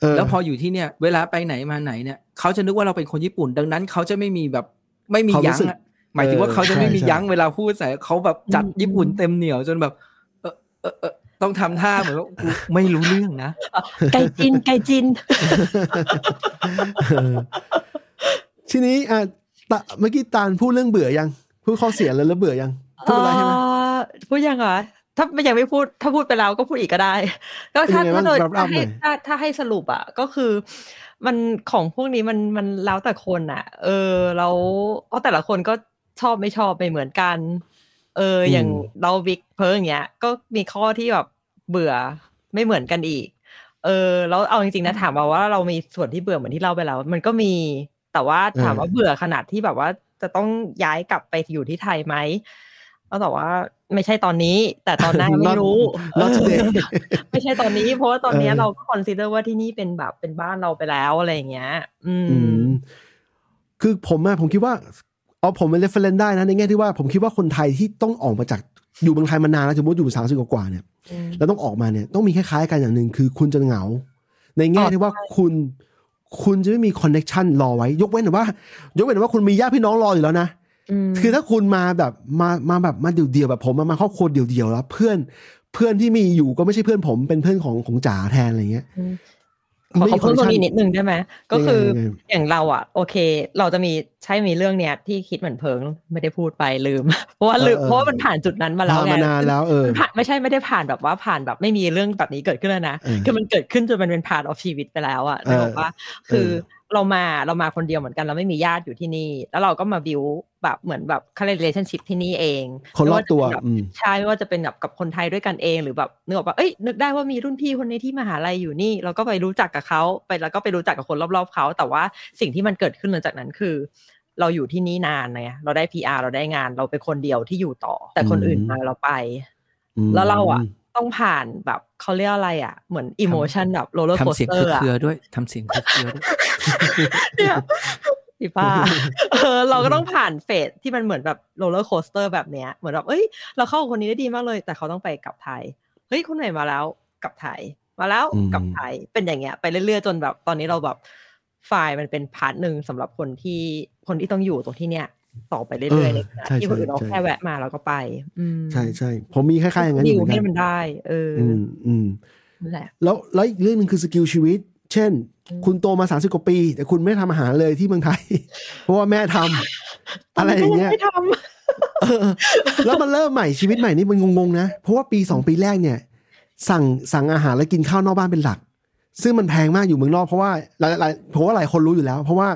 เออแล้วพออยู่ที่เนี่ย เวลาไปไหนมาไหนเนี่ยเขาจะนึกว่าเราเป็นคนญี่ปุ่น ดังนั้นเขาจะไม่มีแบบไม่มีความรู้ยั้งสึกอะหมายถึงว่าเออเขาจะไม่มีใช่ยั้งเวลาพูดใส่เขาแบบจัดญี่ปุ่นเต็มเหนียวจนแบบ เออเออเออต้องทำท่าเหมือนว่ากูไม่รู้เรื่องนะ ไก่จินไก่จินเออทีนี้อะตะเมื่อกี้ตาลพูดเรื่องเบื่อยัง พูดข้อเสียเลยแล้วเบื่อยัง พูดอะไรใช่ไหมเอ่อพูดยังเหรอ ถ้าไม่ยังไม่พูดถ้าพูดไปแล้วก็พูดอีกก็ได้ ก็ถ้าเป็นยังไงถ้าโดยบ้างถ้ารับๆหน่ให้อยถ้าถ้าให้สรุปอะก็คือ มันของพวกนี้มันมันแล้วแต่คนอะ เออแล้วเพราะแต่ละคนก็ชอบไม่ชอบไม่เหมือนกัน เออ อย่างเราวิกเพิร์ธอย่างเงี้ย ก็มีข้อที่แบบเบื่อไม่เหมือนกันอีก เออ แล้วเอาจริงๆนะถามมาว่าเรามีส่วนที่เบื่อเหมือนที่เล่าไปแล้ว มันก็มีแต่ว่าถามว่าเบื่อขนาดที่แบบว่าจะต้องย้ายกลับไปอยู่ที่ไทยไหม ก็ตอบว่าไม่ใช่ตอนนี้ แต่ตอนหน้าไม่ Not- รู้ not today เออไม่ใช่ตอนนี้ เพราะว่าตอนเนี้ยเออเราก็ consider ว่าที่นี่เป็นแบบเป็นบ้านเราไปแล้วอะไรอย่างเงี้ยอืมอืม คือผมอะผมคิดว่าเอาผมเป็น reference ได้นะในแง่ที่ว่าผมคิดว่าคนไทยที่ต้องออกมาจากอยู่เมืองไทยมานานแล้วสมมติอยู่สามสิบกว่าๆเนี่ยอืมแล้วต้องออกมาเนี่ยต้องมีคล้ายๆกันอย่างหนึ่งคือคุณจะเหงา ในแง่อ๋อที่ว่าคุณคุณจะไม่มี connection รอไว้ ยกเว้นแต่ว่า ยกเว้นแต่ว่าคุณมีญาติพี่น้องรออยู่แล้วนะม คือถ้าคุณมาแบบมามาแบบมาเดี่ยวๆแบบผมมามาครอบครัวเดี่ยวๆแล้วเพื่อนเพื่อนที่มีอยู่ก็ไม่ใช่เพื่อนผมเป็นเพื่อนของของจ๋าแทนอะไรเงี้ยขอขอเพิ่มตรงนี้ connection นิดนึงได้ไหมก็คือยังไงยังไงอย่างเราอะ โอเค เราจะมีใช่มีเรื่องเนี้ยที่คิดเหมือนเพิงไม่ได้พูดไปลืม เพราะว่าลืมเออเออเพราะว่ามันผ่านจุดนั้นมาแล้วผ่านไงมานานแล้วเออมันผ่านไม่ใช่ไม่ได้ผ่านแบบว่าผ่านแบบไม่มีเรื่องแบบนี้เกิดขึ้นแล้วนะเออคือมันเกิดขึ้นจนมันเป็นผ่านออฟชีวิตไปแล้วอะเออนึกออกปะคือ เออเรามาเรามาคนเดียวเหมือนกันเราไม่มีญาติอยู่ที่นี่ แล้วเราก็มาบิวแบบเหมือนแบบคาเร relationship ที่นี่เองคนรอบตัวไม่าจะเป็นแบบอืมใช่ไม่ว่าจะเป็นแบบกับคนไทยด้วยกันเองหรือแบบนึกออกปะเอ้ยนึกได้ว่ามีรุ่นพี่คนนี้ที่มหาลัยอยู่นี่ เราก็ไปรู้จักกับเขาไปแล้วก็ไปรู้จักกับคนรอบๆเขาแต่ว่าสิ่งที่มันเกิดขึ้นหลังจากนั้นคือ เราอยู่ที่นี่นานไงเราได้ PR เราได้งาน เราเป็นคนเดียวที่อยู่ต่อ แต่คนอื่นอืมมาเราไปอืมแล้วเราอะ ต้องผ่านแบบเขาเรียกอะไรอะ เหมือน emotion แบบโรลเลอร์โคทำสเสียงเตอร์อะเครือๆด้วยทำเสียงเครือๆด้วยเนี่ยพี่ป้าเออเราก็ต้องผ่าน phase ที่มันเหมือนแบบ roller coaster แบบเนี้ยเหมือนแบบเอ้ย เราเข้ากับคนนี้ได้ดีมากเลย แต่เขาต้องไปกลับไทย เฮ้ยคนไหนมาแล้วกลับไทย มาแล้วอืมกลับไทยเป็นอย่างเงี้ย ไปเรื่อยๆจนแบบตอนนี้เราแบบ fine มันเป็น part หนึ่งสำหรับคนที่คนที่ต้องอยู่ตรงที่เนี้ย ต่อไปเรื่อยๆในขณะใช่ที่คนอื่นใช่เราใช่แค่แวะมาแล้วก็ไป อืมใช่ใช่ผมมีคล้ายๆอย่างนั้นอดิยู่วเหมือนให้กันมันได้ เออออืมอืมนั่นแหละแล้วแล้วอีกเรื่องหนึ่งคือ skill ชีวิต เช่นอืมคุณโตมาสามสิบกว่าปี แต่คุณไม่ทำอาหารเลยที่เมืองไทย เพราะว่าแม่ทำอะไรอย่างเงี้ยไม่ทำเออแล้วมันเริ่มใหม่ชีวิตใหม่นี่มันงงๆนะ เพราะว่าปีสองปีแรกเนี่ย สั่งสั่งอาหารแล้วกินข้าวนอกบ้านเป็นหลัก ซึ่งมันแพงมากอยู่เมืองนอกเพราะว่าหลายหลายผมว่าหลายคนรู้อยู่แล้ว เพราะว่า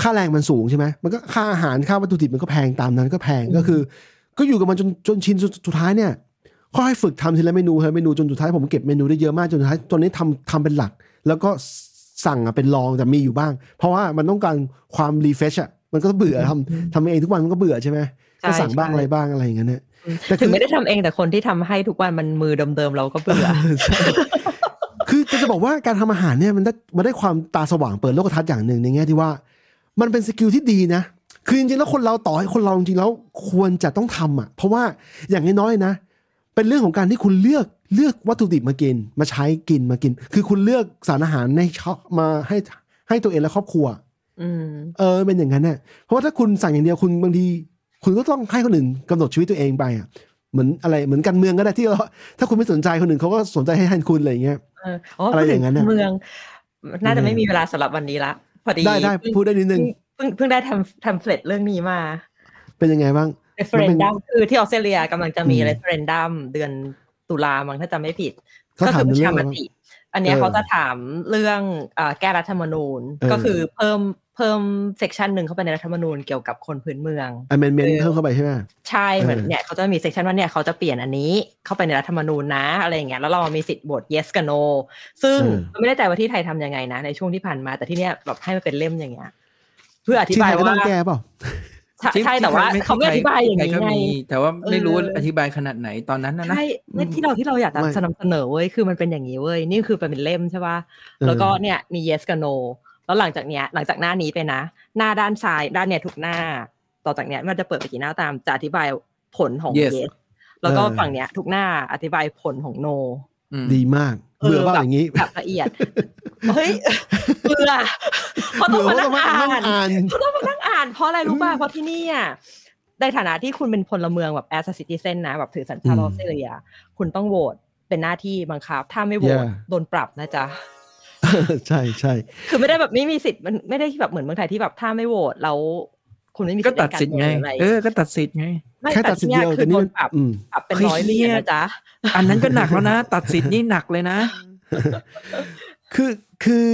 ค่าแรงมันสูงใช่ไหมมันก็ค่าอาหารค่าวัตถุดิบมันก็แพงตามนั้นก็แพงก็คือ ก็อยู่กับมันจนจนชินจนสุดท้ายเนี่ยค่อยๆฝึกทำทีละเมนูทีละเมนูจนสุดท้ายผมเก็บเมนูได้เยอะมากจนสุดท้ายตอนนี้ทำทำเป็นหลัก แล้วก็สั่งอะเป็นรองแต่มีอยู่บ้าง เพราะว่ามันต้องการความรีเฟชอะมันก็เบื่อทำทำเองทุกวันมันก็เบื่อใช่ไหมใช่ก็สั่งบ้างใช่อะไรบ้างอะไรอย่างเงี้ยเนี่ยแต่คือถึงไม่ได้ทำเองแต่คนที่ทำให้ทุกวันมันมือเดิมๆเราก็เบื่อ ใช่คือจะบอกว่าการทำอาหารเนี่ยมันได้มันได้ความตาสว่างเปิดโลกทัศน์อย่างหนึ่งในแง่ที่ว่า มันเป็นสกิลที่ดีนะ คือจริงๆแล้วคนเราต่อให้คนเราจริงๆแล้วควรจะต้องทำอะ เพราะว่าอย่างน้อยๆนะ เป็นเรื่องของการที่คุณเลือกเลือกวัตถุดิบมากิน มาใช้กินมากิน คือคุณเลือกสารอาหารในช็อมาให้ให้ตัวเองและครอบครัวอืมเออเป็นอย่างนั้นเนี่ยเพราะว่าถ้าคุณสั่งอย่างเดียวคุณบางที คุณก็ต้องให้คนอื่นกำหนดชีวิตตัวเองไปอะเหมือนอะไรเหมือนการเมืองก็ได้ที่เราถ้าคุณไม่สนใจคนอื่นเขาก็สนใจให้แทนคุณอะไรอย่างเงี้ย เอออ๋ออะไรอย่างนั้นพูดน่ะถึเมือง น่าจะยังไงไม่มีเวลาสำหรับวันนี้ละพอดีได้ได้เพิ่งพูดได้นิดนึงเพิ่งเพิ่งได้ทำทำเฟลตเรื่องนี้มา เป็นยังไงบ้างเรฟเฟรนดัมมันเป็นคือที่ออสเตรเลียกำลังจะมีอืมเรฟเฟรนดัมเดือนตุลามั้งถ้าจำไม่ผิดเขาก็ถามคือประเรื่ชาองมอะไรบ้างติ อันเนี้ยเออเขาจะถามเรื่องเอ่อแก้รัฐธรรมนูญเออก็คือเพิ่มเพิ่ม section หนึ่งเข้าไปในรัฐธรรมนูญเกี่ยวกับคนพื้นเมือง amendment เออเพิ่มเข้าไปใช่ไหมใช่เหมือนเออเนี่ยเขาจะมี section ว่าเนี่ยเขาจะเปลี่ยนอันนี้เข้าไปในรัฐธรรมนูญนะอะไรอย่างเงี้ยแล้วเรามีสิทธิ์โหวต yes กับ no ซึ่งเราไม่แน่ใจว่าที่ไทยทำยังไงนะในช่วงที่ผ่านมา แต่ที่เนี่ยแบบให้มันเป็นเล่มอย่างเงี้ยเพื่ออธิบาไทยยก็ว่าต้องแก้ ที่ไทยก็เปล่า ใช่ใช่แต่ว่าเขาไม่อธิบายอย่างนี้ไทก็ไงมีแต่ว่าไม่รู้เออออธิบายขนาดไหนตอนนั้นนะนะใช่เนี่ยที่เราที่เราอยากจะไม่นำเสนอเว้ยคือมันเป็นอย่างนี้เว้ยนี่คือเป็นเล่มใช่ป่ะเออแล้วก็เนี่ยมี yes กับ no แล้วหลังจากเนี้ยหลังจากหน้านี้ไปนะ หน้าด้านซ้ายด้านเนี่ยทุกหน้า ต่อจากเนี้ยมันจะเปิดไปกี่หน้าตามจะอธิบายผลของ Yes yes แล้วก็ฝั่งเนี้ยทุกหน้าอธิบายผลของ no อืมดีมาก เออเบื่อเปล่าแบบอย่างนี้แบบละเอียดเฮ้ยเบื่อเขาต้องเบื่อมาว่านั่ต้องงมานั่งอ่านอ่านเขาต้องมานั่งอ่าน เพราะอะไรรู้ป่ะเพราะที่นี่อะในฐานะที่คุณเป็นพลเมืองแบบ as a citizen นะแบบถือสัญชาติอืมออสเตรเลีย คุณต้องโหวตเป็นหน้าที่บังคับ ถ้าไม่โหวต Yeah โดนปรับนะจ๊ะใช่ใช่คือไม่ได้แบบไม่มีสิทธิ์มันไม่ได้แบบเหมือนเมืองไทยที่แบบถ้าไม่โหวตแล้วคุณไม่มีก็สิทธิ์ตัดสิทธิ์ไงในการเมืออะไรเออก็ตัดสิทธิ์ไงไม่ แค่ตัดสินเดียวคืแต่อโดนี่นมันปรับอืมปรับเป็นร้อยเหรียญนะจ๊ะอันนั้นก็หนักแล้วนะ ตัดสิทธิ์นี่หนักเลยนะ คือคือ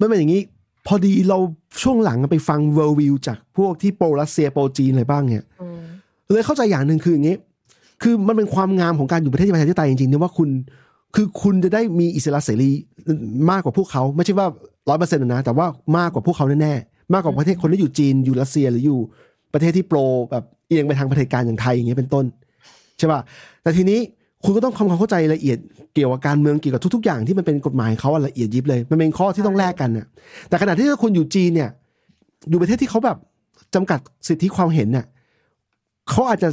มันเป็นอย่างนี้ พอดีเราช่วงหลังไปฟังเวอร์วิวจากพวกที่โปรรัสเซียโปรจีนอะไรบ้างเนี่ยอืมเลยเข้าใจอย่างหนึ่งคืออย่างนี้ คือมันเป็นความงามของการอยู่ประเทศที่ประชาธิปไตยจริงๆเนี่ยว่าคุณคือคุณจะได้มีอิสระเสรีมากกว่าพวกเขา ไม่ใช่ว่าร้อยเปอร์เซ็นต์นะ แต่ว่ามากกว่าพวกเขาแน่ๆ มากกว่าประเทศคนที่อยู่จีนอยู่รัสเซียหรืออยู่ประเทศที่โปรแบบ เอียงไปทางเผด็จการอย่างไทยอย่างเงี้ยเป็นต้นใช่ป่ะแต่ทีนี้คุณก็ต้องทำความเข้าใจละเอียดเกี่ยวกับการเมืองเกี่ยวกับทุก ๆ อย่างที่มันเป็นกฎหมายเขาอะละเอียดยิบเลย มันเป็นข้อที่ต้องแลกกันน่ะแต่ขณะที่ถ้าคุณอยู่จีนเนี่ย อยู่ประเทศที่เขาแบบจำกัดสิทธิความเห็นเนี่ยเขาอาจจะ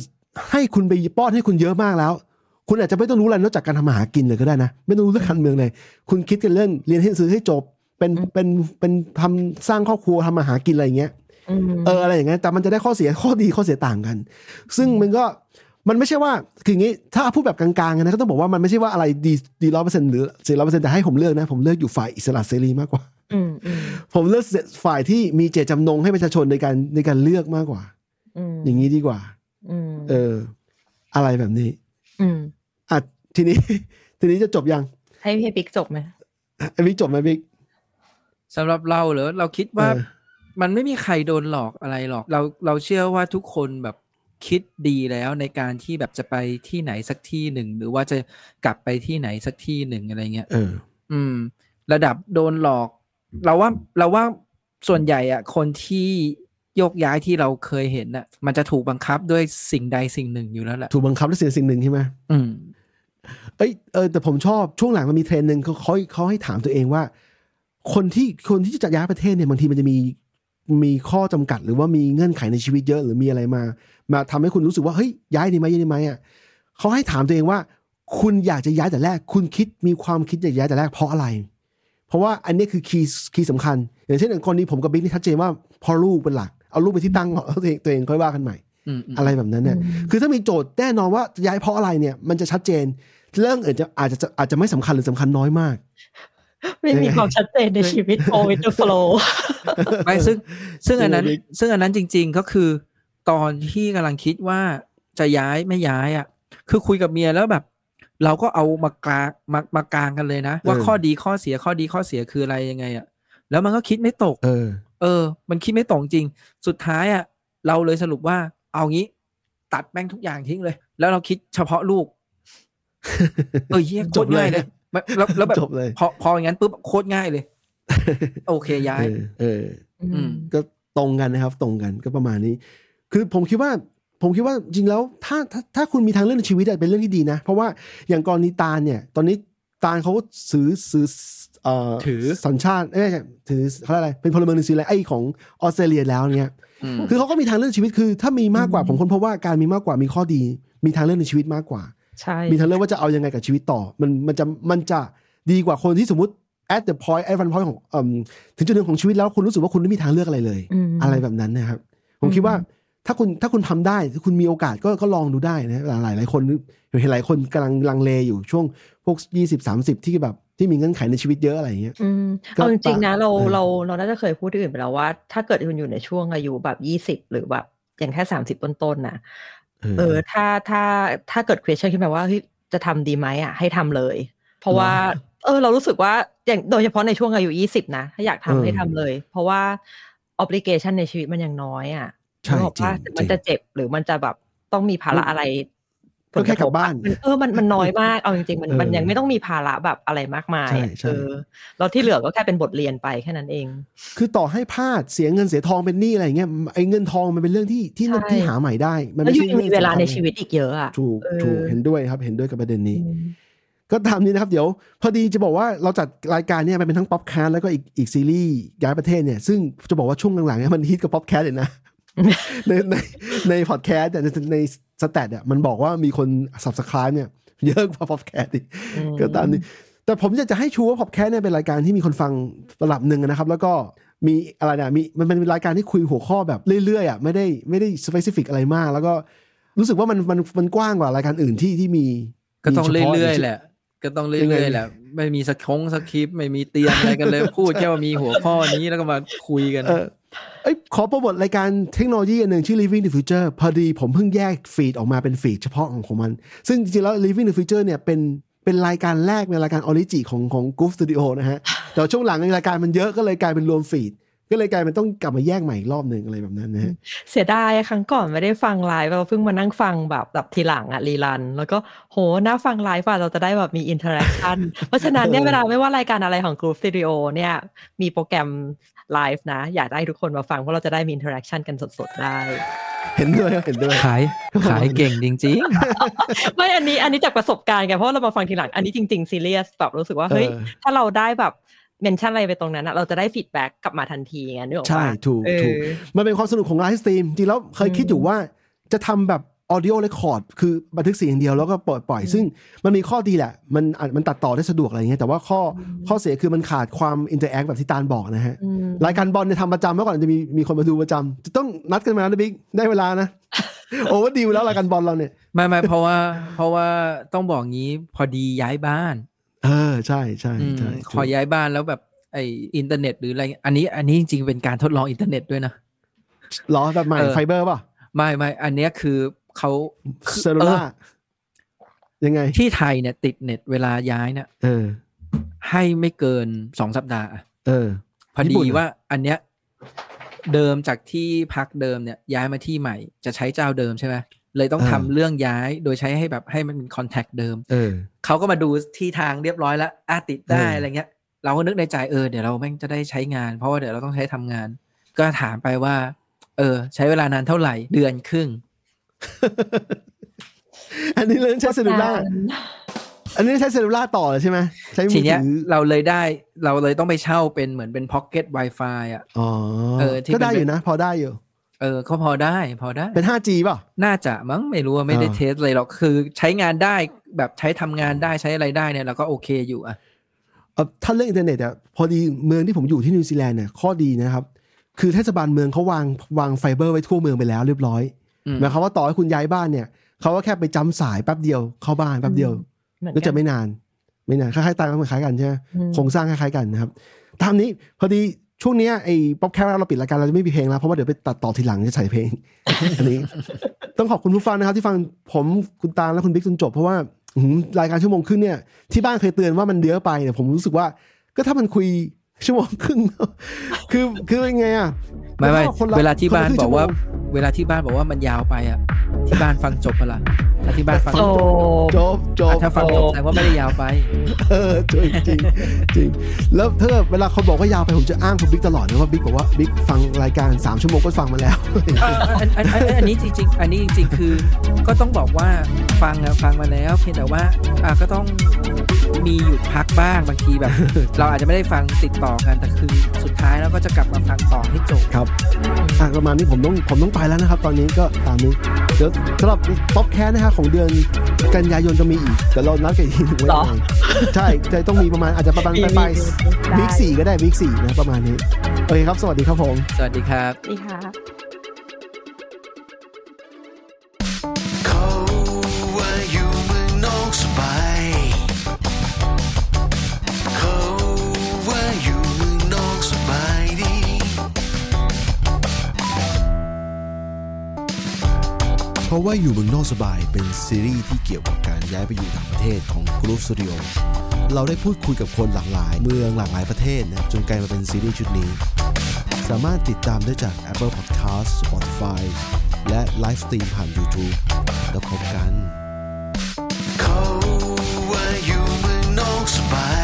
ให้คุณไปป้อนให้คุณเยอะมากแล้ว คุณอาจจะไม่ต้องรู้อะไรนอกจากการทำมาหากินเลยก็ได้นะ ไม่ต้องรู้เรื่องการเมืองเลย คุณคิดกันเรื่องเรียนให้หนังสือให้จบ เป็นเป็นเป็นทำสร้างครอบครัวทำมาหากินอะไรอย่างเงี้ย เอออะไรอย่างเงี้ยแต่มันจะได้ข้อเสียข้อดีข้อเสียต่างกัน ซึ่งมันก็มันไม่ใช่ว่าคืออย่างงี้ถ้าพูดแบบกลางๆนะก็ต้องบอกว่ามันไม่ใช่ว่าอะไรดีดีร้อยเปอร์เซ็นต์หรือสี่ร้อยเปอร์เซ็นต์แต่ให้ผมเลือกนะ ผมเลือกอยู่ฝ่ายอิสระเสรีมากกว่าอืมอืมผมเลือกฝ่ายที่มีเจตจำนงให้ประชาชนในการในการเลือกมากกว่าอืมอย่างนี้ดีกว่าอืมเออ อะไรแบบนี้อืมอะทีนี้ ทีนี้จะจบยัง ให้พี่ปิ๊กจบไหมไอ้บิ๊กจบไหมบิ๊กสำหรับเราเหรอเราคิดว่าเออ มันไม่มีใครโดนหลอกอะไรหรอก เราเราเชื่อว่าทุกคนแบบคิดดีแล้วในการที่แบบจะไปที่ไหนสักที่หนึ่ง หรือว่าจะกลับไปที่ไหนสักที่หนึ่งอะไรเงี้ยเออ อืม ระดับโดนหลอก เราว่าเราว่าส่วนใหญ่อะคนที่โยกย้ายที่เราเคยเห็นน่ะ มันจะถูกบังคับด้วยสิ่งใดสิ่งหนึ่งอยู่แล้วแหละถูกบังคับด้วยสิ่งสิ่งหนึ่งใช่ไหมอืม เอ้ยเออแต่ผมชอบช่วงหลังมันมีเทรนด์หนึ่งเขาเขาเขาให้ถามตัวเองว่า คนที่คนที่จะย้ายประเทศเนี่ยบางทีมันจะมี มีข้อจำกัด หรือว่ามีเงื่อนไขในชีวิตเยอะ หรือมีอะไรมา มาทำให้คุณรู้สึกว่าเฮ้ยย้ายดีไหมย้ายดีไหมอะเขาให้ถามตัวเองว่า คุณอยากจะย้ายแต่แรก คุณคิดมีความคิดอยากย้ายแต่แรกเพราะอะไร เพราะว่าอันนี้คือ key key สำคัญ อย่างเช่นอย่างกรณีผมกับบิ๊กนี่ชัดเจนว่าพอลูกเป็นหลักเอาลูกเป็นที่ตั้งเอาตัวเองตัวเองค่อยว่ากันใหม่อืมอืมอะไรแบบนั้นเนี่ย คือถ้ามีโจทย์แน่นอนว่าย้ายเพราะอะไรเนี่ย มันจะชัดเจน เรื่องอื่นจะอาจจะอาจจะไม่สำคัญหรือสำคัญน้อยมาก ไม่มีความชัดเจนในชีวิต go with the flow ไม่ซึ่งซึ่งอันนั้นยังไงบิ๊กซึ่งอันนั้นจริง ๆก็คือ ตอนที่กำลังคิดว่าจะย้ายไม่ย้ายอะ คือคุยกับเมียแล้วแบบ เราก็เอามากลางมามากลางกันเลยนะ ว่าข้อดีข้อเสียข้อดีข้อเสียคืออะไรยังไง อะ แล้วมันก็คิดไม่ตก เออ เออ มันคิดไม่ตรงจริง สุดท้ายอะ เราเลยสรุปว่า เอางี้ ตัดแม่งทุกอย่างทิ้งเลย แล้วเราคิดเฉพาะลูกเออเฮียโคตรง่ายเลยไม่ แล้วแล้วแบบจบเลย พอพออย่างนั้นปุ๊บโคตรง่ายเลย โอเคย้าย เออเอออืมก็ตรงกันนะครับ ตรงกันก็ประมาณนี้ คือผมคิดว่า ผมคิดว่าจริงแล้วถ้าถ้าถ้าคุณมีทางเลือกในชีวิตอะเป็นเรื่องที่ดีนะ เพราะว่าอย่างกรณีตาลเนี่ย ตอนนี้ตาลเขาซื้อซื้อเอ่อถือสัญชาติเอ้ยไม่ใช่ถือเขาเรียกอะไร เป็นพลเมืองนิวซีแลนด์ไอ้ของออสเตรเลียแล้วเนี่ยอืมคือเขาก็มีทางเลือกชีวิตคือ ถ้ามีมากกว่าผมค้นพบว่าการมีมากกว่ามีข้อดี มีทางเลือกในชีวิตมากกว่า ใช่มีทางเลือกว่าจะเอายังไงกับชีวิตต่อ มันมันจะมันจะดีกว่าคนที่สมมติ at the point at one point ของเอิ่มถึงจุดหนึ่งของชีวิตแล้วคุณรู้สึกว่าคุณไม่มีทางเลือกอะไรเลยมอะไรแบบนั้นนะครับ ผมคิดว่าถ้าคุณถ้าคุณทำได้ถ้าคุณมีโอกาสก็ก็ลองดูได้นะหลายหลายคนเห็นหลายคนกำลังลังเลอยู่ช่วงพวกยี่สิบสามสิบที่แบบที่มีเงื่อนไขในชีวิตเยอะอะไรอย่างเงี้ยอืมก็เอาจริงๆนะเราเออเราเราน่าจะเคยพูดที่อื่นไปแล้วว่า ถ้าเกิดคุณอยู่ในช่วงอายุแบบยี่สิบหรือแบบอย่างแค่สามสิบต้นๆนะ เออ ถ้าถ้าถ้าเกิด question ขึ้นมาว่าเฮ้ยจะทำดีไหมอะ ให้ทำเลย เพราะว่า เออ เรารู้สึกว่าอย่างโดยเฉพาะในช่วงอายุยี่สิบนะถ้าอยากทำเออให้ทำเลย เพราะว่า obligation ในชีวิตมันยังน้อยอะใช่นึกออกปะจริงมันจะเจ็บหรือมันจะแบบต้องมีภาระอะไร ก็แค่กลับบ้านมันเออมันมันน้อยมากเอาจริงๆมันเออมันยังไม่ต้องมีภาระแบบอะไรมากมายใช่อะใช่เออแล้วที่เหลือก็แค่เป็นบทเรียนไปแค่นั้นเอง คือต่อให้พลาดเสียเงินเสียทองเป็นหนี้อะไรอย่างเงี้ยไอ้เงินทองมันเป็นเรื่องที่ที่ใช่ที่หาใหม่ได้ มันแล้วไม่ยูใช่ยังมีเวลาในรื่องสำคัญชีวิตอีกเยอะอะถูกเออถูกเห็นด้วยครับ เห็นด้วยกับประเด็นนี้อืมก็ตามนี้นะครับ เดี๋ยว พอดีจะบอกว่าเราจัดรายการเนี่ยมันเป็นทั้ง POPcast แล้วก็อีกอีกซีรีส์ย้ายประเทศเนี่ยซึ่งจะบอกว่าช่วงหลังๆเนี่ยมันฮิตกับ POPcast เลยนะ ในในในพอดแคสต์เนี่ยในใน stat เนี่ยมันบอกว่ามีคน subscribe เนี่ยเยอะกว่า POPcast อีกอืมก็ตามนี้ แต่ผมอยากจะให้ชูว่าพอดแคสต์เนี่ยเป็นรายการที่มีคนฟังระดับหนึ่งนะครับ แล้วก็มีอะไรนะมีมันเป็นรายการที่คุยหัวข้อแบบเรื่อยๆอะไม่ได้ไม่ได้ specific อะไรมาก แล้วก็รู้สึกว่ามันมันมันกว้างกว่ารายการอื่นที่ที่มี ก็ต้องมีฉพาะเรื่อยๆแหละ ก็ต้องเรื่อยๆแหละ ไม่มีสคงสคริปต์ไม่มีเตรียมอะไรกันเลยพูดแค่ว่ามีหัวข้อนี้แล้วก็มาคุยกัน เอ้ยขอโปรโมทรายการเทคโนโลยีอันหนึ่งชื่อ Living the Future พอดีผมเพิ่งแยก feed ออกมาเป็น feed เฉพาะของของมัน ซึ่งจริงๆแล้ว Living the Future เนี่ยเป็นเป็นรายการแรกในรายการ original ของของ Goof Studio นะฮะ แต่ช่วงหลังรายการมันเยอะก็เลยกลายเป็นรวม feed ก็เลยกลายเป็นต้องกลับมาแยกใหม่อีกรอบหนึ่งอะไรแบบนั้นนะฮะเสียดายครั้งก่อนไม่ได้ฟังไลฟ์เราเพิ่งมานั่งฟังแบบแบบทีหลังอะ rerun แล้วก็โหน่าฟังไลฟ์อะเราจะได้แบบมี interaction เพราะฉะนั้นเนี่ยเวลาไม่ว่ารายการอะไรของ Goof Studio เนี่ยมีโปรแกรม ไลฟ์นะ อยากได้ทุกคนมาฟังเพราะเราจะได้มี interaction กันสดๆได้ เห็นด้วยเห็นด้วยขายขายเก่งจริงไม่อันนี้อันนี้จากประสบการณ์ไงเพราะเรามาฟังทีหลังอันนี้จริงๆซีเรียสแบบรู้สึกว่าเฮ้ยเออถ้าเราได้แบบ mention อะไรไปตรงนั้นอะเราจะได้ feedback กลับมาทันทีไงนึกออกปะใช่ถูกเออถูกมันเป็นความสนุกของ live stream จริงแล้วเคยคิดอยู่ว่าจะทำแบบ audio record คือบันทึกเสียงอย่างเดียวแล้วก็ปล่อยปล่อย ซึ่งมันมีข้อดีแหละ มันอาจมันตัดต่อได้สะดวกอะไรเงี้ยแต่ว่าข้อข้อเสียคือมันขาดความ interact แบบที่ตาลบอกนะฮะอืมรายการบอลเนี่ยทำประจำเมื่อก่อนจะมีมีคนมาดูประจำจะต้องนัดกันมานะบิ๊กได้เวลานะ โอ้ว่าดีลแล้วรายการบอลเราเนี่ยๆไม่ไม่เพราะว่า เพราะว่าต้องบอกงี้พอดีย้ายบ้าน เออใช่ใช่อืมใช่ขอย้ายบ้านแล้วแบบไออินเทอร์เน็ตหรืออะไรอันนี้อันนี้จริงๆเป็นการทดลองอินเทอร์เน็ตด้วยนะล้อแบบใหม่เออไฟเบอร์ป่ะไม่ไม่อันเนี้ยคือ เขาเซลลูล่ายังไง ที่ไทยเนี่ยติดเน็ตเวลาย้ายเนี่ยเออ ให้ไม่เกินสองสัปดาห์อะเออพอญี่ดีปุ่นเหรอว่าอันเนี้ยเดิมจากที่พักเดิมเนี่ย ย้ายมาที่ใหม่ จะใช้เจ้าเดิมใช่ไหมเลยต้องทำเรื่องย้ายโดยใช้ให้แบบให้มันเป็นคอนแทคเดิมเออเขาก็มาดูที่ทางเรียบร้อยแล้วอะติดได้เออออะไรเงี้ย เราก็นึกในใจเออเดี๋ยวเราแม่งจะได้ใช้งาน เพราะว่าเดี๋ยวเราต้องใช้ทำงาน ก็ถามไปว่า เออ ใช้เวลานานเท่าไหร่เดือนครึ่ง อันนี้เลยใช้เซลลูล่าอันนี้ใช้ cellular ต่อเลยใช่ไหมใช้มืทีอเนี้ยถือเราเลยได้ เราเลยต้องไปเช่าเป็นเหมือนเป็นพ็อกเก็ต Wi-Fi อะอ๋อเออที่ก็ได้เป็นอยู่นะ พอได้อยู่ เออเขาพอได้ พอได้เป็น 5G ป่ะ น่าจะมั้งไม่รู้ว่าไม่ได้อ่า test เลยหรอกคือใช้งานได้แบบใช้ทำงานได้ใช้อะไรได้เนี่ยเราก็โอเคอยู่อะเอ่อถ้าเรื่องอินเทอร์เน็ตอะพอดีเมืองที่ผมอยู่ที่นิวซีแลนด์เนี่ยข้อดีนะครับ คือเทศบาลเมืองเขาวางวางไฟเบอร์ไว้ทั่วเมืองไปแล้วเรียบร้อยอืม หมายความว่าต่อให้คุณย้ายบ้านเนี่ยเขาก็แค่ไปจำสายแป๊บเดียวเข้าบ้านแป๊บเดียวเหมือนก็กัจะไม่นาน ไม่นานคล้ายๆตามคล้ายๆกันใช่ไหมอืมโครงสร้างคล้ายๆกันนะครับ ตามนี้พอดีช่วงเนี้ยไอ้ POPcast เราปิดรายการเราจะไม่มีเพลงแล้วเพราะว่าเดี๋ยวไปตัดต่อทีหลังจะใส่เพลงอันนี้ ต้องขอบคุณผู้ฟังนะครับ ที่ฟังผมคุณตาลและคุณบิ๊กจนจบเพราะว่าอื้อหือรายการชั่วโมงครึ่งเนี่ยที่บ้านเคยเตือนว่ามันเยอะไปเนี่ยผมรู้สึกว่า ก็ถ้ามันคุยชั่วโมงครึ่งคือคือเป็นไงอะไม่ไม่คนละเวลาที่บ้านคนละครึ่งบอกว่าชั่โมงเวลาที่บ้านบอกว่ามันยาวไปอะ ที่บ้านฟังจบปะล่ะถ้าที่บ้านฟังโอ้จบจบถ้าฟังจบแสดงว่าไม่ได้ยาวไปเออจริงจริงจริงแล้วถ้าเกิดเวลาเขาบอกว่ายาวไปผมจะอ้างคุณบิ๊กตลอดนะว่าบิ๊กบอกว่าบิ๊กฟังรายการสามชั่วโมงก็ฟังมาแล้วเอออันอันอันอันนี้จริง ๆ อันนี้จริง ๆ คือ ก็ต้องบอกว่าฟังอะฟังมาแล้ว เพียงแต่ว่าอะก็ต้องมีหยุดพักบ้างบางทีแบบ เราอาจจะไม่ได้ฟังติดต่อกันแต่คือสุดท้ายแล้วก็จะกลับมาฟังต่อให้จบครับอะประมาณนี้ผมต้องผมต้องไปแล้วนะครับ ตอนนี้ก็ตามนี้เดี๋ยวสำหรับ POPcast นะฮะของเดือนกันยายนจะมีอีกเดี๋ยวเรานัดกันอีกทีหนึงไว้หรอยังไงใช่จะต้องมีประมาณอาจจะประมาณมีปลายมีๆบิ๊กสี่ก็ได้บิ๊กสี่นะประมาณนี้โอเคครับ สวัสดีครับผม สวัสดีครับดีค่ะ เขาว่าอยู่เมืองนอกสบายเป็นซีรีส์ที่เกี่ยวกับการย้ายไปอยู่ต่างประเทศของกรุ๊ปสตูดิโอเราได้พูดคุยกับคนหลากหลาย เมืองหลากหลายประเทศนะจนกลายมาเป็นซีรีส์ชุดนี้ สามารถติดตามได้จาก Apple Podcast Spotify และ live stream ผ่าน YouTube แล้วพบกันเขาว่าอยู่เมืองนอกสบาย